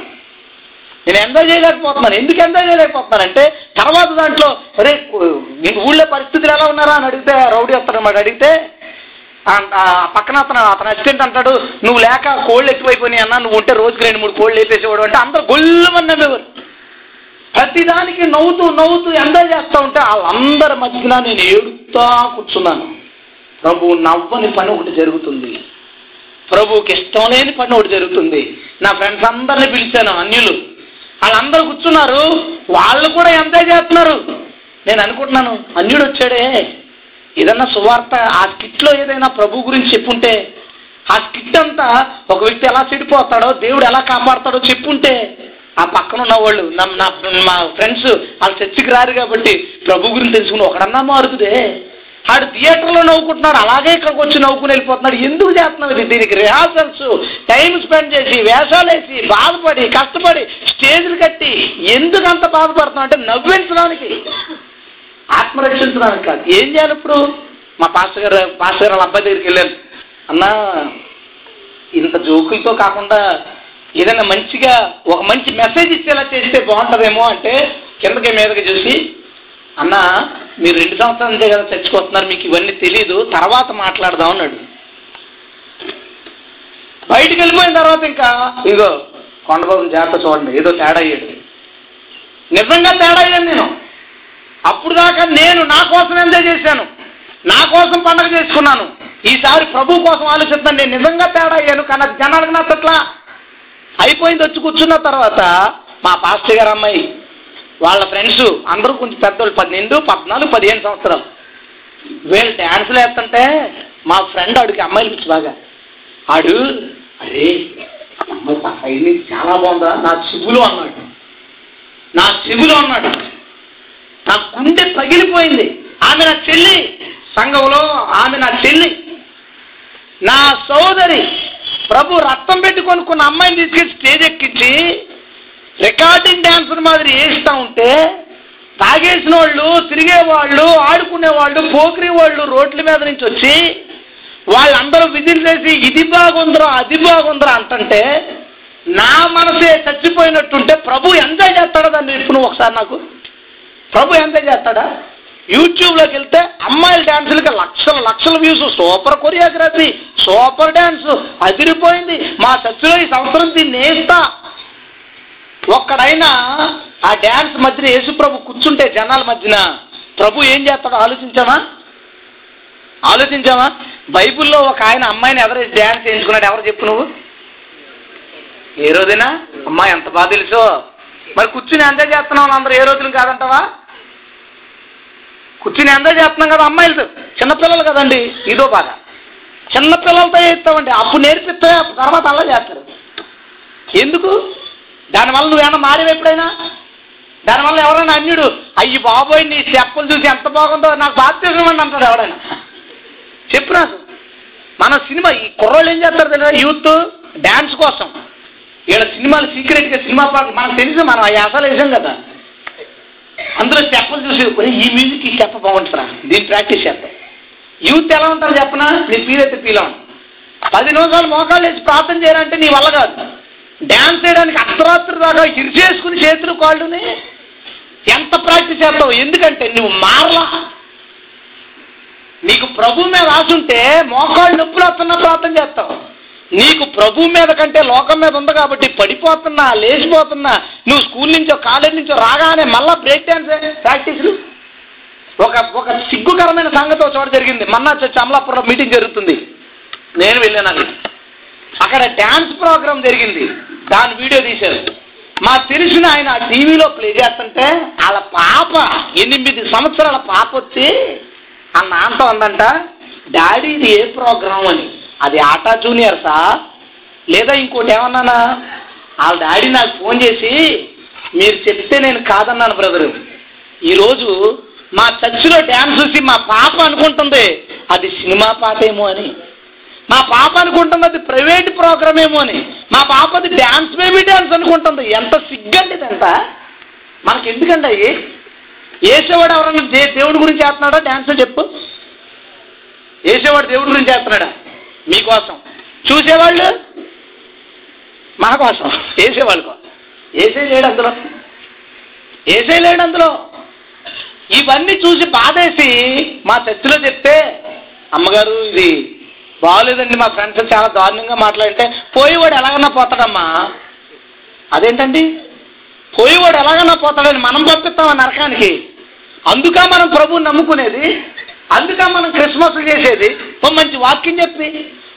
Speaker 3: నేను ఎంజాయ్ చేయలేకపోతున్నాను ఎందుకు ఎంజాయ్ చేయలేకపోతున్నాను అంటే తర్వాత దాంట్లో అరే మీకు ఊళ్ళో పరిస్థితులు ఎలా ఉన్నారా అని అడిగితే రౌడీ వస్తాడనమాట అడిగితే పక్కన అతను అతను అసిస్టెంట్ అంటాడు నువ్వు లేక కోళ్ళు ఎక్కువైపోయినాయి అన్న నువ్వు ఉంటే రోజుకి రెండు మూడు కోళ్ళు వేసేసేవాడు అంటే అందరు గొల్లమని నమ్మేవారు ప్రతిదానికి నవ్వుతూ నవ్వుతూ ఎంజాయ్ చేస్తూ ఉంటే వాళ్ళందరి మధ్యన నేను ఏడుతా కూర్చున్నాను ప్రభు నవ్వని పని ఒకటి జరుగుతుంది ప్రభుకి ఇష్టం లేని పని ఒకటి జరుగుతుంది నా ఫ్రెండ్స్ అందరిని పిలిచాను అన్యులు వాళ్ళందరూ కూర్చున్నారు వాళ్ళు కూడా ఎంజాయ్ చేస్తున్నారు నేను అనుకుంటున్నాను అన్యుడు వచ్చాడే ఏదన్నా సువార్త ఆ స్కిట్లో ఏదైనా ప్రభు గురించి చెప్పుంటే ఆ స్కిట్ అంతా ఒక వ్యక్తి ఎలా చెడిపోతాడో దేవుడు ఎలా కాపాడతాడో చెప్పుంటే ఆ పక్కన ఉన్న వాళ్ళు నా మా ఫ్రెండ్స్ వాళ్ళ చర్చికి రారు కాబట్టి ప్రభు గురించి తెలుసుకుని ఒకడన్నా మారుతుదే ఆడు థియేటర్లో నవ్వుకుంటున్నాడు అలాగే ఇక్కడికి వచ్చి నవ్వుకుని వెళ్ళిపోతున్నాడు ఎందుకు చేస్తున్నావు ఇది దీనికి రిహార్సల్స్ టైం స్పెండ్ చేసి వేషాలు వేసి బాధపడి కష్టపడి స్టేజ్లు కట్టి ఎందుకు అంత బాధపడుతున్నావు అంటే నవ్వించడానికి ఆత్మరక్షించడానికి కాదు ఏం చేయాలి ఇప్పుడు మా పాస్టర్ గారు పాస్టర్ గారు అబ్బాయి దగ్గరికి వెళ్ళాను అన్నా ఇంత జోకులతో కాకుండా ఏదైనా మంచిగా ఒక మంచి మెసేజ్ ఇచ్చేలా చేస్తే బాగుంటుందేమో అంటే కిందకి మీదకి చూసి అన్న మీరు రెండు సంవత్సరాల నుంచే కదా చచ్చిపోతున్నారు మీకు ఇవన్నీ తెలీదు తర్వాత మాట్లాడదాం అన్నాడు బయటికి వెళ్ళిపోయిన తర్వాత ఇంకా ఇగో కొండబాబు జాగ్రత్త చూడండి ఏదో తేడా అయ్యాడు నిజంగా తేడా అయ్యాను నేను అప్పుడు దాకా నేను నా కోసం ఎంజాయ్ చేశాను నా కోసం పండగ చేసుకున్నాను ఈసారి ప్రభు కోసం ఆలోచిద్దాం నేను నిజంగా తేడా అయ్యాను కానీ జనాలకు నచ్చట్లా అయిపోయింది వచ్చి కూర్చున్న తర్వాత మా పాస్టర్ గారు అమ్మాయి వాళ్ళ ఫ్రెండ్స్ అందరూ కొంచెం పెద్దవాళ్ళు పన్నెండు పద్నాలుగు పదిహేను సంవత్సరాలు వీళ్ళు డ్యాన్సులు వేస్తుంటే మా ఫ్రెండ్ ఆడికి అమ్మాయిలు పిచ్చి బాగా ఆడు అరే అమ్మాయి చాలా బాగుందా నా చెవులు అన్నాడు నా చెవులు అన్నాడు నా గుండె తగిలిపోయింది ఆమె నా చెల్లి సంఘంలో ఆమె నా చెల్లి నా సోదరి ప్రభు రక్తం పెట్టి కొనుక్కున్న అమ్మాయిని తీసుకెళ్ళి స్టేజ్ ఎక్కించి రికార్డింగ్ డ్యాన్సర్ మాదిరి వేస్తూ ఉంటే తాగేసిన వాళ్ళు తిరిగేవాళ్ళు వాళ్ళు ఆడుకునే వాళ్ళు రోడ్ల మీద నుంచి వచ్చి వాళ్ళందరూ విధులు చేసి ఇది బాగుందిరా అది బాగుందిరా అంటే నా మనసే చచ్చిపోయినట్టుంటే ప్రభు ఎంజాయ్ చేస్తాడా దాన్ని ఇప్పుడు నువ్వు ఒకసారి నాకు ప్రభు ఎంత చేస్తాడా యూట్యూబ్లోకి వెళ్తే అమ్మాయిల డ్యాన్సులకి లక్షల లక్షల views super choreography super dance అదిరిపోయింది మా చచ్చిలో ఈ సంవత్సరం దీన్ని వేస్తా ఒక్కడైనా ఆ డ్యాన్స్ మధ్యన యేసుప్రభు కూర్చుంటే జనాల మధ్యన ప్రభు ఏం చేస్తాడో ఆలోచించామా ఆలోచించామా బైబిల్లో ఒక ఆయన అమ్మాయిని ఎవరు డ్యాన్స్ చేయించుకున్నాడు ఎవరు చెప్పు నువ్వు ఏ రోజైనా అమ్మాయి ఎంత బాగా తెలుసో మరి కూర్చుని ఎంత చేస్తున్నావు అందరూ ఏ రోజులు కాదంటావా కూర్చుని ఎంత చేస్తున్నాం కదా అమ్మాయిలు చిన్నపిల్లలు కదండి ఇదో బాధ చిన్నపిల్లలతో చేస్తామండి అప్పుడు నేర్పిస్తే తర్వాత అలా చేస్తారు ఎందుకు దానివల్ల నువ్వేమన్నా మారేవు ఎప్పుడైనా దానివల్ల ఎవరైనా అన్యుడు అయ్యి బాబోయ్ నీ చెప్పులు చూసి ఎంత బాగుందో నాకు బాప్తిజం అంటాడు ఎవడైనా చెప్పు నాకు మన సినిమా ఈ కుర్రోళ్ళు ఏం చేస్తారు తెలుసా యూత్ డ్యాన్స్ కోసం వీళ్ళ సినిమాలు సీక్రెట్గా సినిమా పాటలు మనకు తెలుసు మనం ఆ యాసాలు వేసాం కదా అందులో చెప్పలు చూసి ఈ మ్యూజిక్ ఈ చెప్ప బాగుంటున్నా దీన్ని ప్రాక్టీస్ చేస్తా యూత్ ఎలా ఉంటారు చెప్పనా నీ పీలైతే పీలా పది రోజులు మోకాళ్ళు వేసి ప్రార్థన చేయాలంటే నీ వల్ల కాదు డ్యాన్స్ వేయడానికి అర్ధరాత్రి దాకా ఇరిచేసుకుని చేతులు కాళ్ళుని ఎంత ప్రాక్టీస్ చేస్తావు ఎందుకంటే నువ్వు మారలా నీకు ప్రభు మీద ఆశుంటే మోకాళ్ళు నొప్పులు వస్తున్నా ప్రార్థన చేస్తావు నీకు ప్రభు మీద కంటే లోకం మీద ఉంది కాబట్టి పడిపోతున్నా లేచిపోతున్నా నువ్వు స్కూల్ నుంచో కాలేజ్ నుంచో రాగానే మళ్ళా బ్రేక్ డ్యాన్స్ ప్రాక్టీసులు ఒక ఒక సిగ్గుకరమైన సంగతి చోట జరిగింది మన్నా చర్చ అమలాపురంలో మీటింగ్ జరుగుతుంది నేను వెళ్ళాను అది అక్కడ డ్యాన్స్ ప్రోగ్రామ్ జరిగింది దాని వీడియో తీశారు మా తెలిసిన ఆయన టీవీలో ప్లే చేస్తుంటే వాళ్ళ పాప ఎనిమిది సంవత్సరాల పాప వచ్చి అన్న అంత ఉందంట డాడీ ఇది ఏ ప్రోగ్రామ్ అని అది ఆటా సా లేదా ఇంకోటి ఏమన్నానా వాళ్ళ డాడీ నాకు ఫోన్ చేసి మీరు చెప్తే నేను కాదన్నాను బ్రదరు ఈరోజు మా చర్చిలో డ్యాన్స్ చూసి మా పాప అనుకుంటుంది అది సినిమా పాటేమో అని మా పాప అనుకుంటున్నది ప్రైవేట్ ప్రోగ్రామ్ ఏమో అని మా పాపది డ్యాన్స్ బేబీ డ్యాన్స్ అనుకుంటుంది ఎంత సిగ్గండి ఇదంతా మనకి ఎందుకండి అవి ఏసేవాడు ఎవరన్నా దే దేవుడి గురించి చేస్తున్నాడా డ్యాన్స్ చెప్పు ఏసేవాడు దేవుడి గురించి చేస్తున్నాడా మీకోసం చూసేవాళ్ళు మా కోసం వేసేవాళ్ళు వేసే లేడు అందులో వేసే లేడు అందులో ఇవన్నీ చూసి బాధేసి మా చర్చిలో చెప్తే అమ్మగారు ఇది బాగోలేదండి మా ఫ్రెండ్స్ చాలా దారుణంగా మాట్లాడితే పోయేవాడు ఎలాగన్నా పోతాడమ్మా అదేంటండి పోయేవాడు ఎలాగన్నా పోతాడని మనం పంపిస్తాం నరకానికి అందుక మనం ప్రభువు నమ్ముకునేది అందుక మనం క్రిస్మస్ చేసేది ఓ మంచి వాక్యం చెప్పి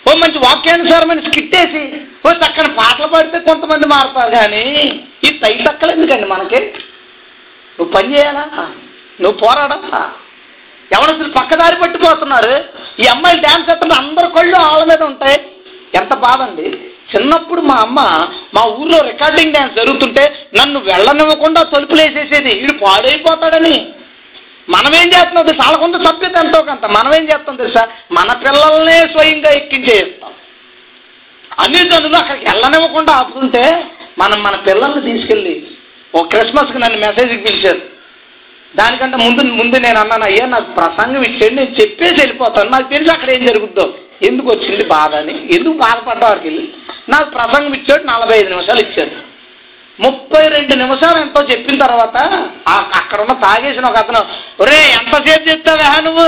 Speaker 3: ఓ మంచి వాక్యానుసారమైన స్కిట్టేసి ఓ చక్కని పాటలు పాడితే కొంతమంది మారుతారు కానీ ఈ తై తక్కలు ఎందుకండి మనకి నువ్వు పని చేయాలా నువ్వు పోరాడాలా అసలు పక్కదారి పట్టిపోతున్నారు ఈ అమ్మాయిలు డ్యాన్స్ చేస్తున్న అందరి కళ్ళు ఆళ్ళ మీద ఉంటాయి ఎంత బాధ అండి చిన్నప్పుడు మా అమ్మ మా ఊర్లో రికార్డింగ్ డ్యాన్స్ జరుగుతుంటే నన్ను వెళ్ళనివ్వకుండా తలుపులేసేసేది వీడు పాడైపోతాడని మనమేం చేస్తున్నాం తెలుసా వాళ్ళకుంది సభ్యత ఎంతో కొంత మనమేం చేస్తాం తెలుసా మన పిల్లల్నే స్వయంగా ఎక్కించేస్తాం అన్ని తండ్రులు అక్కడికి వెళ్ళనివ్వకుండా ఆపుతుంటే మనం మన పిల్లల్ని తీసుకెళ్ళి ఓ క్రిస్మస్కి నన్ను మెసేజ్కి పిలిచారు దానికంటే ముందు ముందు నేను అన్నాను అయ్యా నాకు ప్రసంగం ఇచ్చేయండి నేను చెప్పేసి వెళ్ళిపోతాను నాకు తెలిసి అక్కడ ఏం జరుగుద్దో ఎందుకు వచ్చింది బాధ అని ఎందుకు బాధపడ్డవారికి వెళ్ళి నాకు ప్రసంగం ఇచ్చాడు నలభై ఐదు నిమిషాలు ఇచ్చాడు ముప్పై రెండు నిమిషాలు ఎంతో చెప్పిన తర్వాత అక్కడ ఉన్న తాగేసిన ఒక అతను ఒరే ఎంతసేపు చెప్తావా నువ్వు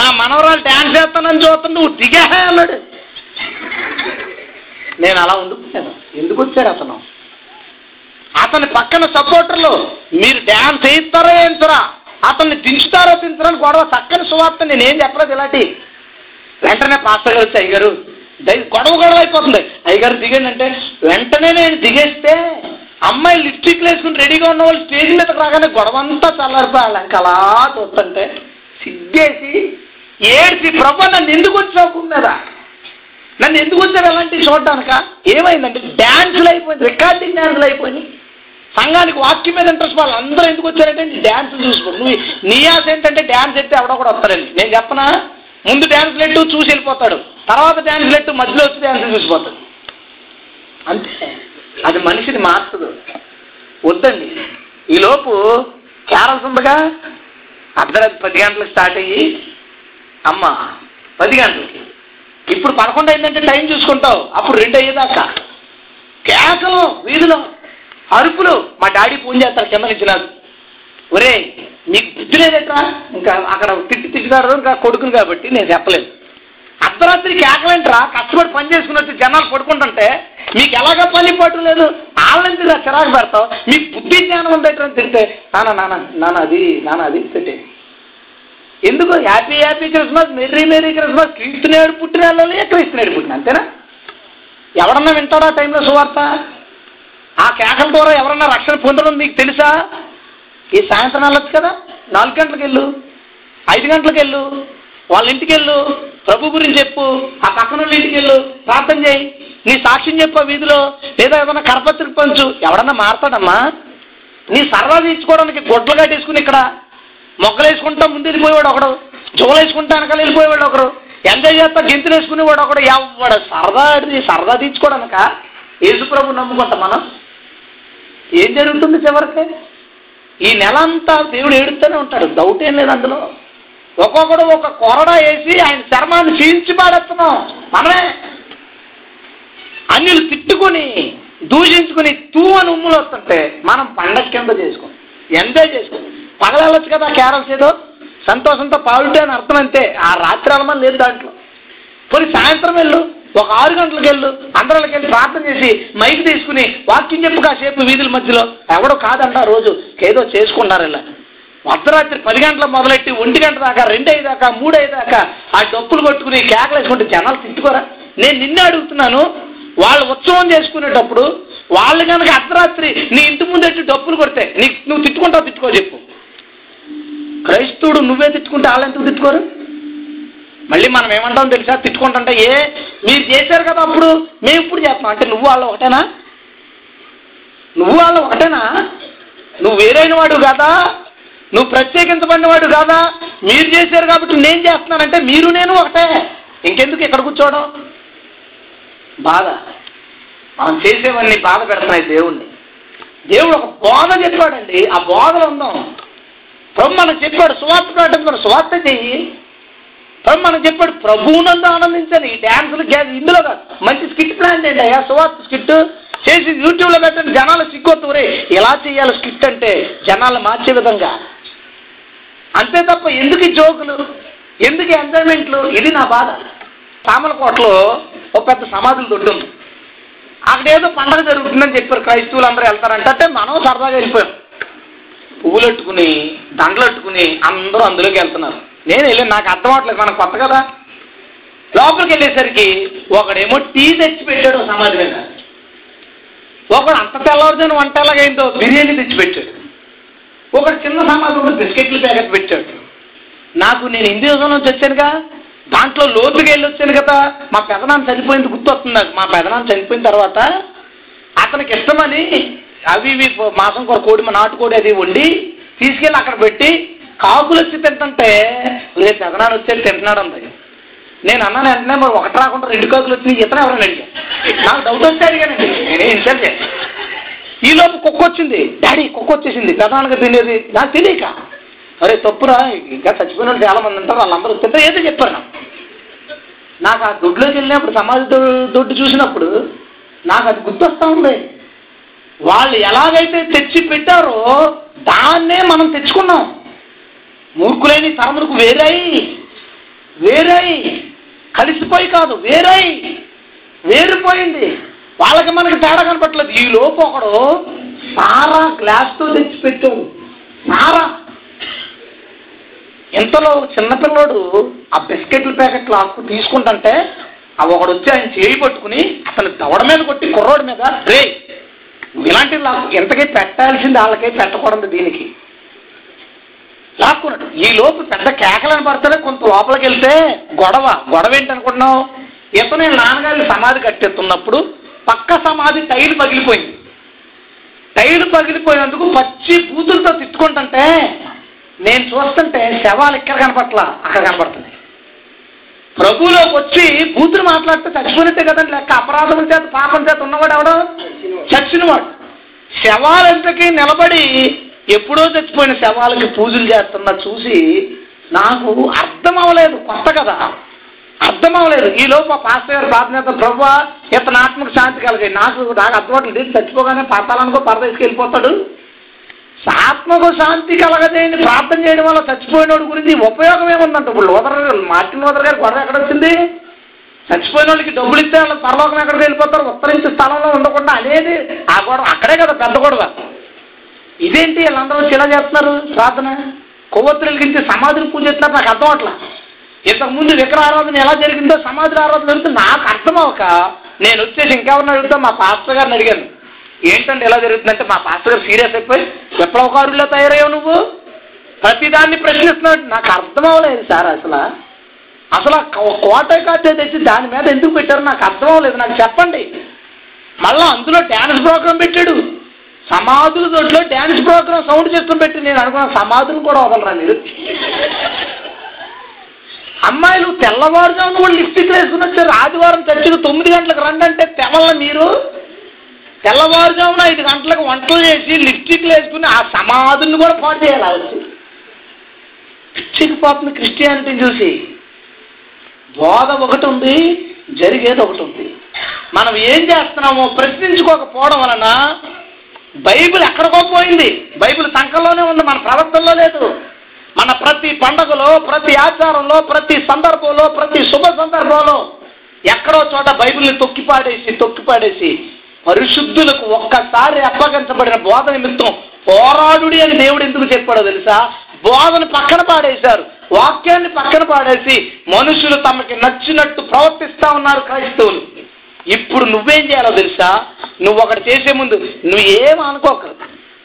Speaker 3: నా మనవరాలు డ్యాన్స్ చేస్తానని చూస్తాను నువ్వు దిగా అన్నాడు నేను అలా ఉండిపోయాను ఎందుకు వచ్చాడు అతను అతని పక్కన సపోర్టర్లు మీరు డ్యాన్స్ వేయిస్తారో వేయించరా అతన్ని దించుతారో తింటారని గొడవ చక్కని సువార్త నేనేం చెప్పలేదు ఇలాంటి వెంటనే పాస్టర్ గారు అయ్యగారు గొడవ గొడవ అయిపోతుంది అయ్యగారు దిగండి అంటే వెంటనే నేను దిగేస్తే అమ్మాయి లిప్స్టిక్ వేసుకుని రెడీగా ఉన్న వాళ్ళు స్టేజ్ మీద రాగానే గొడవ అంతా చల్లారిపోయాలంక అలా చూస్తుంటే సిగ్గేసి ఏడ్చి ప్రభా నన్ను ఎందుకు వచ్చావు నన్ను ఎందుకు వచ్చారు అలాంటివి చూడటానుక ఏమైందంటే డ్యాన్సులు అయిపోయింది రికార్డింగ్ డ్యాన్సులు అయిపోయినాయి సంఘానికి వాక్యం మీద ఇంట్రెస్ట్ వాళ్ళు అందరూ ఎందుకు వచ్చారంటే డ్యాన్స్ చూసుకో నువ్వు నీ ఆశ ఏంటంటే డ్యాన్స్ ఎత్తే ఎవడో కూడా వస్తారండి నేను చెప్పనా ముందు డ్యాన్స్ లెట్టు చూసి వెళ్ళిపోతాడు తర్వాత డ్యాన్స్ లెట్టు మధ్యలో వచ్చి డ్యాన్స్ చూసిపోతాడు అంతే అది మనిషిని మార్చదు వద్దండి ఈలోపు క్యారల్స్ ఉందిగా అర్ధరాత్రి పది గంటలకు స్టార్ట్ అయ్యి అమ్మ పది గంటలకి ఇప్పుడు పదకొండు అయిందంటే టైం చూసుకుంటావు అప్పుడు రెండు అయ్యేదాకా కేవలం వీధిలో అరుపులు మా డాడీ ఫోన్ చేస్తారు కింద నుంచి నాకు ఒరే నీకు బుద్ధి లేదట్రా ఇంకా అక్కడ తిట్టి తిట్టుగారు ఇంకా కొడుకును కాబట్టి నేను చెప్పలేదు అర్ధరాత్రి కేకలేంట్రా కష్టపడి పని చేసుకుని వచ్చి జనాలు పడుకుంటుంటే మీకు ఎలాగ పని పట్టు లేదు వాళ్ళని నా చిరాకు పెడతావు మీ బుద్ధి జ్ఞానం ఉందట్రా అని తింటే నాన్న నాన్న నాన్న అది నాన్న అది పెట్టే ఎందుకు happy happy Christmas merry merry Christmas క్రీస్తునేడు పుట్టిన వాళ్ళే క్రీస్తునేడు పుట్టిన అంతేనా ఎవడన్నా వింటాడా టైంలో సువార్త ఆ కేకల ద్వారా ఎవరన్నా రక్షణ పొందడం మీకు తెలుసా ఈ సాయంత్రం వెళ్ళొచ్చు కదా నాలుగు గంటలకు వెళ్ళు ఐదు గంటలకు వెళ్ళు వాళ్ళ ఇంటికి వెళ్ళు ప్రభు గురించి చెప్పు ఆ పక్కన ఇంటికి వెళ్ళు ప్రార్థన చేయి నీ సాక్ష్యం చెప్పు వీధిలో లేదా ఏదైనా కరపత్రిక పంచు ఎవడన్నా మారతాడమ్మా నీ సరదా తీర్చుకోవడానికి గొడ్లు కట్టేసుకుని ఇక్కడ మొక్కలు వేసుకుంటా ముందు వెళ్ళిపోయేవాడు ఒకడు జోలు వేసుకుంటా వెనకాల వెళ్ళిపోయేవాడు ఒకడు ఎంజాయ్ చేస్తా గెంతులు వేసుకునేవాడు ఒకడు ఎవడు సరదా సరదా తీర్చుకోవడానిక ప్రభు నమ్ముకుంటా మనం ఏం జరుగుతుంది చివరికి ఈ నెల అంతా దేవుడు ఏడుస్తూనే ఉంటాడు డౌట్ ఏం లేదు అందులో ఒక్కొక్కడు ఒక కొరడా వేసి ఆయన చర్మాన్ని చీల్చి పాడేస్తున్నాం మనమే అన్యులు తిట్టుకుని దూషించుకుని తూ అని ఉమ్ములు వస్తుంటే మనం పండగ కింద చేసుకోం ఎంజాయ్ చేసుకోం పగలవచ్చు కదా క్యారల్స్ ఏదో సంతోషంతో పాలుటే అని అర్థం అంతే ఆ రాత్రి అలమని లేదు దాంట్లో పోనీ సాయంత్రం వెళ్ళు ఒక ఆరు గంటలకు వెళ్ళు అందరికి వెళ్ళి ప్రార్థన చేసి మైక్ తీసుకుని వాకింగ్ చెప్పు కాసేపు వీధుల మధ్యలో ఎవడో కాదంట రోజు ఏదో చేసుకున్నారు ఇలా అర్ధరాత్రి పది గంటల మొదలెట్టి ఒంటి గంట దాకా రెండు అయ్యేదాకా మూడు అయ్యేదాకా ఆ డప్పులు కొట్టుకుని వేసుకుంటే జనాలు తిట్టుకోరా నేను నిన్నే అడుగుతున్నాను వాళ్ళు ఉత్సవం చేసుకునేటప్పుడు వాళ్ళు కనుక అర్ధరాత్రి నీ ఇంటి ముందెట్టి డప్పులు కొడితే నీకు నువ్వు తిట్టుకుంటావు తిట్టుకో చెప్పు క్రైస్తవుడు నువ్వే తిట్టుకుంటే వాళ్ళు ఎందుకు తిట్టుకోరు మళ్ళీ మనం ఏమంటాం తెలుసా తిట్టుకుంటుంటే ఏ మీరు చేశారు కదా అప్పుడు మేము ఇప్పుడు చేస్తున్నాం అంటే నువ్వు వాళ్ళు ఒకటేనా నువ్వు వాళ్ళు ఒకటేనా నువ్వు వేరైన వాడు కాదా నువ్వు ప్రత్యేకించబడిన వాడు కాదా మీరు చేశారు కాబట్టి నేను చేస్తున్నానంటే మీరు నేను ఒకటే ఇంకెందుకు ఇక్కడ కూర్చోవడం బాధ మనం చేసేవన్నీ బాధ పెడుతున్నాయి దేవుణ్ణి దేవుడు ఒక బోధ చెప్పాడండి ఆ బోధలు ఉందాం ప్రభు మనకు చెప్పాడు సువార్త కావడం సువార్త చెయ్యి మనం చెప్పాడు ప్రభువునందు ఆనందించండి ఈ డ్యాన్సులు గ్యాస్ ఇందులో కాదు మంచి స్కిట్ ప్లాన్ చేయండి అయ్యా సువార్త స్కిట్ చేసి యూట్యూబ్లో పెట్టండి జనాలు సిగ్గొత్తురే ఎలా చేయాలి స్కిట్ అంటే జనాలు మార్చే విధంగా అంతే తప్ప ఎందుకు జోకులు ఎందుకు ఎంజాయ్మెంట్లు ఇది నా బాధ తామలకోటలో ఒక పెద్ద సమాధులు దొడ్డుంది ఏదో పండగ జరుగుతుందని చెప్పారు క్రైస్తవులు అందరూ వెళ్తారంటే అంటే మనం సరదాగా వెళ్ళిపోయాం పువ్వులు పెట్టుకుని దండలు అట్టుకుని అందరూ అందులోకి వెళ్తున్నారు నేను వెళ్ళి నాకు అర్థం అవట్లేదు మనకు కొత్త కదా లోపలికి వెళ్ళేసరికి ఒకడేమో టీ తెచ్చి పెట్టాడు సమాధి మీద ఒకడు అంత తెల్లవారుజాను వంట ఎలాగైందో బిర్యానీ తెచ్చి పెట్టాడు ఒకడు చిన్న సమాధి ఒకటి బిస్కెట్లు ప్యాకెట్ పెట్టాడు నాకు నేను హిందూజం నుంచి వచ్చానుగా దాంట్లో లోతుగా వెళ్ళి వచ్చాను కదా మా పెదనాన్న చనిపోయింది గుర్తొస్తుంది నాకు మా పెదనాన్న చనిపోయిన తర్వాత అతనికి ఇష్టమని అవి ఇవి మాసం కూడా కోడి మా నాటుకోడి అది వండి తీసుకెళ్ళి అక్కడ పెట్టి కాకులు వచ్చి తింటుంటే రేపు ఎగనాడు వచ్చేది తింటున్నాడు అంది నేను అన్నాను వెంటనే మరి ఒకటి రాకుండా రెండు కాకులు వచ్చి ఇతను ఎవరైనా అడిగాను నాకు డౌట్ వస్తే అడిగానండి నేనే ఇన్సల్ట్ ఈ లోపు కుక్క వచ్చింది డాడీ కుక్క వచ్చేసింది కథనానికి తినేది నాకు తెలియక అరే తప్పురా ఇంకా చచ్చిపోయిన చాలా మంది ఉంటారు వాళ్ళందరూ తింటే ఏదో చెప్పారు నాకు నాకు ఆ దొడ్లోకి వెళ్ళినప్పుడు సమాజ దొడ్డు చూసినప్పుడు నాకు అది గుర్తొస్తా ఉంది వాళ్ళు ఎలాగైతే తెచ్చి పెట్టారో దాన్నే మనం తెచ్చుకున్నాం మూర్ఖులైన తరములకు వేరై వేరై కలిసిపోయి కాదు వేరై వేరిపోయింది వాళ్ళకి మనకి తేడా కనపట్లేదు ఈ లోపు ఒకడు సారా గ్లాస్తో తెచ్చిపెట్టాడు సారా ఇంతలో చిన్నపిల్లోడు ఆ బిస్కెట్ల ప్యాకెట్లు ఆకు తీసుకుంటుంటే అవి ఒకడు వచ్చి ఆయన చేయి పట్టుకుని అతను దవడ మీద కొట్టి కుర్రోడి మీద రే ఇలాంటి ఇంతకీ పెట్టాల్సింది వాళ్ళకే పెట్టకూడదు దీనికి లాక్కున్నాడు ఈ లోపు పెద్ద కేకలను పడతాడే కొంత లోపలికి వెళ్తే గొడవ గొడవ ఏంటనుకుంటున్నావు ఇతను నాన్నగారిని సమాధి కట్టేస్తున్నప్పుడు పక్క సమాధి టైర్ పగిలిపోయింది టైర్ పగిలిపోయినందుకు పచ్చి పూతులతో తిట్టుకుంటుంటే నేను చూస్తుంటే శవాలు ఇక్కడ కనపట్లా అక్కడ కనపడుతుంది ప్రభులోకి వచ్చి బూతులు మాట్లాడితే చచ్చిపోయినట్టే కదండి లెక్క అపరాధం చేత పాపం చేత ఉన్నవాడు ఎవడో చచ్చినవాడు శవాలంతకీ నిలబడి ఎప్పుడో చచ్చిపోయిన శవాలకి పూజలు చేస్తున్నా చూసి నాకు అర్థం అవ్వలేదు కొత్త కదా అర్థం అవ్వలేదు ఈ లోపు పాస్టర్ గారు ప్రార్థనేత ప్రభు ఇతను ఆత్మక శాంతి కలిగాయి నాకు నాకు అర్థం తీసి చచ్చిపోగానే పాతాలనుకో పరదేశికి వెళ్ళిపోతాడు ఆత్మకు శాంతి కలగజేయని ప్రార్థన చేయడం వల్ల చచ్చిపోయినోడి గురించి ఉపయోగం ఏముందంట ఇప్పుడు లోదర్ మార్టిన్ లోదర్ గారు గొడవ ఎక్కడ వచ్చింది చచ్చిపోయిన వాళ్ళకి డబ్బులు ఇస్తే వాళ్ళ పరలోకం ఎక్కడికి వెళ్ళిపోతారు ఉత్తరించే స్థలంలో ఉండకుండా అనేది ఆ గొడవ అక్కడే కదా పెద్ద గొడవ ఇదేంటి వీళ్ళందరూ శిల చేస్తున్నారు ప్రార్థన కొవ్వొత్తులకించి సమాధిని పూజ చేస్తున్నారు నాకు అర్థం అట్లా ఇంతకుముందు విగ్రహారాధన ఎలా జరిగిందో సమాధుల ఆరాధన జరుగుతుంది నాకు అర్థం అవక నేను వచ్చేసి ఇంకెవరిని అడుగుతా మా పాస్టర్ గారిని అడిగాను ఏంటంటే ఎలా జరుగుతుందంటే మా పాస్టర్ గారు సీరియస్ అయిపోయి విప్లవకారుల్లో తయారయ్యావు నువ్వు ప్రతిదాన్ని ప్రశ్నిస్తున్నాడు నాకు అర్థం అవ్వలేదు సార్ అసలు అసలు ఆ కోట కాటే తెచ్చి దాని మీద ఎందుకు పెట్టారు నాకు అర్థం అవ్వలేదు నాకు చెప్పండి మళ్ళీ అందులో డ్యాన్స్ ప్రోగ్రామ్ పెట్టాడు సమాధుల దొడ్లో డ్యాన్స్ ప్రోగ్రామ్ సౌండ్ సిస్టమ్ పెట్టి నేను అనుకున్న సమాధులు కూడా వదలరా మీరు అమ్మాయిలు తెల్లవారుజామున కూడా లిప్స్టిక్ వేసుకుని వచ్చారు ఆదివారం చర్చికి తొమ్మిది గంటలకు రండి అంటే తెల్ల మీరు తెల్లవారుజామున ఐదు గంటలకు వంటలు చేసి లిప్స్టిక్లు వేసుకుని ఆ సమాధుల్ని కూడా పాటు చేయాలి వచ్చి పిచ్చికి పాపం క్రిస్టియానిటీని చూసి బోధ ఒకటి ఉంది జరిగేది ఒకటి ఉంది మనం ఏం చేస్తున్నామో ప్రశ్నించుకోకపోవడం వలన బైబిల్ ఎక్కడికో పోయింది బైబిల్ సంఖలోనే ఉంది మన ప్రవర్తనలో లేదు మన ప్రతి పండగలో ప్రతి ఆచారంలో ప్రతి సందర్భంలో ప్రతి శుభ సందర్భంలో ఎక్కడో చోట బైబిల్ని తొక్కిపాడేసి తొక్కిపాడేసి పరిశుద్ధులకు ఒక్కసారి అప్పగించబడిన బోధ నిమిత్తం పోరాడుడి అని దేవుడు ఎందుకు చెప్పాడో తెలుసా బోధను పక్కన పాడేశారు వాక్యాన్ని పక్కన పాడేసి మనుషులు తమకి నచ్చినట్టు ప్రవర్తిస్తా ఉన్నారు క్రైస్తవులు ఇప్పుడు నువ్వేం చేయాలో తెలుసా నువ్వు ఒకటి చేసే ముందు నువ్వు ఏం అనుకోక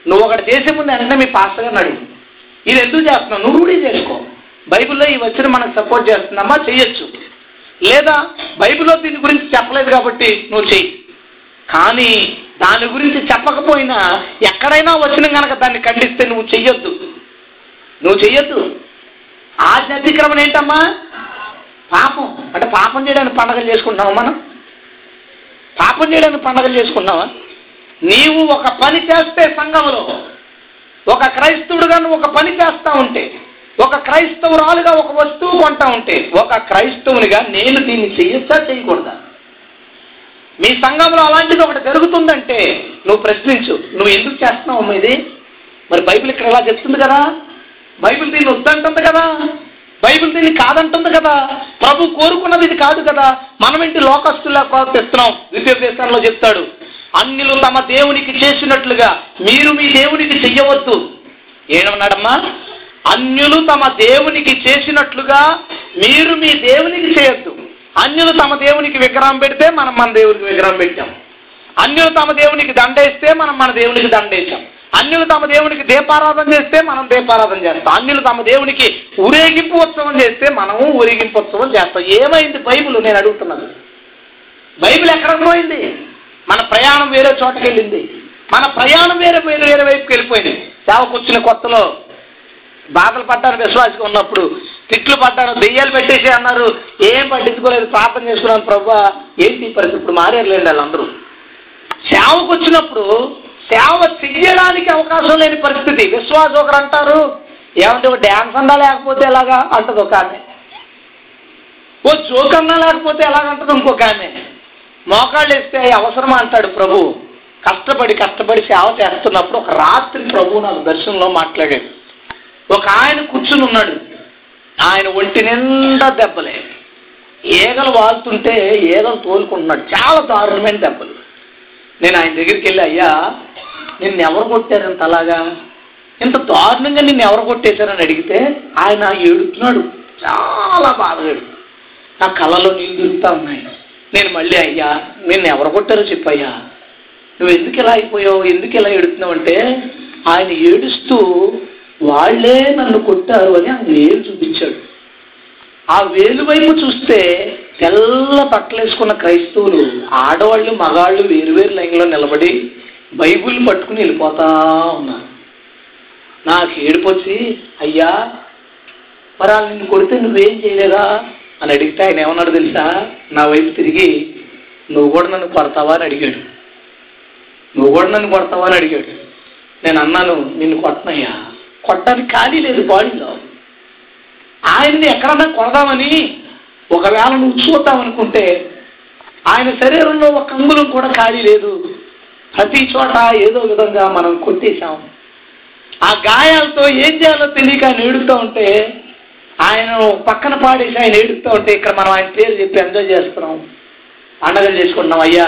Speaker 3: నువ్వు ఒకటి చేసే ముందు వెంటనే మీ పాస్టర్ గారిని అడుగు ఇది ఎందుకు చేస్తున్నావు నువ్వు కూడా చేసుకో బైబిల్లో ఈ వచ్చిన మనకు సపోర్ట్ చేస్తుందమ్మా చేయొచ్చు లేదా బైబిల్లో దీని గురించి చెప్పలేదు కాబట్టి నువ్వు చెయ్యి కానీ దాని గురించి చెప్పకపోయినా ఎక్కడైనా వచ్చిన కనుక దాన్ని ఖండిస్తే నువ్వు చెయ్యొద్దు నువ్వు చెయ్యొద్దు ఆజ్ఞ అతిక్రమణ ఏంటమ్మా పాపం అంటే పాపం చేయడానికి పండగలు చేసుకుంటున్నావు మనం పాపం చేయడానికి పండగలు చేసుకున్నావా నీవు ఒక పని చేస్తే సంఘంలో ఒక క్రైస్తవుడుగా నువ్వు ఒక పని చేస్తూ ఉంటే ఒక క్రైస్తవురాలుగా ఒక వస్తువు కొంటా ఉంటే ఒక క్రైస్తవునిగా నేను దీన్ని చేయొచ్చా చేయకూడదా మీ సంఘంలో అలాంటిది ఒకటి జరుగుతుందంటే నువ్వు ప్రశ్నించు నువ్వు ఎందుకు చేస్తున్నావు ఇది మరి బైబిల్ ఇక్కడ ఇలా చెప్తుంది కదా బైబిల్ దీన్ని వద్దంటుంది కదా బైబిల్ దీన్ని కాదంటుంది కదా ప్రభు కోరుకున్నది ఇది కాదు కదా మనం ఇంటి లోకస్తులా ప్రవర్తిస్తున్నాం దేశంలో చెప్తాడు అన్నిలు తమ దేవునికి చేసినట్లుగా మీరు మీ దేవునికి చెయ్యవద్దు ఏమన్నాడమ్మా అన్యులు తమ దేవునికి చేసినట్లుగా మీరు మీ దేవునికి చేయొద్దు అన్యులు తమ దేవునికి విగ్రహం పెడితే మనం మన దేవునికి విగ్రహం పెట్టాం అన్యులు తమ దేవునికి దండేస్తే మనం మన దేవునికి దండేశాం అన్యులు తమ దేవునికి దీపారాధన చేస్తే మనం దీపారాధన చేస్తాం అన్యులు తమ దేవునికి ఊరేగింపు ఉత్సవం చేస్తే మనము ఊరేగింపు ఉత్సవం చేస్తాం ఏమైంది బైబిల్ నేను అడుగుతున్నాను బైబిల్ ఎక్కడ పోయింది మన ప్రయాణం వేరే చోటకి వెళ్ళింది మన ప్రయాణం వేరే వేరే వేరే వైపుకి వెళ్ళిపోయింది సేవకు వచ్చిన కొత్తలో బాధలు పడ్డాను విశ్వాసం ఉన్నప్పుడు తిట్లు పడ్డాను దెయ్యాలు పెట్టేసి అన్నారు ఏం పట్టించుకోలేదు ప్రార్థన చేసుకున్నాను ప్రభు ఏంటి పరిస్థితి ఇప్పుడు మారేర్లేండి వాళ్ళందరూ సేవకు వచ్చినప్పుడు సేవ చెయ్యడానికి అవకాశం లేని పరిస్థితి విశ్వాస ఒకరు అంటారు ఏమంటే ఒక డ్యాన్స్ అన్నా లేకపోతే ఎలాగా అంటది ఒక ఆమె ఓ జోక్ అన్నా లేకపోతే అంటది ఇంకొక ఆమె మోకాళ్ళు వేస్తే అవసరమా అంటాడు ప్రభు కష్టపడి కష్టపడి సేవ చేస్తున్నప్పుడు ఒక రాత్రి ప్రభు నాకు దర్శనంలో మాట్లాడాడు ఒక ఆయన కూర్చుని ఉన్నాడు ఆయన ఒంటి నిండా దెబ్బలే ఈగలు వాళ్తుంటే ఈగలు తోలుకుంటున్నాడు చాలా దారుణమైన దెబ్బలు నేను ఆయన దగ్గరికి వెళ్ళి అయ్యా నిన్ను ఎవరు కొట్టారంత అలాగా ఇంత దారుణంగా నిన్ను ఎవరు కొట్టేశారని అడిగితే ఆయన ఏడుతున్నాడు చాలా బాధగాడు నా కళలో నీళ్ళు దొరుకుతా ఉన్నాయి నేను మళ్ళీ అయ్యా నిన్ను ఎవరు కొట్టారో చెప్పయ్యా నువ్వు ఎందుకు ఇలా అయిపోయావు ఎందుకు ఇలా ఏడుతున్నావు అంటే ఆయన ఏడుస్తూ వాళ్లే నన్ను కొట్టారు అని ఆయన ఏడు చూపించాడు ఆ వేలు వైపు చూస్తే తెల్ల పట్టలేసుకున్న క్రైస్తవులు ఆడవాళ్ళు మగాళ్ళు వేరువేరు లైన్లో నిలబడి బైబుల్ పట్టుకుని వెళ్ళిపోతా ఉన్నారు నాకు ఏడిపోచ్చి అయ్యా మరి వాళ్ళు నిన్ను కొడితే నువ్వేం చేయలేదా అని అడిగితే ఆయన ఏమన్నాడు తెలుసా నా వైపు తిరిగి నువ్వు కూడా నన్ను కొడతావా అని అడిగాడు నువ్వు కూడా నన్ను కొడతావా అని అడిగాడు నేను అన్నాను నిన్ను కొట్టనయ్యా కొట్టడానికి ఖాళీ లేదు బాడీలో ఆయన్ని ఎక్కడన్నా కొడదామని ఒకవేళ నువ్వు చూద్దామనుకుంటే ఆయన శరీరంలో ఒక అంగుళం కూడా ఖాళీ లేదు ప్రతి చోట ఏదో విధంగా మనం కొట్టేశాం ఆ గాయాలతో ఏం చేయాలో తెలియక ఆయన ఉంటే ఆయన పక్కన పాడేసి ఆయన ఏడుస్తూ ఉంటే ఇక్కడ మనం ఆయన పేరు చెప్పి ఎంజాయ్ చేస్తున్నాం అండగా చేసుకుంటున్నాం అయ్యా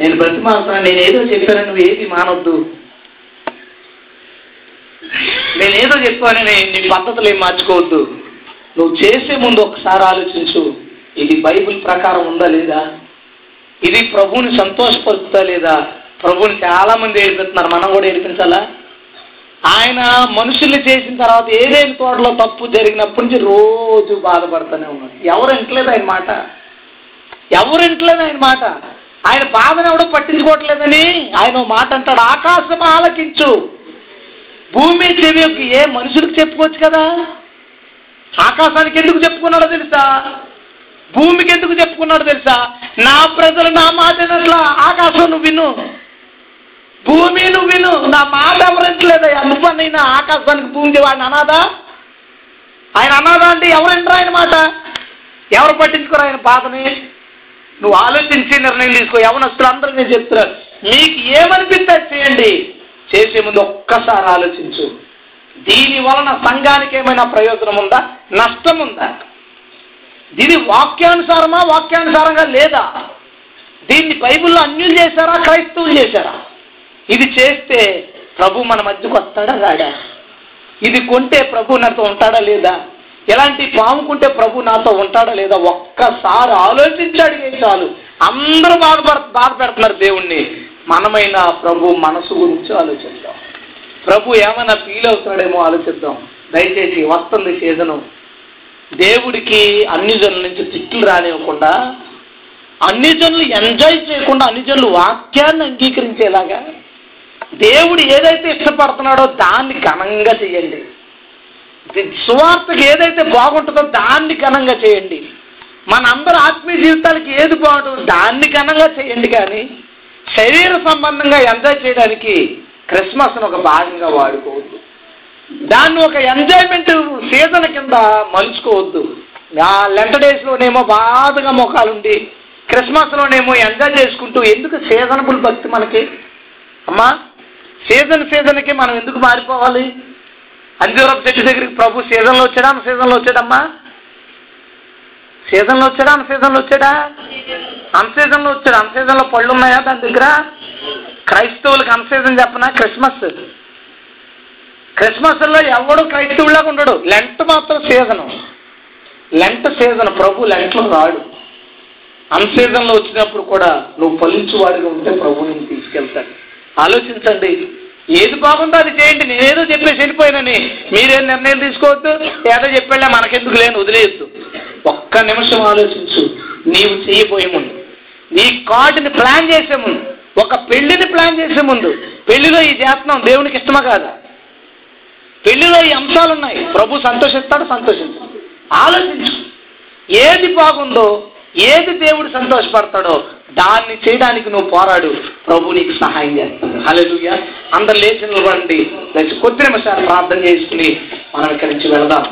Speaker 3: నేను బ్రతిమాలుతున్నాను నేను ఏదో చెప్పాను నువ్వు ఏది మానవద్దు నేనేదో చెప్పాను నీ పద్ధతులు ఏం మార్చుకోవద్దు నువ్వు చేసే ముందు ఒకసారి ఆలోచించు ఇది బైబిల్ ప్రకారం ఉందా లేదా ఇది ప్రభువుని సంతోషపరుస్తుందా లేదా ప్రభువుని చాలా మంది ఏడిపిస్తున్నారు మనం కూడా ఏడిపించాలా ఆయన మనుషుల్ని చేసిన తర్వాత ఏదేని తోటలో తప్పు జరిగినప్పటి నుంచి రోజు బాధపడుతూనే ఉన్నాడు ఎవరు ఇంట్లేదు ఆయన మాట ఎవరు ఇంట్లేదు ఆయన మాట ఆయన బాధను ఎవడో పట్టించుకోవట్లేదని ఆయన మాట అంటాడు ఆకాశం ఆలకించు భూమి చెవి ఏ మనుషులకు చెప్పుకోవచ్చు కదా ఆకాశానికి ఎందుకు చెప్పుకున్నాడో తెలుసా భూమికి ఎందుకు చెప్పుకున్నాడో తెలుసా నా ప్రజలు నా మాట ఎట్లా ఆకాశం నువ్వు విను భూమి నువ్వు విను నా మాట ఎవరించలేదయ్యా నువ్వన్నైనా ఆకాశానికి భూమి వాడిని అనాదా ఆయన అనాదా అంటే ఎవరంటారు ఆయన మాట ఎవరు పట్టించుకోరు ఆయన బాధని నువ్వు ఆలోచించి నిర్ణయం తీసుకో ఎవరినస్తులు అందరూ నేను చెప్తున్నారు మీకు ఏమనిపిస్తే చేయండి చేసే ముందు ఒక్కసారి ఆలోచించు దీని వలన సంఘానికి ఏమైనా ప్రయోజనం ఉందా నష్టం ఉందా దీని వాక్యానుసారమా వాక్యానుసారంగా లేదా దీన్ని బైబుల్లో అన్యులు చేశారా క్రైస్తవులు చేశారా ఇది చేస్తే ప్రభు మన మధ్యకు వస్తాడా రాడా ఇది కొంటే ప్రభు నాతో ఉంటాడా లేదా ఎలాంటి పాముకుంటే ప్రభు నాతో ఉంటాడా లేదా ఒక్కసారి ఆలోచించి ఏం చాలు అందరూ బాధపడ బాధపడుతున్నారు దేవుణ్ణి మనమైన ప్రభు మనసు గురించి ఆలోచిద్దాం ప్రభు ఏమైనా ఫీల్ అవుతున్నాడేమో ఆలోచిద్దాం దయచేసి వస్తుంది సీజను దేవుడికి అన్ని జనుల నుంచి తిట్లు రానివ్వకుండా అన్ని జనులు ఎంజాయ్ చేయకుండా అన్ని జనులు వాక్యాన్ని అంగీకరించేలాగా దేవుడు ఏదైతే ఇష్టపడుతున్నాడో దాన్ని ఘనంగా చేయండి సువార్తకి ఏదైతే బాగుంటుందో దాన్ని ఘనంగా చేయండి మనందరి ఆత్మీయ జీవితాలకి ఏది బాగుంటుందో దాన్ని ఘనంగా చేయండి కానీ శరీర సంబంధంగా ఎంజాయ్ చేయడానికి క్రిస్మస్ను ఒక భాగంగా వాడుకోవద్దు దాన్ని ఒక ఎంజాయ్మెంట్ సీజన్ కింద మలుచుకోవద్దు ఆ లెంట డేస్లోనేమో బాధగా మొఖాలుండి క్రిస్మస్లోనేమో ఎంజాయ్ చేసుకుంటూ ఎందుకు సీజనబుల్ భక్తి మనకి అమ్మా సీజన్ సీజన్కి మనం ఎందుకు మారిపోవాలి అంజూరపు చెట్టు దగ్గరికి ప్రభు సీజన్లో వచ్చాడా సీజన్లో వచ్చాడమ్మా సీజన్లో వచ్చాడా అన్ సీజన్లో వచ్చాడా అన్ సీజన్లో వచ్చాడు అన్ సీజన్లో పళ్ళు ఉన్నాయా దాని దగ్గర క్రైస్తవులకు అన్ సీజన్ చెప్పనా క్రిస్మస్ క్రిస్మస్లో ఎవడు క్రైస్తవులాగా ఉండడు లెంట్ మాత్రం సీజను లెంట్ సీజన్ ప్రభు లెంట్లో రాడు అన్ సీజన్లో వచ్చినప్పుడు కూడా నువ్వు వాడిగా ఉంటే ప్రభు నేను తీసుకెళ్తాను ఆలోచించండి ఏది బాగుందో అది చేయండి నేనేదో చెప్పేసి వెళ్ళిపోయినని మీరేం నిర్ణయం తీసుకోవద్దు ఏదో చెప్పేళ్ళ మనకెందుకు లేని వదిలేయద్దు ఒక్క నిమిషం ఆలోచించు నీవు చేయబోయే ముందు నీ కార్డుని ప్లాన్ చేసే ముందు ఒక పెళ్లిని ప్లాన్ చేసే ముందు పెళ్లిలో ఈ జాతనం దేవునికి ఇష్టమా కాదా పెళ్లిలో ఈ అంశాలు ఉన్నాయి ప్రభు సంతోషిస్తాడు సంతోషించు ఆలోచించు ఏది బాగుందో ఏది దేవుడు సంతోషపడతాడో దాన్ని చేయడానికి నువ్వు పోరాడు ప్రభు నీకు సహాయం చేస్తాడు హలెలుగా అందరు లేచి నిలబడండి కొద్ది నిమిషాలు ప్రార్థన చేసుకుని మనం ఇక్కడి నుంచి వెళదాం